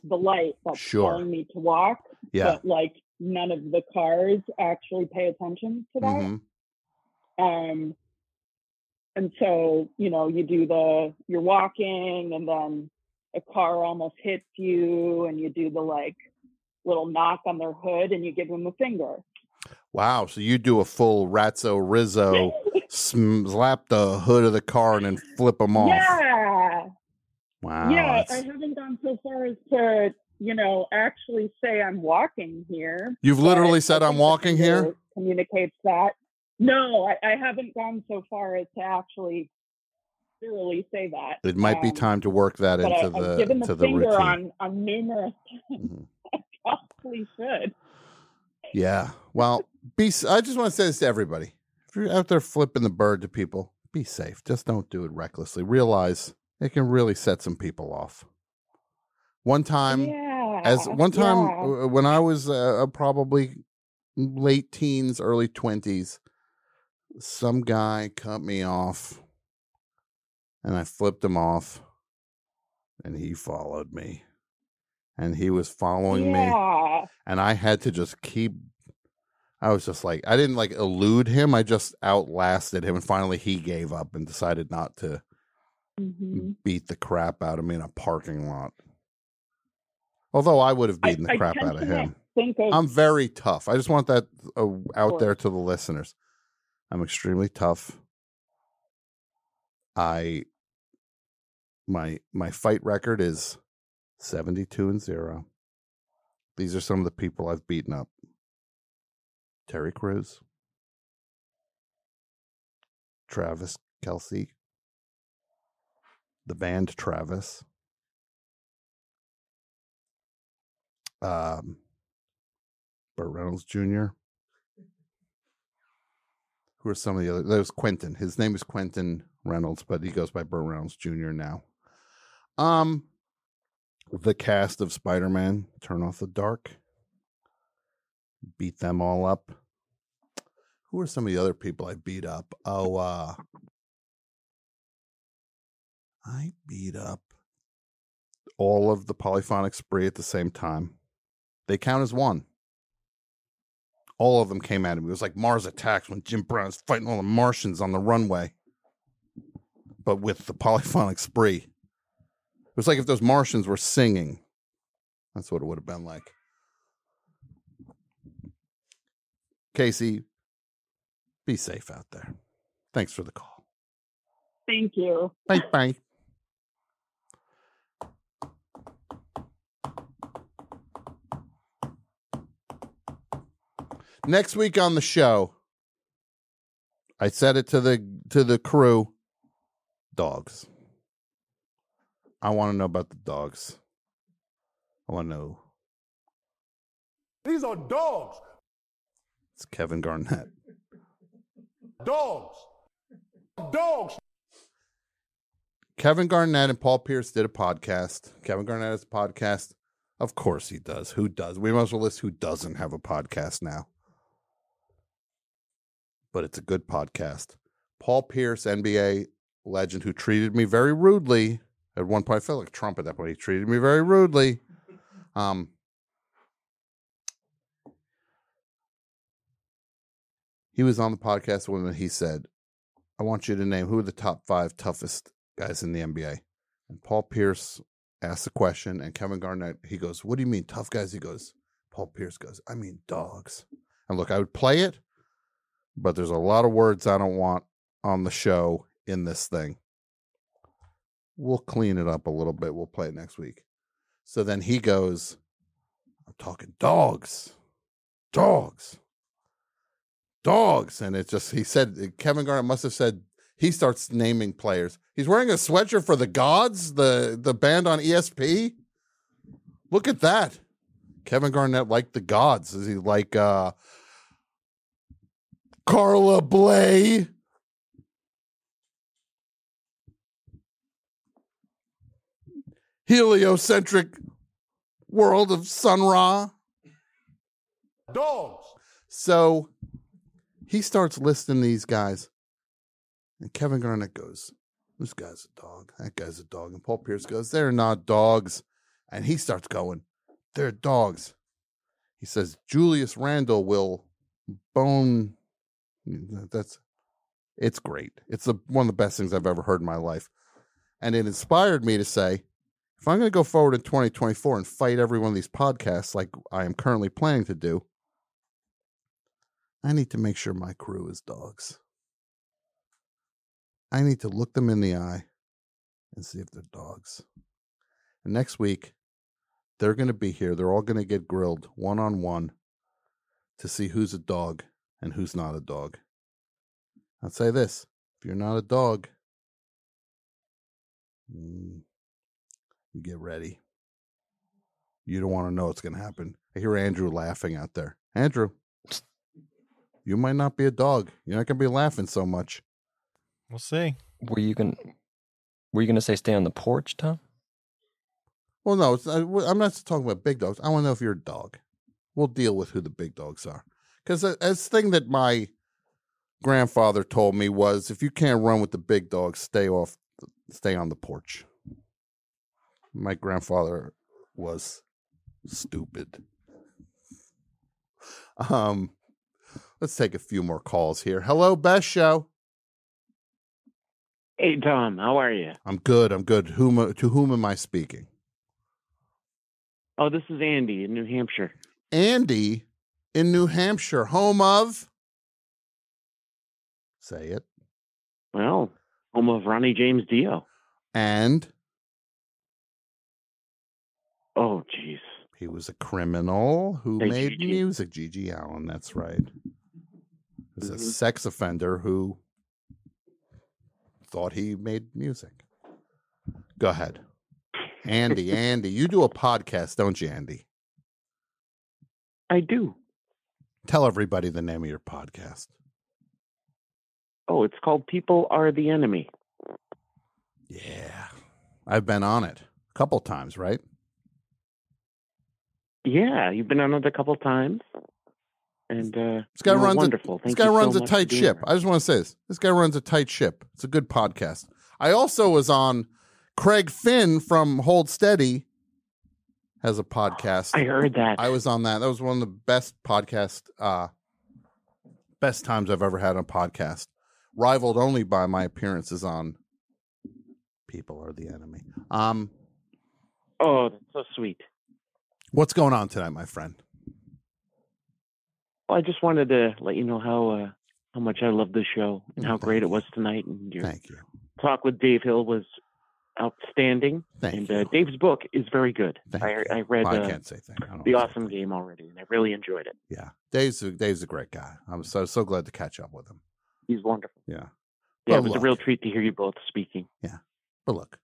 the light that's Sure. telling me to walk, Yeah. but like none of the cars actually pay attention to that. Mhm. Um, and so, you know, you do the, you're walking and then a car almost hits you and you do the like little knock on their hood and you give them a finger. Wow. So you do a full Ratso Rizzo, slap the hood of the car and then flip them off. Yeah. Wow. yeah. I haven't gone so far as to, you know, actually say I'm walking here. You've literally said, "I'm walking here"? Communicates that. No, I, I haven't gone so far as to actually thoroughly say that. It might be Um, time to work that into I, the I've given the to the finger routine. on on numerous times. I probably should. Yeah. Well, be. I just want to say this to everybody: if you're out there flipping the bird to people, be safe. Just don't do it recklessly. Realize it can really set some people off. One time, as one time yeah. uh, when I was uh, probably late teens, early twenties, some guy cut me off, and I flipped him off, and he followed me, and he was following me and I had to just keep. I was just like, I didn't like elude him. I just outlasted him, and finally he gave up and decided not to Mhm. beat the crap out of me in a parking lot. Although I would have I- beaten the crap out of him. think of- I'm very tough. I just want that uh, out there to the listeners. I'm extremely tough. I my my fight record is 72 and 0. These are some of the people I've beaten up. Terry Crews, Travis Kelce, the band Travis, um, Burt Reynolds Jr. Who are some of the other? There's Quentin. His name is Quentin Reynolds, but he goes by Burt Reynolds Jr. now. Um, the cast of Spider Man, Turn Off the Dark, beat them all up. Who are some of the other people I beat up? Oh, uh, I beat up all of the polyphonic spree at the same time. They count as one. All of them came at him. It was like Mars Attacks when Jim Brown's fighting all the Martians on the runway, but with the polyphonic spree. It was like if those Martians were singing. That's what it would have been like. Casey, be safe out there. Thanks for the call. Thank you. Bye bye. Next week on the show, I said it to the to the crew. Dogs. I want to know about the dogs. I want to know. These are dogs. It's Kevin Garnett. Dogs. Dogs. Kevin Garnett and Paul Pierce did a podcast. Kevin Garnett has a podcast. Of course he does. Who does? We must well list who doesn't have a podcast now. But it's a good podcast. Paul Pierce, NBA legend, who treated me very rudely. At one point, I felt like Trump at that point. He treated me very rudely. Um, he was on the podcast when he said, I want you to name who are the top five toughest guys in the NBA. And Paul Pierce asks a question, and Kevin Garnett he goes, "What do you mean tough guys?" He goes, Paul Pierce goes, "I mean dogs." And look, I would play it, but there's a lot of words I don't want on the show in this thing. We'll clean it up a little bit. We'll play it next week. So then he goes, I'm talking dogs, dogs, dogs. And it just, he said, Kevin Garnett must have said, he starts naming players. He's wearing a sweatshirt for the Godz, the, the band on ESP. Look at that. Kevin Garnett like the Godz. Is he like uh, Carla Bley? heliocentric world of Sun Ra. Dogs. So he starts listing these guys, and Kevin Garnett goes, This guy's a dog. That guy's a dog. And Paul Pierce goes, They're not dogs. And he starts going, They're dogs. He says, Julius Randle will bone. Mm, that's it's great. It's the, one of the best things I've ever heard in my life. And it inspired me to say, if I'm going to go forward in 2024 and fight every one of these podcasts like I am currently planning to do, I need to make sure my crew is dogs. I need to look them in the eye and see if they're dogs. And next week, they're going to be here. They're all going to get grilled one on one to see who's a dog and who's not a dog. I'll say this if you're not a dog, mm, you get ready. You don't want to know what's going to happen. I hear Andrew laughing out there. Andrew, you might not be a dog. You're not going to be laughing so much. We'll see. Were you going? Were you going to say stay on the porch, Tom? Well, no, it's, uh, I'm not talking about big dogs. I want to know if you're a dog. We'll deal with who the big dogs are. Because as thing that my grandfather told me was, if you can't run with the big dogs, stay off, stay on the porch. My grandfather was stupid. Um, let's take a few more calls here. Hello, best show. Hey Tom, how are you? I'm good. I'm good. Whom to whom am I speaking? Oh, this is Andy in New Hampshire. Andy in New Hampshire, home of. Say it. Well, home of Ronnie James Dio. And Oh, jeez. he was a criminal who Hey, made GG. music. GG Allin, that's right. He was a Mhm. sex offender who thought he made music. Go ahead. Andy, Andy, you do a podcast, don't you, Andy? I do. Tell everybody the name of your podcast. Oh, it's called People Are the Enemy. Yeah. I've been on it a couple times, right? Yeah, you've been on it a couple times. And uh This guy runs wonderful. A, this guy you so runs a tight ship. I just want to say this. This guy runs a tight ship. It's a good podcast. I also was on Craig Finn from Hold Steady has a podcast. I heard that. I was on that. That was one of the best podcast uh best times I've ever had on a podcast. Rivaled only by my appearances on People Are the Enemy. Um Oh, that's so sweet. what's going on tonight, my friend? Well, I just wanted to let you know how uh, how much I love the show and how great it was tonight. And your Thank you. talk with Dave Hill was outstanding. Thank and uh, Dave's book is very good. Thank I, you. I read I uh, can't say thank you. I the awesome game already, and I really enjoyed it. Yeah. Dave's a, Dave's a great guy. I'm so so glad to catch up with him. He's wonderful. Yeah. Yeah, But it was look, a real treat to hear you both speaking. Yeah. But look,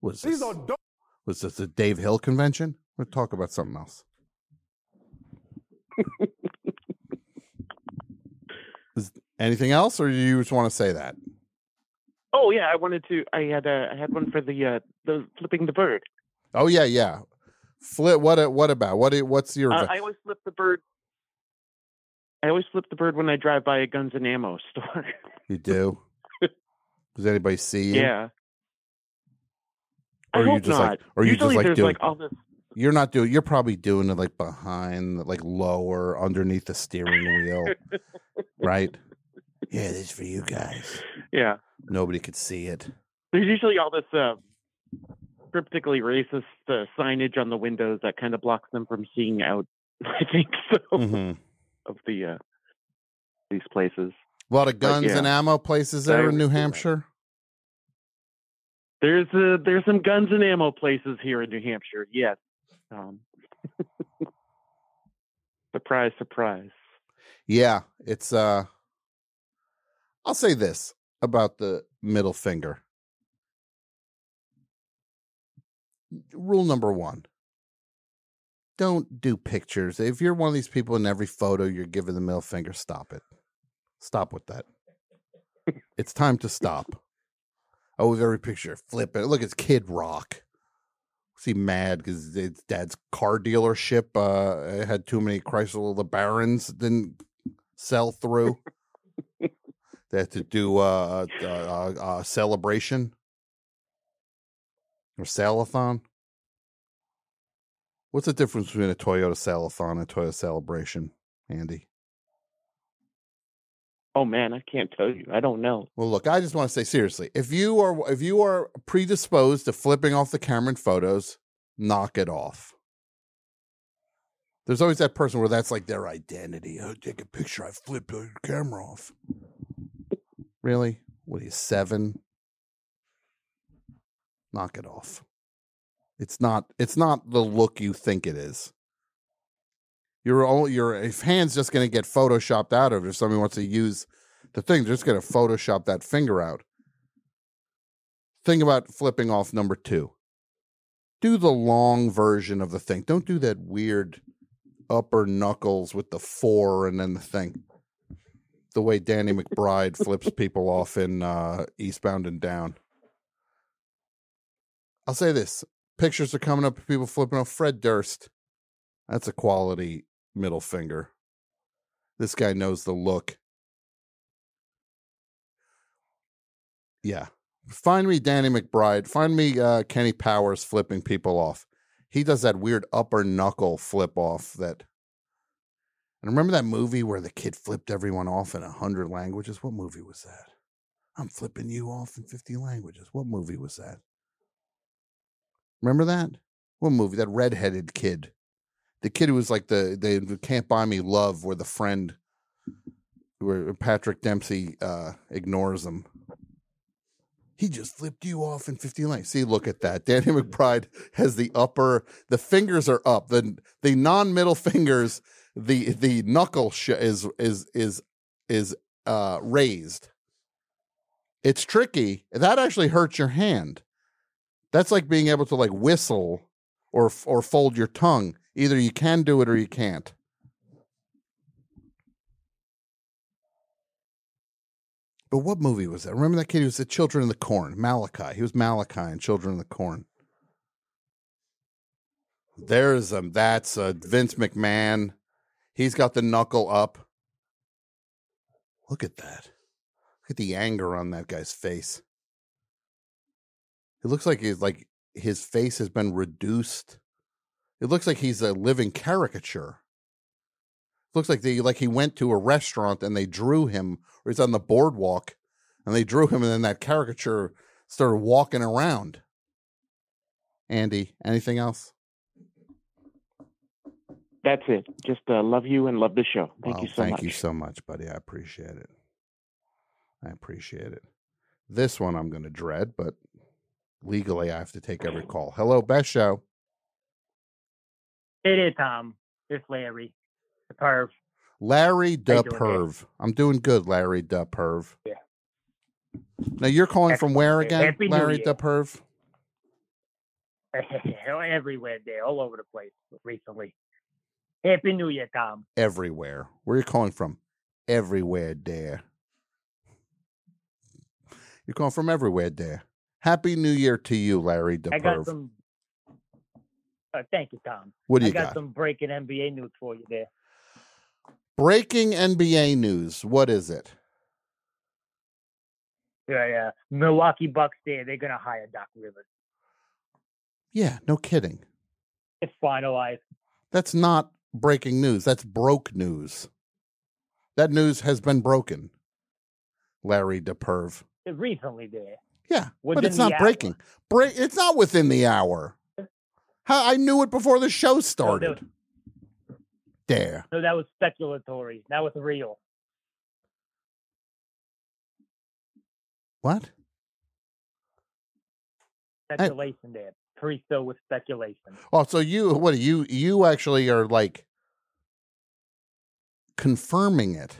was this, are was this a Dave Hill convention? We'll talk about something else. Is anything else, or do you just want to say that? Oh yeah, I wanted to. I had a, I had one for the uh, the flipping the bird. Oh yeah, yeah. Flip. What? What about? What? What's your? Uh, I always flip the bird. I always flip the bird when I drive by a guns and ammo store. you do? Does anybody see you? yeah. Or I you just not. like? Or you just like doing? like all this. You're not doing. You're probably doing it like behind, like lower, underneath the steering wheel, right? Yeah, this is for you guys. Yeah. Nobody could see it. There's usually all this uh, cryptically racist uh, signage on the windows that kind of blocks them from seeing out. I think so Mhm. of the uh, these places. A lot of guns yeah. and ammo places I there in New. Hampshire. There's uh, there's some guns and ammo places here in New Hampshire. Yes. Um, surprise, surprise. Yeah, it's uh I'll say this about the middle finger. Rule number 1. Don't do pictures. If you're one of these people in every photo you're giving the middle finger, stop it. Stop with that. it's time to stop. Oh, with every picture, flip it. Look, it's Kid Rock. He mad because his dad's car dealership uh, had too many Chrysler LeBarons didn't sell through? They had to do uh, a, a, a celebration or sale-a-thon. What's the difference between a Toyota sale-a-thon and a Toyota celebration, Andy? Oh man, I can't tell you. I don't know. Well, look, I just want to say seriously, if you are if you are predisposed to flipping off the camera in photos, knock it off. There's always that person where that's like their identity. Oh, take a picture, I flip the camera off. Really? What you, seven? Knock it off. It's not it's not the look you think it is. Your all your hand's just gonna get photoshopped out of it if somebody wants to use the thing, they're just gonna photoshop that finger out. Think about flipping off number two. Do the long version of the thing. Don't do that weird upper knuckles with the four and then the thing. The way Danny McBride flips people off in uh, Eastbound and Down. I'll say this: pictures are coming up of people flipping off Fred Durst. That's a quality middle finger. This guy knows the look. Yeah. Find me Danny McBride. Find me uh, Kenny Powers flipping people off. He does that weird upper knuckle flip off that. And remember that movie where the kid flipped everyone off in a hundred languages? What movie was that? I'm flipping you off in 50 languages. What movie was that? Remember that? What movie? That redheaded kid. The kid who was like the they can't buy me love where the friend where Patrick Dempsey uh ignores him. He just flipped you off in 50 lengths. See, look at that. Danny McBride has the upper, the fingers are up. The the non-middle fingers, the the knuckle sh- is is is is uh raised. It's tricky. That actually hurts your hand. That's like being able to like whistle or or fold your tongue. Either you can do it or you can't. But what movie was that? Remember that kid who was the Children of the Corn? Malachi. He was Malachi in Children of the Corn. There's a that's uh, Vince McMahon. He's got the knuckle up. Look at that. Look at the anger on that guy's face. It looks like he's like his face has been reduced. It looks like he's a living caricature. It looks like they like he went to a restaurant and they drew him, or he's on the boardwalk, and they drew him, and then that caricature started walking around. Andy, anything else? That's it. Just uh, love you and love the show. Thank Well, you so thank much. you so much, buddy. I appreciate it. I appreciate it. This one I'm going to dread, but legally I have to take every call. Hello, best show. It is Tom. It's Larry. The perv. Larry How the you doing. Perv. I'm doing good, Larry the Perv. Yeah. Now you're calling from where again, Happy Larry Year. the Perv? Everywhere there, all over the place recently. Happy New Year, Tom. Everywhere. Where are you calling from? Everywhere there. You're calling from everywhere there. Happy New Year to you, Larry I got some. Uh, thank you, Tom. What do I you got, got? some breaking NBA news for you there. Breaking NBA news. What is it? Yeah, yeah. Milwaukee Bucks there. They're gonna hire Doc Rivers. Yeah, no kidding. It's finalized. That's not breaking news. That's broke news. That news has been broken. Larry the Perv. Recently did. Yeah, but it's not breaking. Break. It's not within the hour. I knew it before the show No, started. that, there. no, that was speculatory. That was real. What? Speculation there. Pre-show with speculation. Oh, so you what? You you actually are like confirming it.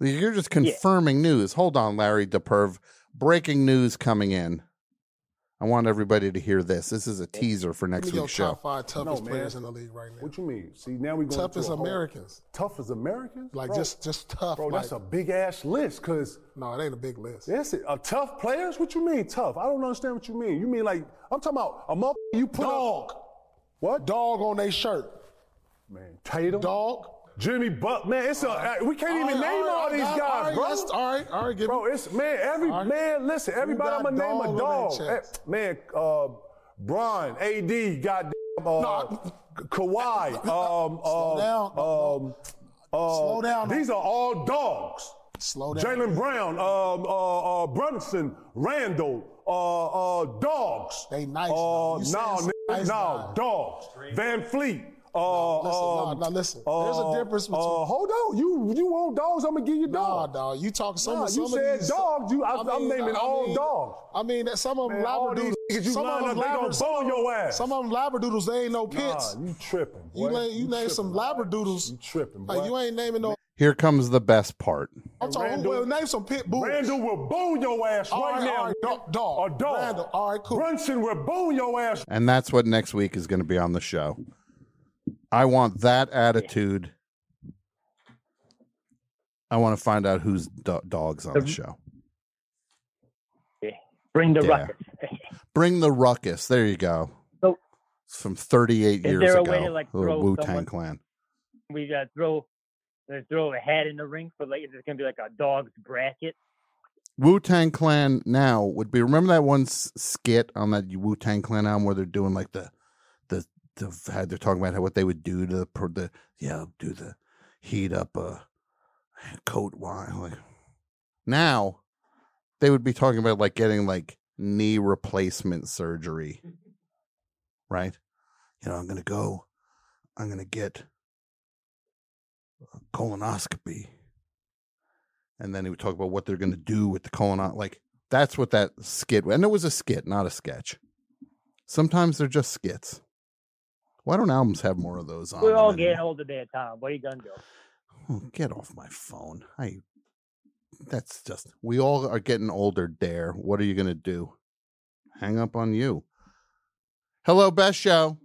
You're just confirming news. Hold on, Larry DePerv. Breaking news coming in. I want everybody to hear this. This is a teaser for next Give week's show. top five toughest No, players in the league right now. What you mean? See, now we going Toughest to a whole- Americans. Tough as Americans? Like Bro, just just tough. Bro, that's a big ass list. Cause no, it ain't a big list. Yes, it, uh, tough players. What you mean tough? I don't understand what you mean. You mean like I'm talking about a mother you put dog. What dog on their shirt? Man, Tatum. Dog. Jimmy Buck, man, it's a uh, we can't even All right, name all all right, these all right, guys, all right, bro. all right, all right, give bro, it's man, every All right. man, listen, everybody I'm gonna name a dog. Eh, Man, uh, Bron, AD, goddamn, uh, Kawhi, um, Slow uh, down. um, uh, Slow down. These are all dogs. Slow down. Jaylen Brown, um, uh, uh, Brunson, Randall, uh, uh, dogs. They nice. Uh, no, You saying some nigga, nice no, dogs. VanVleet. Uh, listen, nah, um, nah, listen. There's a difference between- Uh, hold on, you you want dogs? I'm gonna give you Nah, dogs. dog. You talking some Nah, of some you of said these dogs. You, I, am naming I all mean- dogs. I mean, that some of them Man, labradoodles. you some line of up, them they gonna bone your ass. Some of them labradoodles, they ain't no pits. Nah, you tripping. you boy. name you, name some labradoodles. You tripping, boy. Like you ain't naming no. Here comes the best part. I'm talking. Randall- well, name some pit bulls. Randall will bone your ass All right, right, now. all right, dog, dog. A dog. Randall, all right, cool. Brunson will bone your ass. And that's what next week is going to be on the show. I want that attitude. I want to find out who's do- dogs on the show. Bring the Yeah. ruckus. Bring the ruckus. There you go. So- It's from 38 Is years ago. to, like, Wu Tang Clan. We got throw, uh, throw a hat in the ring for like it's gonna be like a dog's bracket. Wu Tang Clan now would be. Remember that one skit on that Wu Tang Clan album where they're doing like the, the they're talking about how what they would do to the, the yeah, do the heat up a coat wine. Like now, they would be talking about like getting like knee replacement surgery, right? You know, I'm gonna go. I'm gonna get colonoscopy and then he would talk about what they're to do with the colon. Like that's what that skit. And it was a skit, not a sketch. Sometimes they're just skits. Why don't albums have more of those on? We're all anymore? getting older there, Tom. What are you gonna do? Oh, get off my phone. I. That's just. We all are getting older. Dare. What are you going to do? Hang up on you. Hello, best show.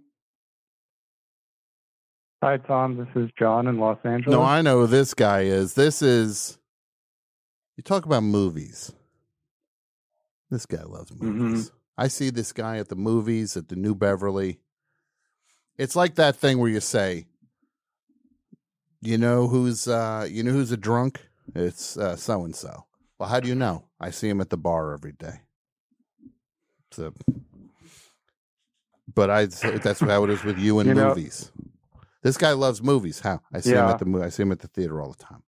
Hi, Tom. This is John in Los Angeles. No, I know who this guy is. This is. You talk about movies. This guy loves mm-hmm. movies. I see this guy at the movies at the New Beverly. It's like that thing where you say, "You know who's uh, you know who's a drunk? It's so and so." Well, how do you know? I see him at the bar every day. So, but I that's how it is with you and You know- movies. This guy loves movies. How I see him at the. I see him at the theater all the time.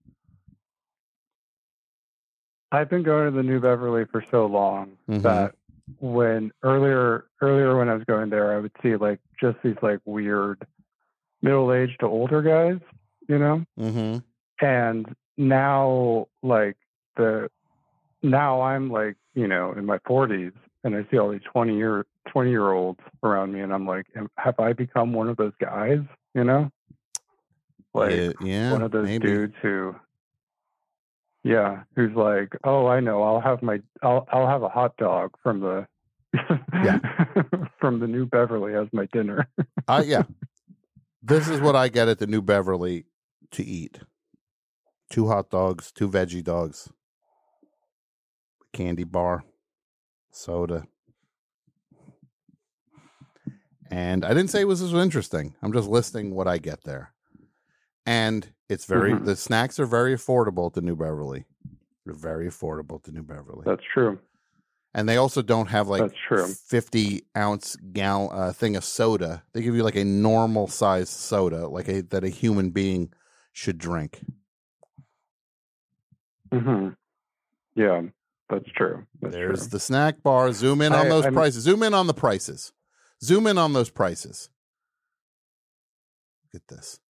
I've been going to the New Beverly for so long Mhm. that when earlier earlier when I was going there, I would see like just these like weird middle aged to older guys, you know. Mm-hmm. And now, like the now I'm like you know in my 40s, and I see all these 20 year 20 year olds around me, and I'm like, have I become one of those guys? You know, like Yeah, yeah, one of those maybe. dudes who yeah who's like oh i know i'll have my i'll i'll have a hot dog from the yeah. from the new beverly as my dinner Uh, yeah. This is what I get at the New Beverly to eat. Two hot dogs, two veggie dogs, candy bar, soda. And I didn't say it was was interesting. I'm just listing what I get there. And it's very Mhm. the snacks are very affordable at the New Beverly. They're very affordable at the New Beverly. that's true And they also don't have like That's true. 50 ounce gal uh, thing of soda. They give you like a normal size soda, like a that a human being should drink. hmm yeah That's true. That's There's true. the snack bar. Zoom in on I- those I'm- prices. Zoom in on the prices. Zoom in on those prices. Look at this.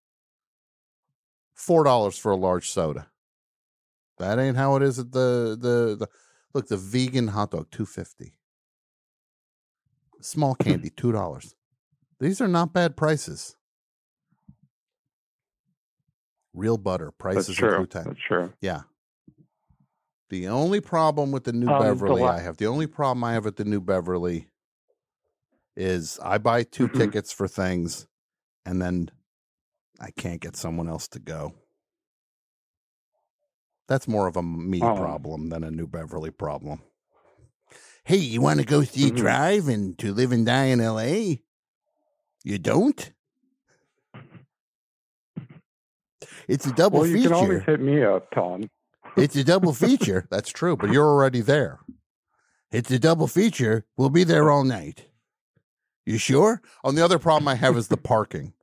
Four dollars for a large soda. That ain't how it is at the the, the look the vegan hot dog two fifty. Small candy two dollars. These are not bad prices. Real butter prices true. in Clutech. That's true. Yeah. The only problem with the New Um, Beverly la- I have, the only problem I have with the New Beverly is I buy 2 Mm-hmm. tickets for things and then I can't get someone else to go. That's more of a me Oh. problem than a New Beverly problem. Hey, you want to go see Mhm. Drive and to live and die in LA? You don't? It's a double well, you feature. can always hit me up, Tom. It's a double feature. That's true, but you're already there. It's a double feature. We'll be there all night. You sure? On the other problem I have is the parking.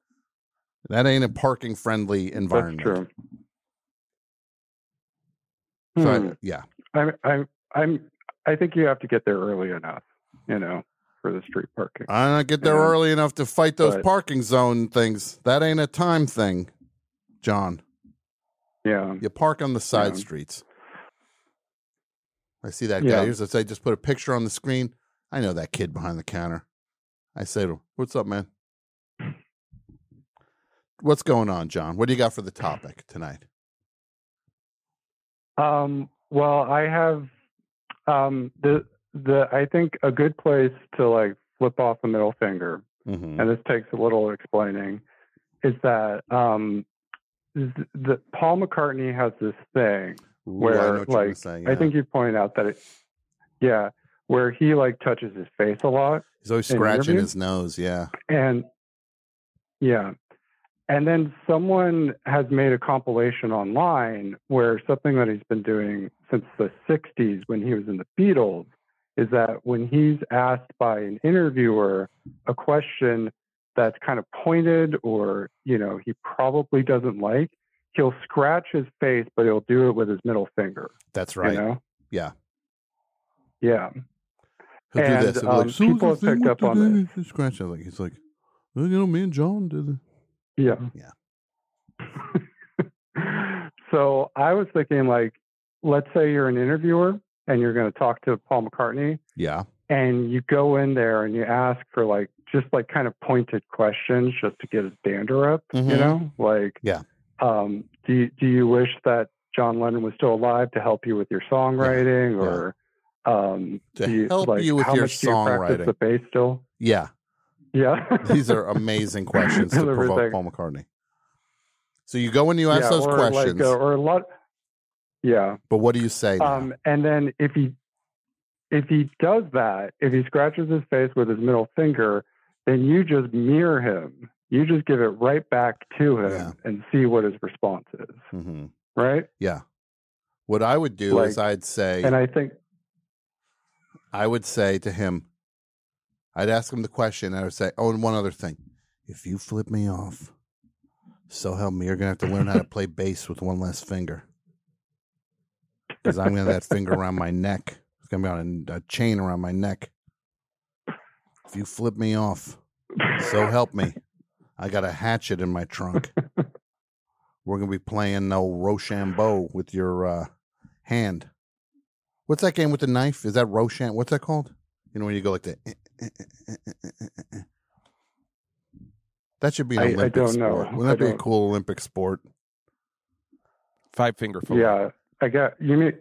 That ain't a parking friendly environment. That's true. So I- Hmm. yeah. I'm, I'm, I'm, I think you have to get there early enough, you know, for the street parking. I don't get there Yeah. early enough to fight those But- parking zone things. That ain't a time thing, John. Yeah. You park on the side Yeah. streets. I see that Yeah. guy. Here's I say, just put a picture on the screen. I know that kid behind the counter. I say to him, What's up, man? What's going on, John? What do you got for the topic tonight? Um, well, I have um, the the I think a good place to like flip off the middle finger, Mhm. and this takes a little explaining, is that um, th- the Paul McCartney has this thing Ooh, I where what you're gonna like I think you pointed out that it, yeah, where he like touches his face a lot. He's always scratching his nose. Yeah. And yeah. And then someone has made a compilation online where something that he's been doing since the 60s when he was in the Beatles is that when he's asked by an interviewer a question that's kind of pointed or, you know, he probably doesn't like, he'll scratch his face, but he'll do it with his middle finger. That's right. You know? Yeah. Yeah. He'll And, do this. Um, like, "So people have picked up on this. Scratch it. Like he's like, well, you know, me and John did it. Yeah. Yeah. so I was thinking, like, let's say you're an interviewer and you're going to talk to Paul McCartney, Yeah. and you go in there and you ask for like just like kind of pointed questions just to get his dander up, you Mhm. know, like, Yeah. um, do you, do you wish that John Lennon was still alive to help you with your songwriting, or um, To you, help like, you with how your much do you practice songwriting. the bass still? Yeah. Yeah, These are amazing questions to provoke. Paul McCartney. So you go and you ask Yeah, those or like, questions, uh, or a lot. Yeah. but what do you say? Um, and then if he if he does that, if he scratches his face with his middle finger, then you just mirror him. You just give it right back to him and see what his response is. hmm Right? Yeah. What I would do is I'd say, And I think I would say to him, I'd ask him the question. I would say, oh, and one other thing. If you flip me off, so help me, you're to have to learn how to play bass with one less finger. Because I'm to have that finger around my neck. It's to be on a, a chain around my neck. If you flip me off, so help me. I got a hatchet in my trunk. We're to be playing no Rochambeau with your uh, hand. What's that game with the knife? Is that Rochambeau? What's that called? You know when you go like that. That should be an I- I Olympic don't know. sport. Wouldn't that be a cool Olympic sport? Five finger fillet. yeah, I got you mean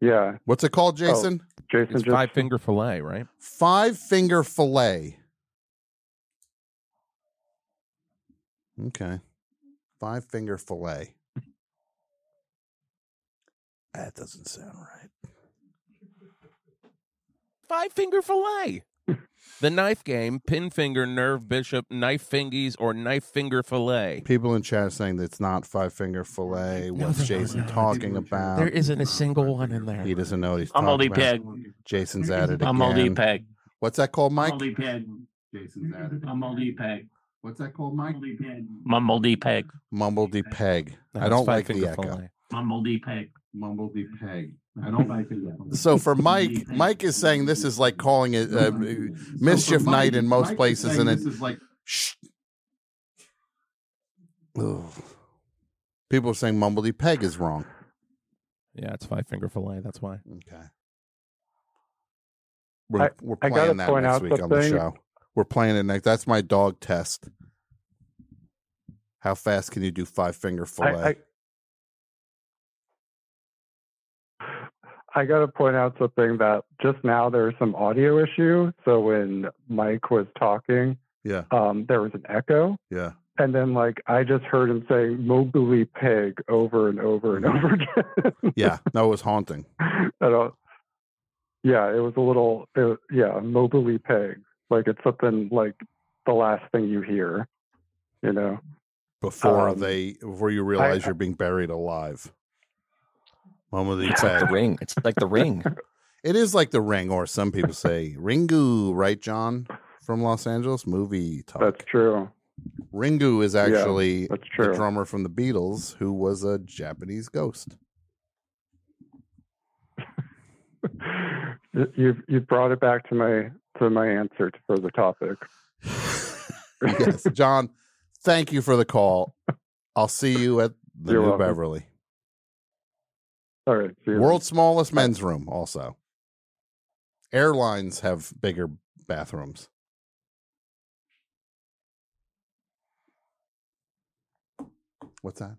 yeah. What's it called, oh, Jason? Oh, Jason It's just five finger fillet, right? Five finger fillet. Okay. Five finger fillet. That doesn't sound right. Five finger fillet. The knife game, pin finger, nerve bishop, knife fingies, or knife finger fillet. People in chat are saying that it's not five finger fillet. What's Jason talking about? There isn't a single one in there. He doesn't know what he's I'm talking Moldy about. Peg. Jason's at it I'm again. Moldy Peg. What's that called, Mike? Moldy Peg. Jason's at it. I'm Moldy Peg. What's that called, Mike? Mumbledy Peg. Mumbledy peg. No, I it's don't five like the finger echo. fillet. Mumbledy Peg. Mumbledy peg. I don't like it. So for Mike, Mike is saying this is like calling it uh, mischief night in most places, and it. Shh. Ugh. People are saying Mumbledy Peg is wrong. Yeah, it's five finger fillet. That's why. Okay. We're, I- we're playing that next out week on the show. We're playing it next. That's my dog test. How fast can you do five finger fillet? I, I, I got to point out something that just now there was some audio issue. So when Mike was talking, yeah, um, there was an echo. yeah. And then, like, I just heard him saying "Mobily Pig" over and over and over again. Yeah, that was haunting. I don't, yeah, it was a little, it, yeah, "Mobily Pig." Like, it's something like the last thing you hear, you know? Before Um, they, before you realize I- you're being buried alive. Moment of the It's like the ring. It's like the ring. It is like the ring, or some people say Ringu, right, John, from Los Angeles? Movie talk. That's true. Ringu is Yeah, actually that's the true. drummer from the Beatles, who was a Japanese ghost. You you brought it back to my to my answer for the topic. yes, John. Thank you for the call. I'll see you at the You're New welcome. Beverly. All right, see. World's smallest men's room, also. Airlines have bigger bathrooms. What's that?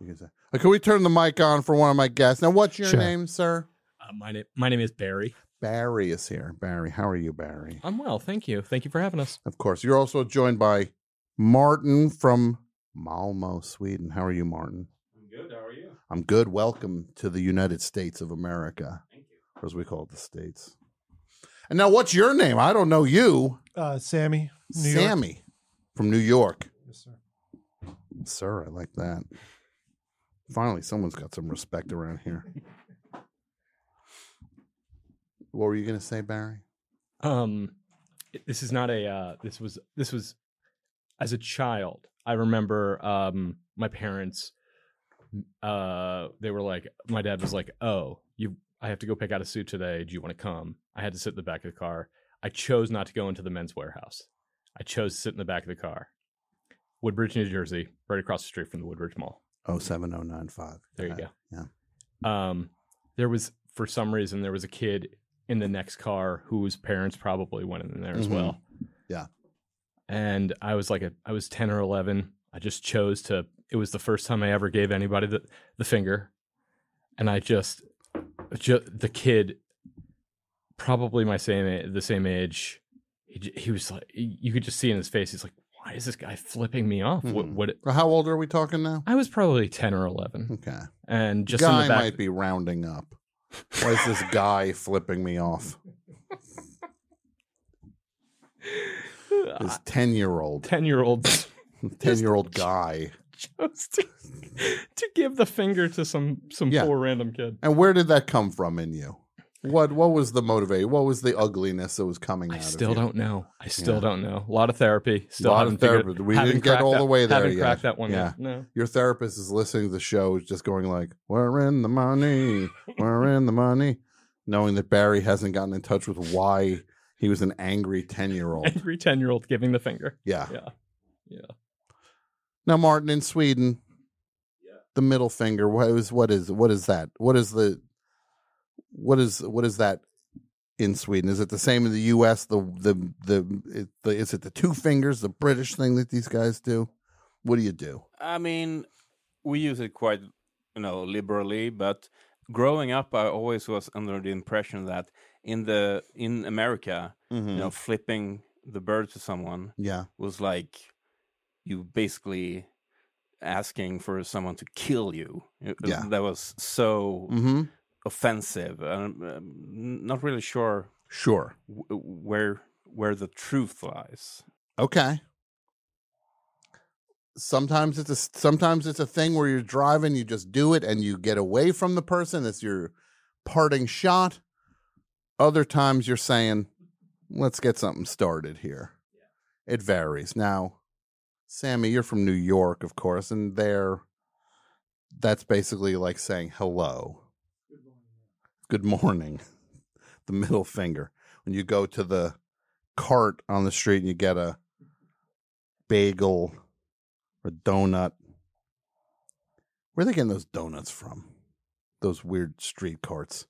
You can say. Uh, Can we turn the mic on for one of my guests? Now, what's your Sure. name, sir? Uh, my name my name is Barry. Barry is here. Barry, how are you, Barry? I'm well, thank you. Thank you for having us. Of course. You're also joined by Martin from Malmo, Sweden. How are you, Martin? I'm good. How are you? I'm good. Welcome to the United States of America. Thank you. Or as we call it, the States. And now, what's your name? I don't know you. Uh, Sammy, New York. Sammy from New York. Yes, sir. Sir, I like that. Finally, someone's got some respect around here. what were you going to say, Barry? Um, this is not a. Uh, this was this was as a child. I remember um my parents. Uh, they were like, my dad was like, "Oh, you, I have to go pick out a suit today. Do you want to come?" I had to sit in the back of the car. I chose not to go into the Men's Wearhouse. I chose to sit in the back of the car. Woodbridge, New Jersey, right across the street from the Woodbridge Mall. 07095. There you go. Yeah. Um, there was for some reason there was a kid in the next car whose parents probably went in there as Mhm. well. Yeah. And I was like a I was ten or eleven. I just chose to. It was the first time I ever gave anybody the the finger, and I just, ju- the kid, probably my same the same age. He he was like you could just see in his face. He's like, why is this guy flipping me off? What Mhm. what? Well, How old are we talking now? I was probably ten or eleven. Okay. And just in guy the back, might be rounding up. Why is this guy flipping me off? This ten year old, ten year old, ten year old guy. Chose to, to give the finger to some some Yeah. poor random kid. And where did that come from in you? What what was the motivation? What was the ugliness that was coming out I of still you? don't know. I still Yeah. don't know. A lot of therapy. Still lot haven't of figured- therapy. We didn't get all that- the way there Haven't yet. cracked that one yeah. yet. No. Your therapist is listening to the show, just going like, "We're in the money. We're in the money," knowing that Barry hasn't gotten in touch with why he was an angry ten year old. Angry ten year old giving the finger. Yeah. Yeah. Yeah. Now, Martin, in Sweden, the middle finger. What is what is what is that? What is the what is what is that in Sweden? Is it the same in the U.S.? The the the, it, the is it the two fingers, the British thing that these guys do? What do you do? I mean, we use it quite, you know, liberally. But growing up, I always was under the impression that in the in America, Mhm. you know, flipping the bird to someone, Yeah. was like you basically asking for someone to kill you. Yeah. that was so Mhm. offensive. I'm um, not really sure. Sure. w- where where the truth lies. Okay. Sometimes it's a sometimes it's a thing where you're driving, you just do it, and you get away from the person. It's your parting shot. Other times you're saying, "Let's get something started here." It varies. Now, Sammy, you're from New York, of course, and there, that's basically like saying hello. good morning, the middle finger. When you go to the cart on the street and you get a bagel or donut. Where are they getting those donuts from? Those weird street carts.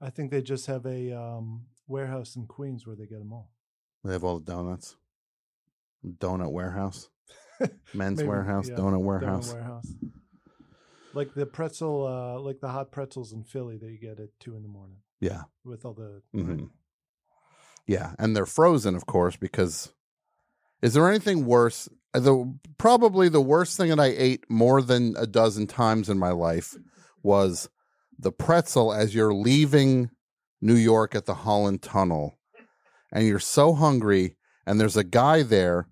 I think they just have a um, warehouse in Queens where they get them all. They have all the donuts. Donut warehouse. Men's Maybe, warehouse, yeah, donut warehouse. warehouse. Like the pretzel, uh, like the hot pretzels in Philly that you get at two in the morning. Yeah. With all the Mm-hmm. Yeah, and they're frozen, of course, because is there anything worse? The probably the worst thing that I ate more than a dozen times in my life was the pretzel as you're leaving New York at the Holland Tunnel, and you're so hungry, and there's a guy there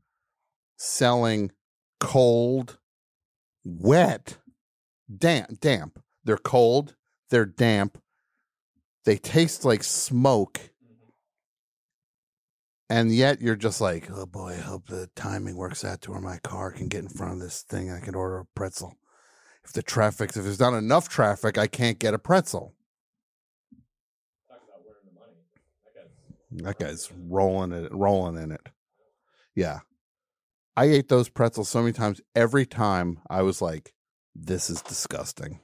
selling cold, wet, damp, damp. They're cold, they're damp, they taste like smoke and yet you're just like, oh boy, I hope the timing works out to where my car can get in front of this thing. I can order a pretzel. If the traffic, if there's not enough traffic, I can't get a pretzel. That guy's rolling it, rolling in it. Yeah, I ate those pretzels so many times. Every time I was like, "This is disgusting,"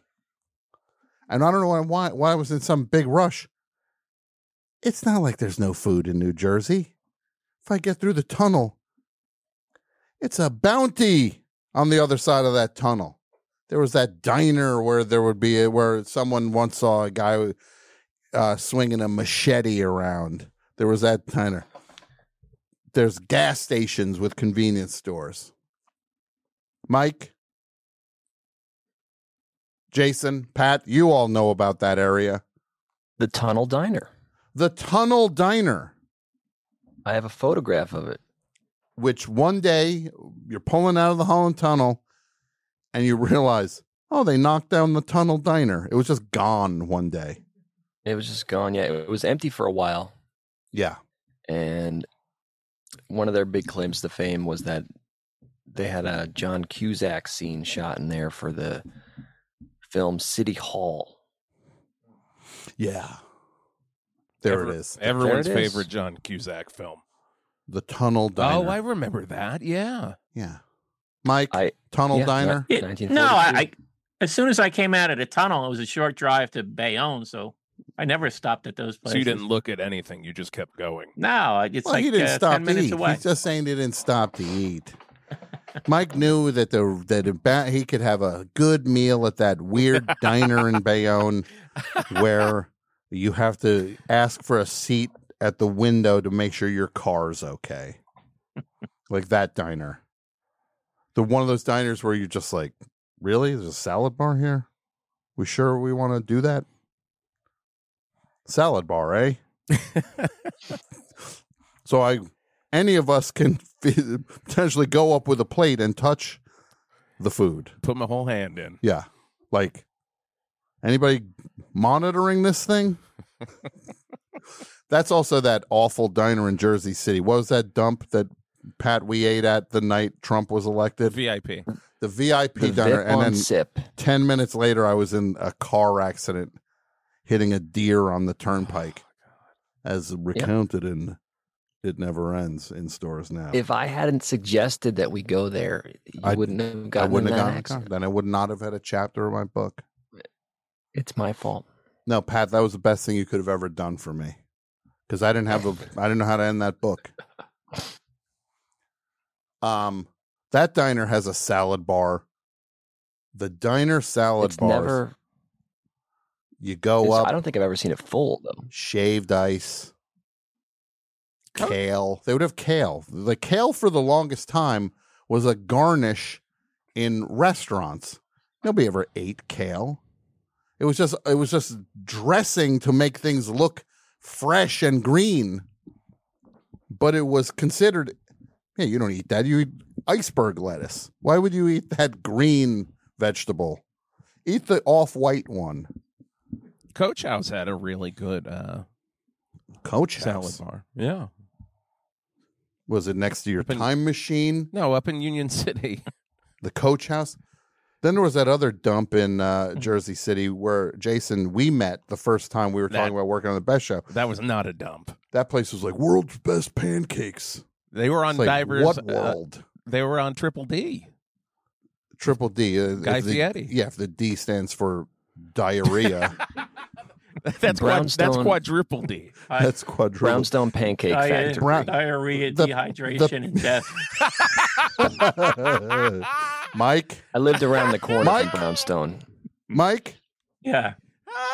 and I don't know why. Why I was in some big rush. It's not like there's no food in New Jersey. If I get through the tunnel, it's a bounty on the other side of that tunnel. There was that diner where there would be a, where someone once saw a guy uh, swinging a machete around. There was that diner. There's gas stations with convenience stores. Mike, Jason, Pat, you all know about that area. The Tunnel Diner. The Tunnel Diner. I have a photograph of it. Which one day you're pulling out of the Holland Tunnel and you realize, oh, they knocked down the Tunnel Diner. It was just gone one day. It was just gone. Yeah, it was empty for a while. Yeah. And one of their big claims to fame was that they had a John Cusack scene shot in there for the film City Hall. Yeah. There Ever- it is. Everyone's There it is. favorite John Cusack film. The Tunnel oh, Diner. Oh, I remember that. Yeah. Yeah. Mike, I, Tunnel yeah, Diner. Yeah, no, I, I as soon as I came out of the tunnel, it was a short drive to Bayonne, so I never stopped at those places. So you didn't look at anything. You just kept going. No, it's well, like he didn't uh, stop ten to eat. away. He's just saying he didn't stop to eat. Mike knew that the that ba- he could have a good meal at that weird diner in Bayonne, where you have to ask for a seat at the window to make sure your car's okay, like that diner. The one of those diners where you're just like, really? There's a salad bar here. We sure we want to do that? Salad bar, eh? so I, any of us can potentially go up with a plate and touch the food. Put my whole hand in. Yeah, like anybody monitoring this thing. That's also that awful diner in Jersey City. What was that dump that Pat we ate at the night Trump was elected? VIP. The VIP The diner, Vip and then Sip. ten minutes later, I was in a car accident, hitting a deer on the turnpike, as recounted in "It Never Ends" in stores now. If I hadn't suggested that we go there, you I- wouldn't have I gotten wouldn't in have that gotten accident. Then I would not have had a chapter of my book. It's my fault. No, Pat, that was the best thing you could have ever done for me, because I didn't have a, I didn't know how to end that book. Um, that diner has a salad bar. The diner salad bar. Never. You go it's- up. I don't think I've ever seen it full though. shaved ice, kale. They would have kale. The kale for the longest time was a garnish in restaurants. Nobody ever ate kale. It was just it was just dressing to make things look fresh and green. But it was considered hey, you don't eat that. You eat iceberg lettuce. Why would you eat that green vegetable? Eat the off-white one. Coach House had a really good uh, Coach salad House. bar. Yeah. Was it next to your Up in- time machine? No, up in Union City. The coach house? Then there was that other dump in uh, Jersey City where Jason we met the first time we were talking about working on the best show. That was not a dump. That place was like world's best pancakes. They were on It's like, divers. What uh, world? they were on Triple D. Triple D. Uh, Guy if the- Fieri. Yeah, if the D stands for diarrhea. That's quad, that's Brownstone- quadruple D. That's quadruple. Brownstone Pancake Di- uh, Factory. Brown- diarrhea, the- dehydration, and death. Mike, I lived around the corner Mike? from Brownstone. Mike, Yeah.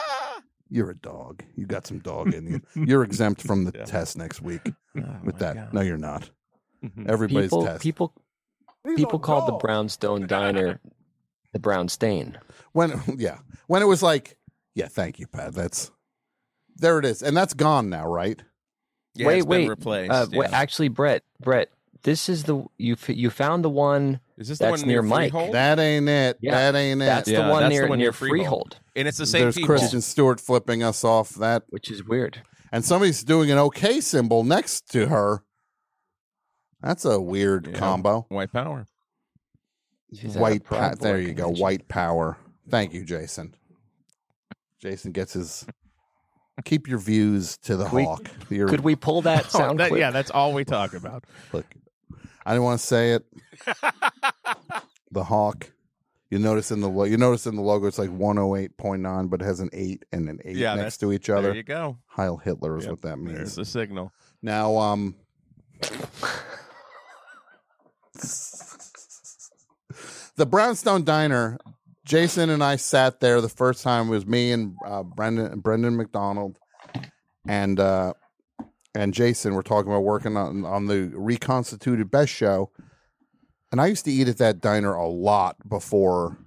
you're a dog. You got some dog in you. You're exempt from the test next week oh, with that. No, you're not. Mm-hmm. Everybody's people, test. people, people called the Brownstone Diner the Brown Stain. when yeah, when it was like, yeah, thank you, Pat. That's there it is, and that's gone now, right? Yeah, wait, it's been wait. replaced, Uh, wait, actually, Brett, Brett, this is the you f- you found the one. Is this the that's one near near Mike? Freehold? That ain't it. Yeah, that ain't it. That's Yeah, the one that's near the one near near Freehold. Freehold, And it's the same There's people. Kristen Stewart flipping us off that, which is weird. and somebody's doing an OK symbol next to her. That's a weird Yeah. combo. White power. She's White power. There you go. White power. Thank you, Jason. Jason gets his. Keep your views to the Could we- hawk. Your- Could we pull that Oh, sound that- yeah, that's all we talk about. Look, I didn't want to say it. the hawk. You notice in the lo- you notice in the logo it's like 108.9, but it has an eight and an eight Yeah, next to each other. There you go. Heil Hitler is Yep, what that means. There's the signal. Now, um, the Brownstone Diner. Jason and I sat there the first time. It was me and uh, Brendan Brendan McDonald and uh, and Jason were talking about working on on the reconstituted best show. And I used to eat at that diner a lot before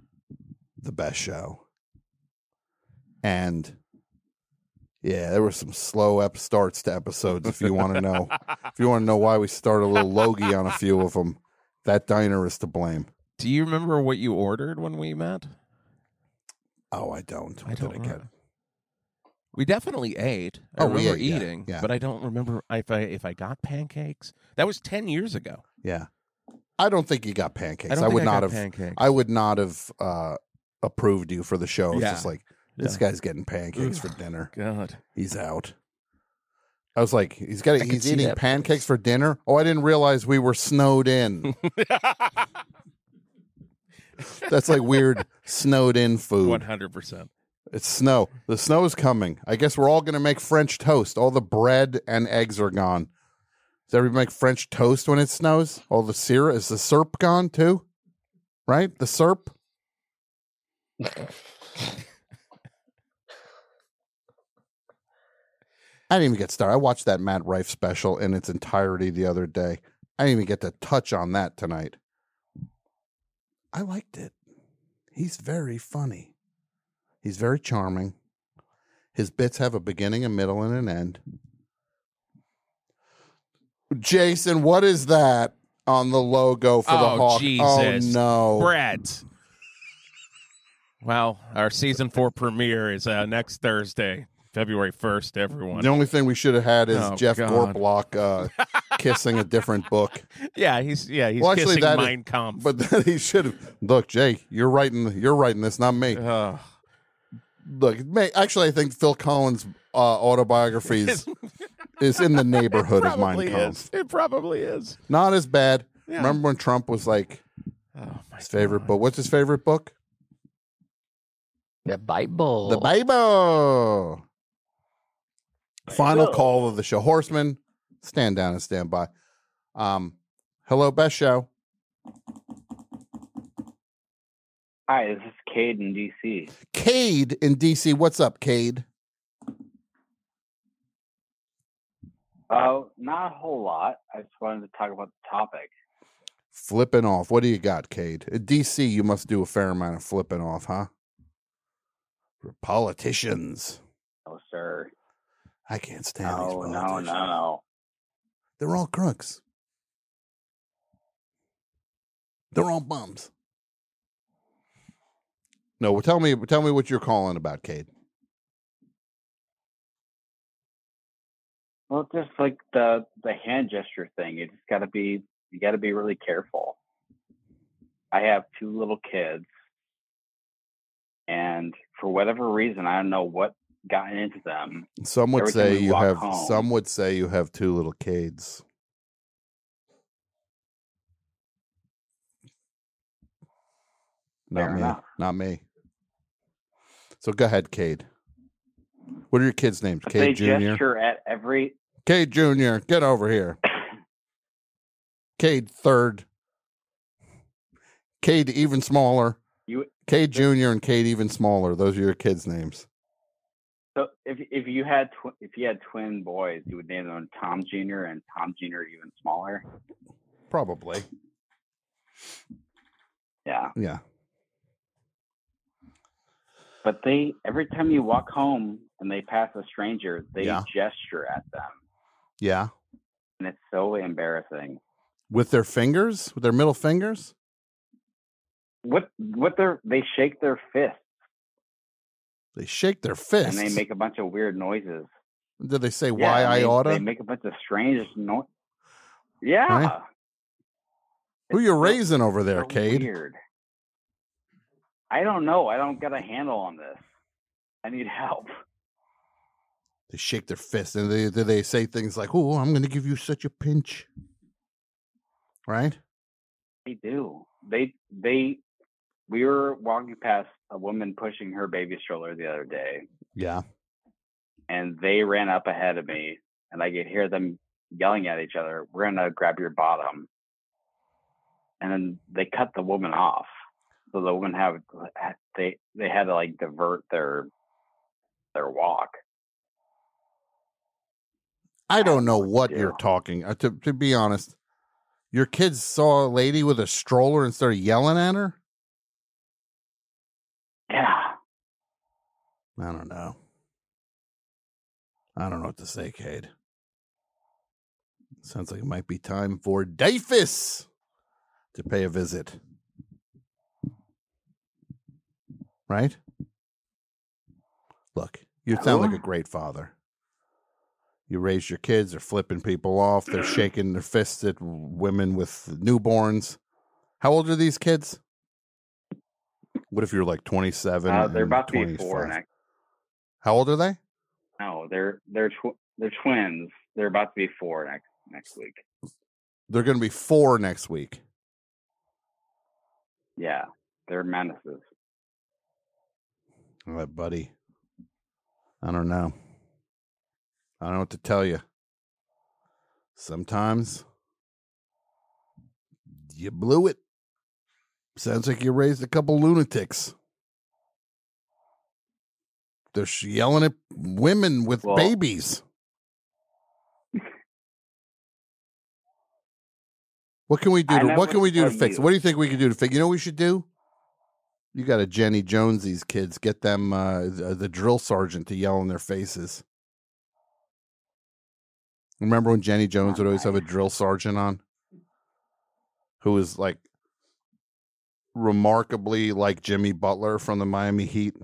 the best show. And yeah, there were some slow up starts to episodes. If you want to know, if you want to know why we start a little logy on a few of them, that diner is to blame. Do you remember what you ordered when we met? Oh, I don't. I What don't did I get? We definitely ate. I Oh, we remember ate, yeah, eating, yeah. but I don't remember if I if I got pancakes. That was ten years ago. Yeah, I don't think you got pancakes. I I, would I not have. pancakes. I would not have uh, approved you for the show. It's Yeah. just like this guy's getting pancakes for dinner. God, He's out. I was like, he's got. He's eating pancakes for dinner. Oh, I didn't realize we were snowed in. That's like weird snowed in food. one hundred percent. It's snow. The snow is coming. I guess we're all going to make French toast. All the bread and eggs are gone. Does everybody make French toast when it snows? All the syrup is the syrup gone too? Right? The syrup. I didn't even get started. I watched that Matt Rife special in its entirety the other day. I didn't even get to touch on that tonight. I liked it. He's very funny. He's very charming. His bits have a beginning, a middle, and an end. Jason, what is that on the logo for the oh Hawk? Jesus! Oh no, Brett. Well, our season four premiere is uh, next Thursday, February first. Everyone. The only thing we should have had is Oh, Jeff God. Gorblock uh, kissing a different book. Yeah, he's yeah he's Well, actually, kissing that is- Mein Kampf. But then he should have. Look, Jay, you're writing. You're writing this, not me. Ugh. Look, may, actually, I think Phil Collins' uh, autobiography is, is in the neighborhood of Mein probably Kampf. is. It probably is. Not as bad. Yeah. Remember when Trump was like Oh his favorite book? What's his favorite book? The Bible. The Bible. Final call of the show. Horseman, stand down and stand by. Um, hello, best show. Hi, this is Cade in DC. Cade in DC. What's up, Cade? Oh, not a whole lot. I just wanted to talk about the topic. Flipping off. What do you got, Cade? At DC, you must do a fair amount of flipping off, huh? For politicians. No, sir. I can't stand these No, no, politicians. no, no. They're all crooks. They're all bums. No, well, tell me, tell me what you're calling about, Cade. Well, just like the the hand gesture thing, you just got to be you got to be really careful. I have two little kids, and for whatever reason, I don't know what got into them. Some would say you have. home- Some would say you have two little Cades. Not me. enough. Not me. So go ahead, Cade. What are your kids' names? But Cade Junior. gesture at every. Cade Junior, get over here. Cade third. Cade even smaller. You Cade Junior and Cade even smaller. Those are your kids' names. So if if you had tw- if you had twin boys, you would name them Tom Junior and Tom Junior even smaller. Probably. Yeah, Yeah. but they every time you walk home and they pass a stranger, they Yeah. gesture at them, Yeah. and it's so embarrassing. With their fingers, with their middle fingers. What what their they shake their fists They shake their fists. and they make a bunch of weird noises. Did they say Yeah, why and I they, oughta? They make a bunch of strange noise. Yeah, Right? Who you raising over there, so Cade? weird. I don't know. I don't got a handle on this. I need help. They shake their fists and they do they say things like, "Oh, I'm going to give you such a pinch," right? They do. They they. We were walking past a woman pushing her baby stroller the other day, Yeah. and they ran up ahead of me, and I could hear them yelling at each other. We're gonna grab your bottom, and then they cut the woman off. So the woman have they they had to like divert their their walk. I don't know what you're talking. Uh, to to be honest, your kids saw a lady with a stroller and started yelling at her. Yeah. I don't know. I don't know what to say, Cade. Sounds like it might be time for Dafus to pay a visit. Right? Look, you sound like a great father. You raise your kids, they're flipping people off, they're shaking their fists at women with newborns. How old are these kids? What if you're like 27? Uh, they're about to be four next. How old are they? No, they're they're tw- they're twins. They're about to be four next next week. They're going to be four next week. Yeah, they're menaces. All right, buddy. I don't know. I don't know what to tell you. Sometimes you blew it. Sounds like you raised a couple lunatics. They're yelling at women with Well- babies. What can we do? To, what can we do to fix it? you. What do you think we can do to fix? You know what we should do? You got a Jenny Jones. These kids get them uh, the, the drill sergeant to yell in their faces. Remember when Jenny Jones would always have a drill sergeant on, who was like remarkably like Jimmy Butler from the Miami Heat.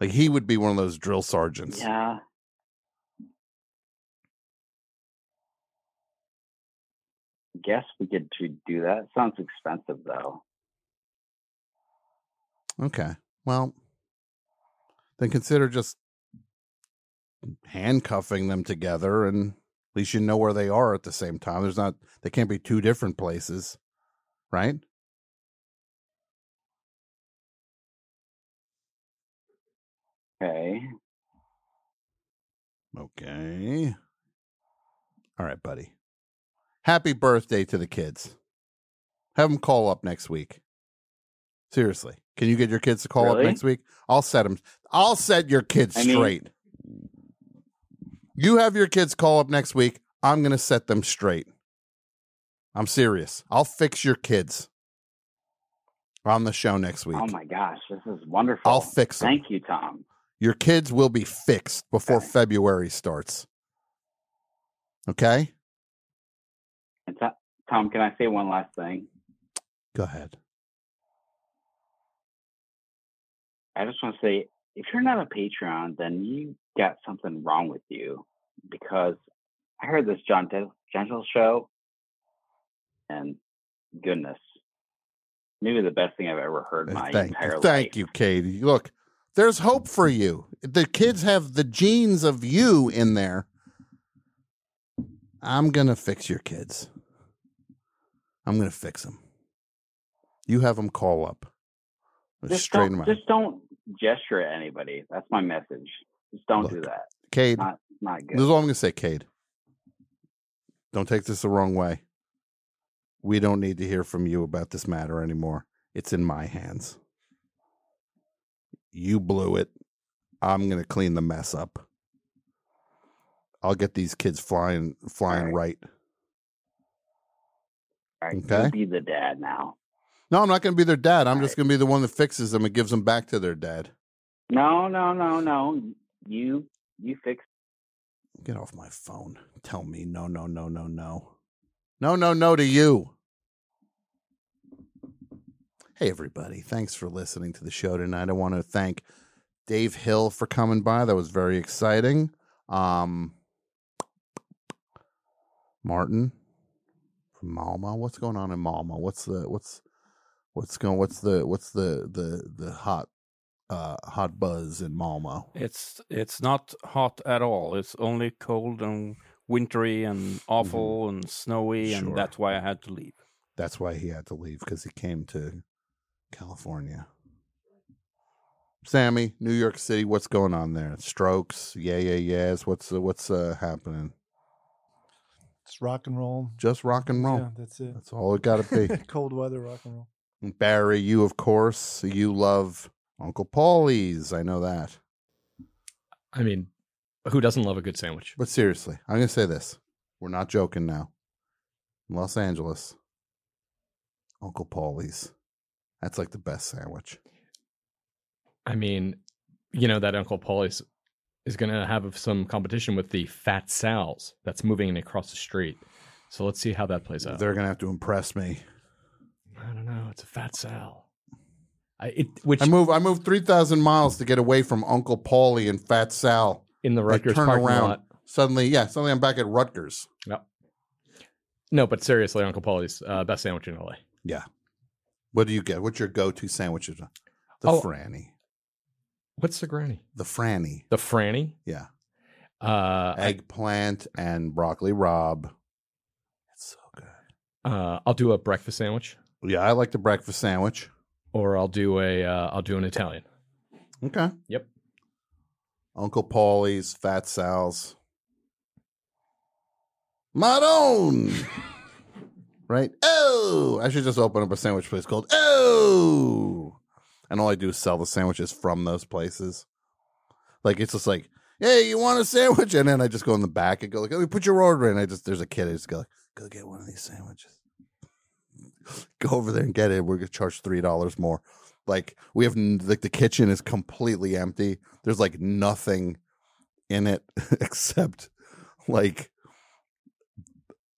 Like he would be one of those drill sergeants. Yeah. Guess we could to do that. Sounds expensive though. Okay. Well, then consider just handcuffing them together and at least you know where they are at the same time. There's not they can't be two different places. Right? Okay. Okay. All right, buddy. Happy birthday to the kids. Have them call up next week. Seriously. Can you get your kids to call up next week? I'll set them. I'll set your kids I mean- straight. You have your kids call up next week. I'm going to set them straight. I'm serious. I'll fix your kids on the show next oh week. Oh my gosh, this is wonderful. I'll fix 'em. Thank you, Tom. Your kids will be fixed before February starts. Okay? And To- Tom, can I say one last thing? Go ahead. I just want to say, if you're not a Patreon, then you got something wrong with you because I heard this John Gen- Gentle show, and goodness, maybe the best thing I've ever heard in uh, my Thank entire you, life. thank you, Katie. Look, there's hope for you. The kids have the genes of you in there. I'm gonna fix your kids. I'm gonna fix them. You have them call up. Just Straighten don't, them out. just don't gesture at anybody. That's my message. Just don't do that. Cade, Not not good. this is all I'm gonna say, Cade. Don't take this the wrong way. We don't need to hear from you about this matter anymore. It's in my hands. You blew it. I'm gonna clean the mess up. I'll get these kids flying flying right. All right, Okay. be the dad now. No, I'm not gonna be their dad. I'm just gonna be the one that fixes them and gives them back to their dad. No, no, no, no. You you fix Get off my phone. Tell me no, no, no, no, no. No, no, no to you. Hey, everybody. Thanks for listening to the show tonight. I want to thank Dave Hill for coming by. That was very exciting. Um, Martin from Malmo. What's going on in Malmo? What's the what's what's going what's the what's the the the hot uh hot buzz in Malmo? It's it's not hot at all. It's only cold and wintry and awful and snowy, Sure. and that's why I had to leave. That's why he had to leave because he came to California. Sammy, New York City, what's going on there? Strokes, yeah, yeah, yes. What's uh, what's uh, happening? It's rock and roll. Just rock and roll. Yeah, that's it. That's all it got to be. Cold weather rock and roll. Barry, you of course, you love Uncle Paulie's. I know that. I mean, who doesn't love a good sandwich? But seriously, I'm gonna say this. We're not joking now. In Los Angeles, Uncle Paulie's. That's like the best sandwich. I mean, you know that Uncle Paulie's is going to have some competition with the Fat Sal's that's moving across the street. So let's see how that plays out. They're gonna have to impress me. I don't know. It's a Fat Sal. I, it, which I move I moved three thousand miles to get away from Uncle Paulie and Fat Sal in the Rutgers turn parking around. lot. Suddenly, yeah. Suddenly, I'm back at Rutgers. Yep. No, but seriously, Uncle Paulie's uh, best sandwich in LA. Yeah. What do you get? What's your go-to sandwich? The Oh. Franny. What's the granny? The Franny. The Franny. Yeah. Uh, I- Eggplant and broccoli rabe. It's so good. Uh, I'll do a breakfast sandwich, Yeah, I like the breakfast sandwich. or I'll do a uh, I'll do an Italian. Okay. Yep. Uncle Paulie's, Fat Sal's. Madone. right? Oh, I should just open up a sandwich place called Oh. And all I do is sell the sandwiches from those places. Like it's just like, hey, you want a sandwich? And then I just go in the back and go like, oh, put your order in. I just there's a kid. I just go, like, go get one of these sandwiches. go over there and get it. We're gonna charge three dollars more. Like we have like the kitchen is completely empty. There's like nothing in it except like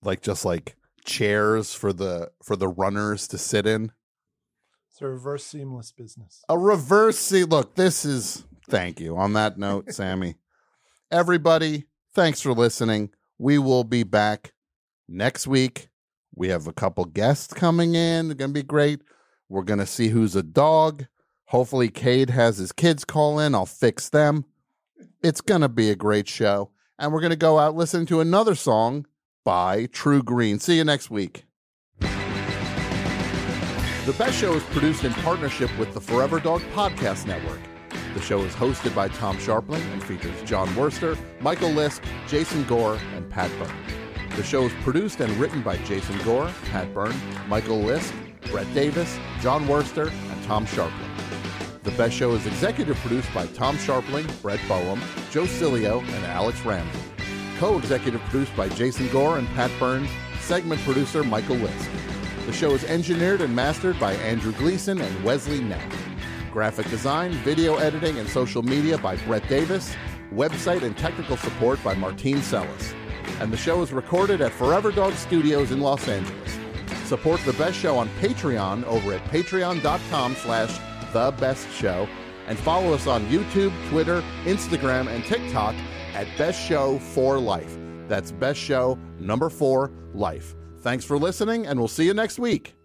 like just like chairs for the for the runners to sit in. It's a reverse seamless business. A reverse seat. Look, this is thank you. On that note, Sammy. Everybody, thanks for listening. We will be back next week. We have a couple guests coming in. They're gonna be great. We're gonna see who's a dog. Hopefully, Cade has his kids call in. I'll fix them. It's gonna be a great show. And we're gonna go out listening to another song by True Green. See you next week. The Best Show is produced in partnership with the Forever Dog Podcast Network. The show is hosted by Tom Scharpling and features John Wurster, Michael Lisk, Jason Gore, and Pat Byrne. The show is produced and written by Jason Gore, Pat Byrne, Michael Lisk, Brett Davis, John Wurster, and Tom Scharpling. The Best Show is executive produced by Tom Scharpling, Brett Boehm, Joe Cilio, and Alex Ramsey. Co-executive produced by Jason Gore and Pat Burns. Segment producer Michael Lisk. The show is engineered and mastered by Andrew Gleason and Wesley Knapp. Graphic design, video editing, and social media by Brett Davis. Website and technical support by Martine Sellis. And the show is recorded at Forever Dog Studios in Los Angeles. Support the best show on Patreon over at patreon.com slash the best show. And follow us on YouTube, Twitter, Instagram, and TikTok at Best Show for Life. That's Best Show number four, Life. Thanks for listening, and we'll see you next week.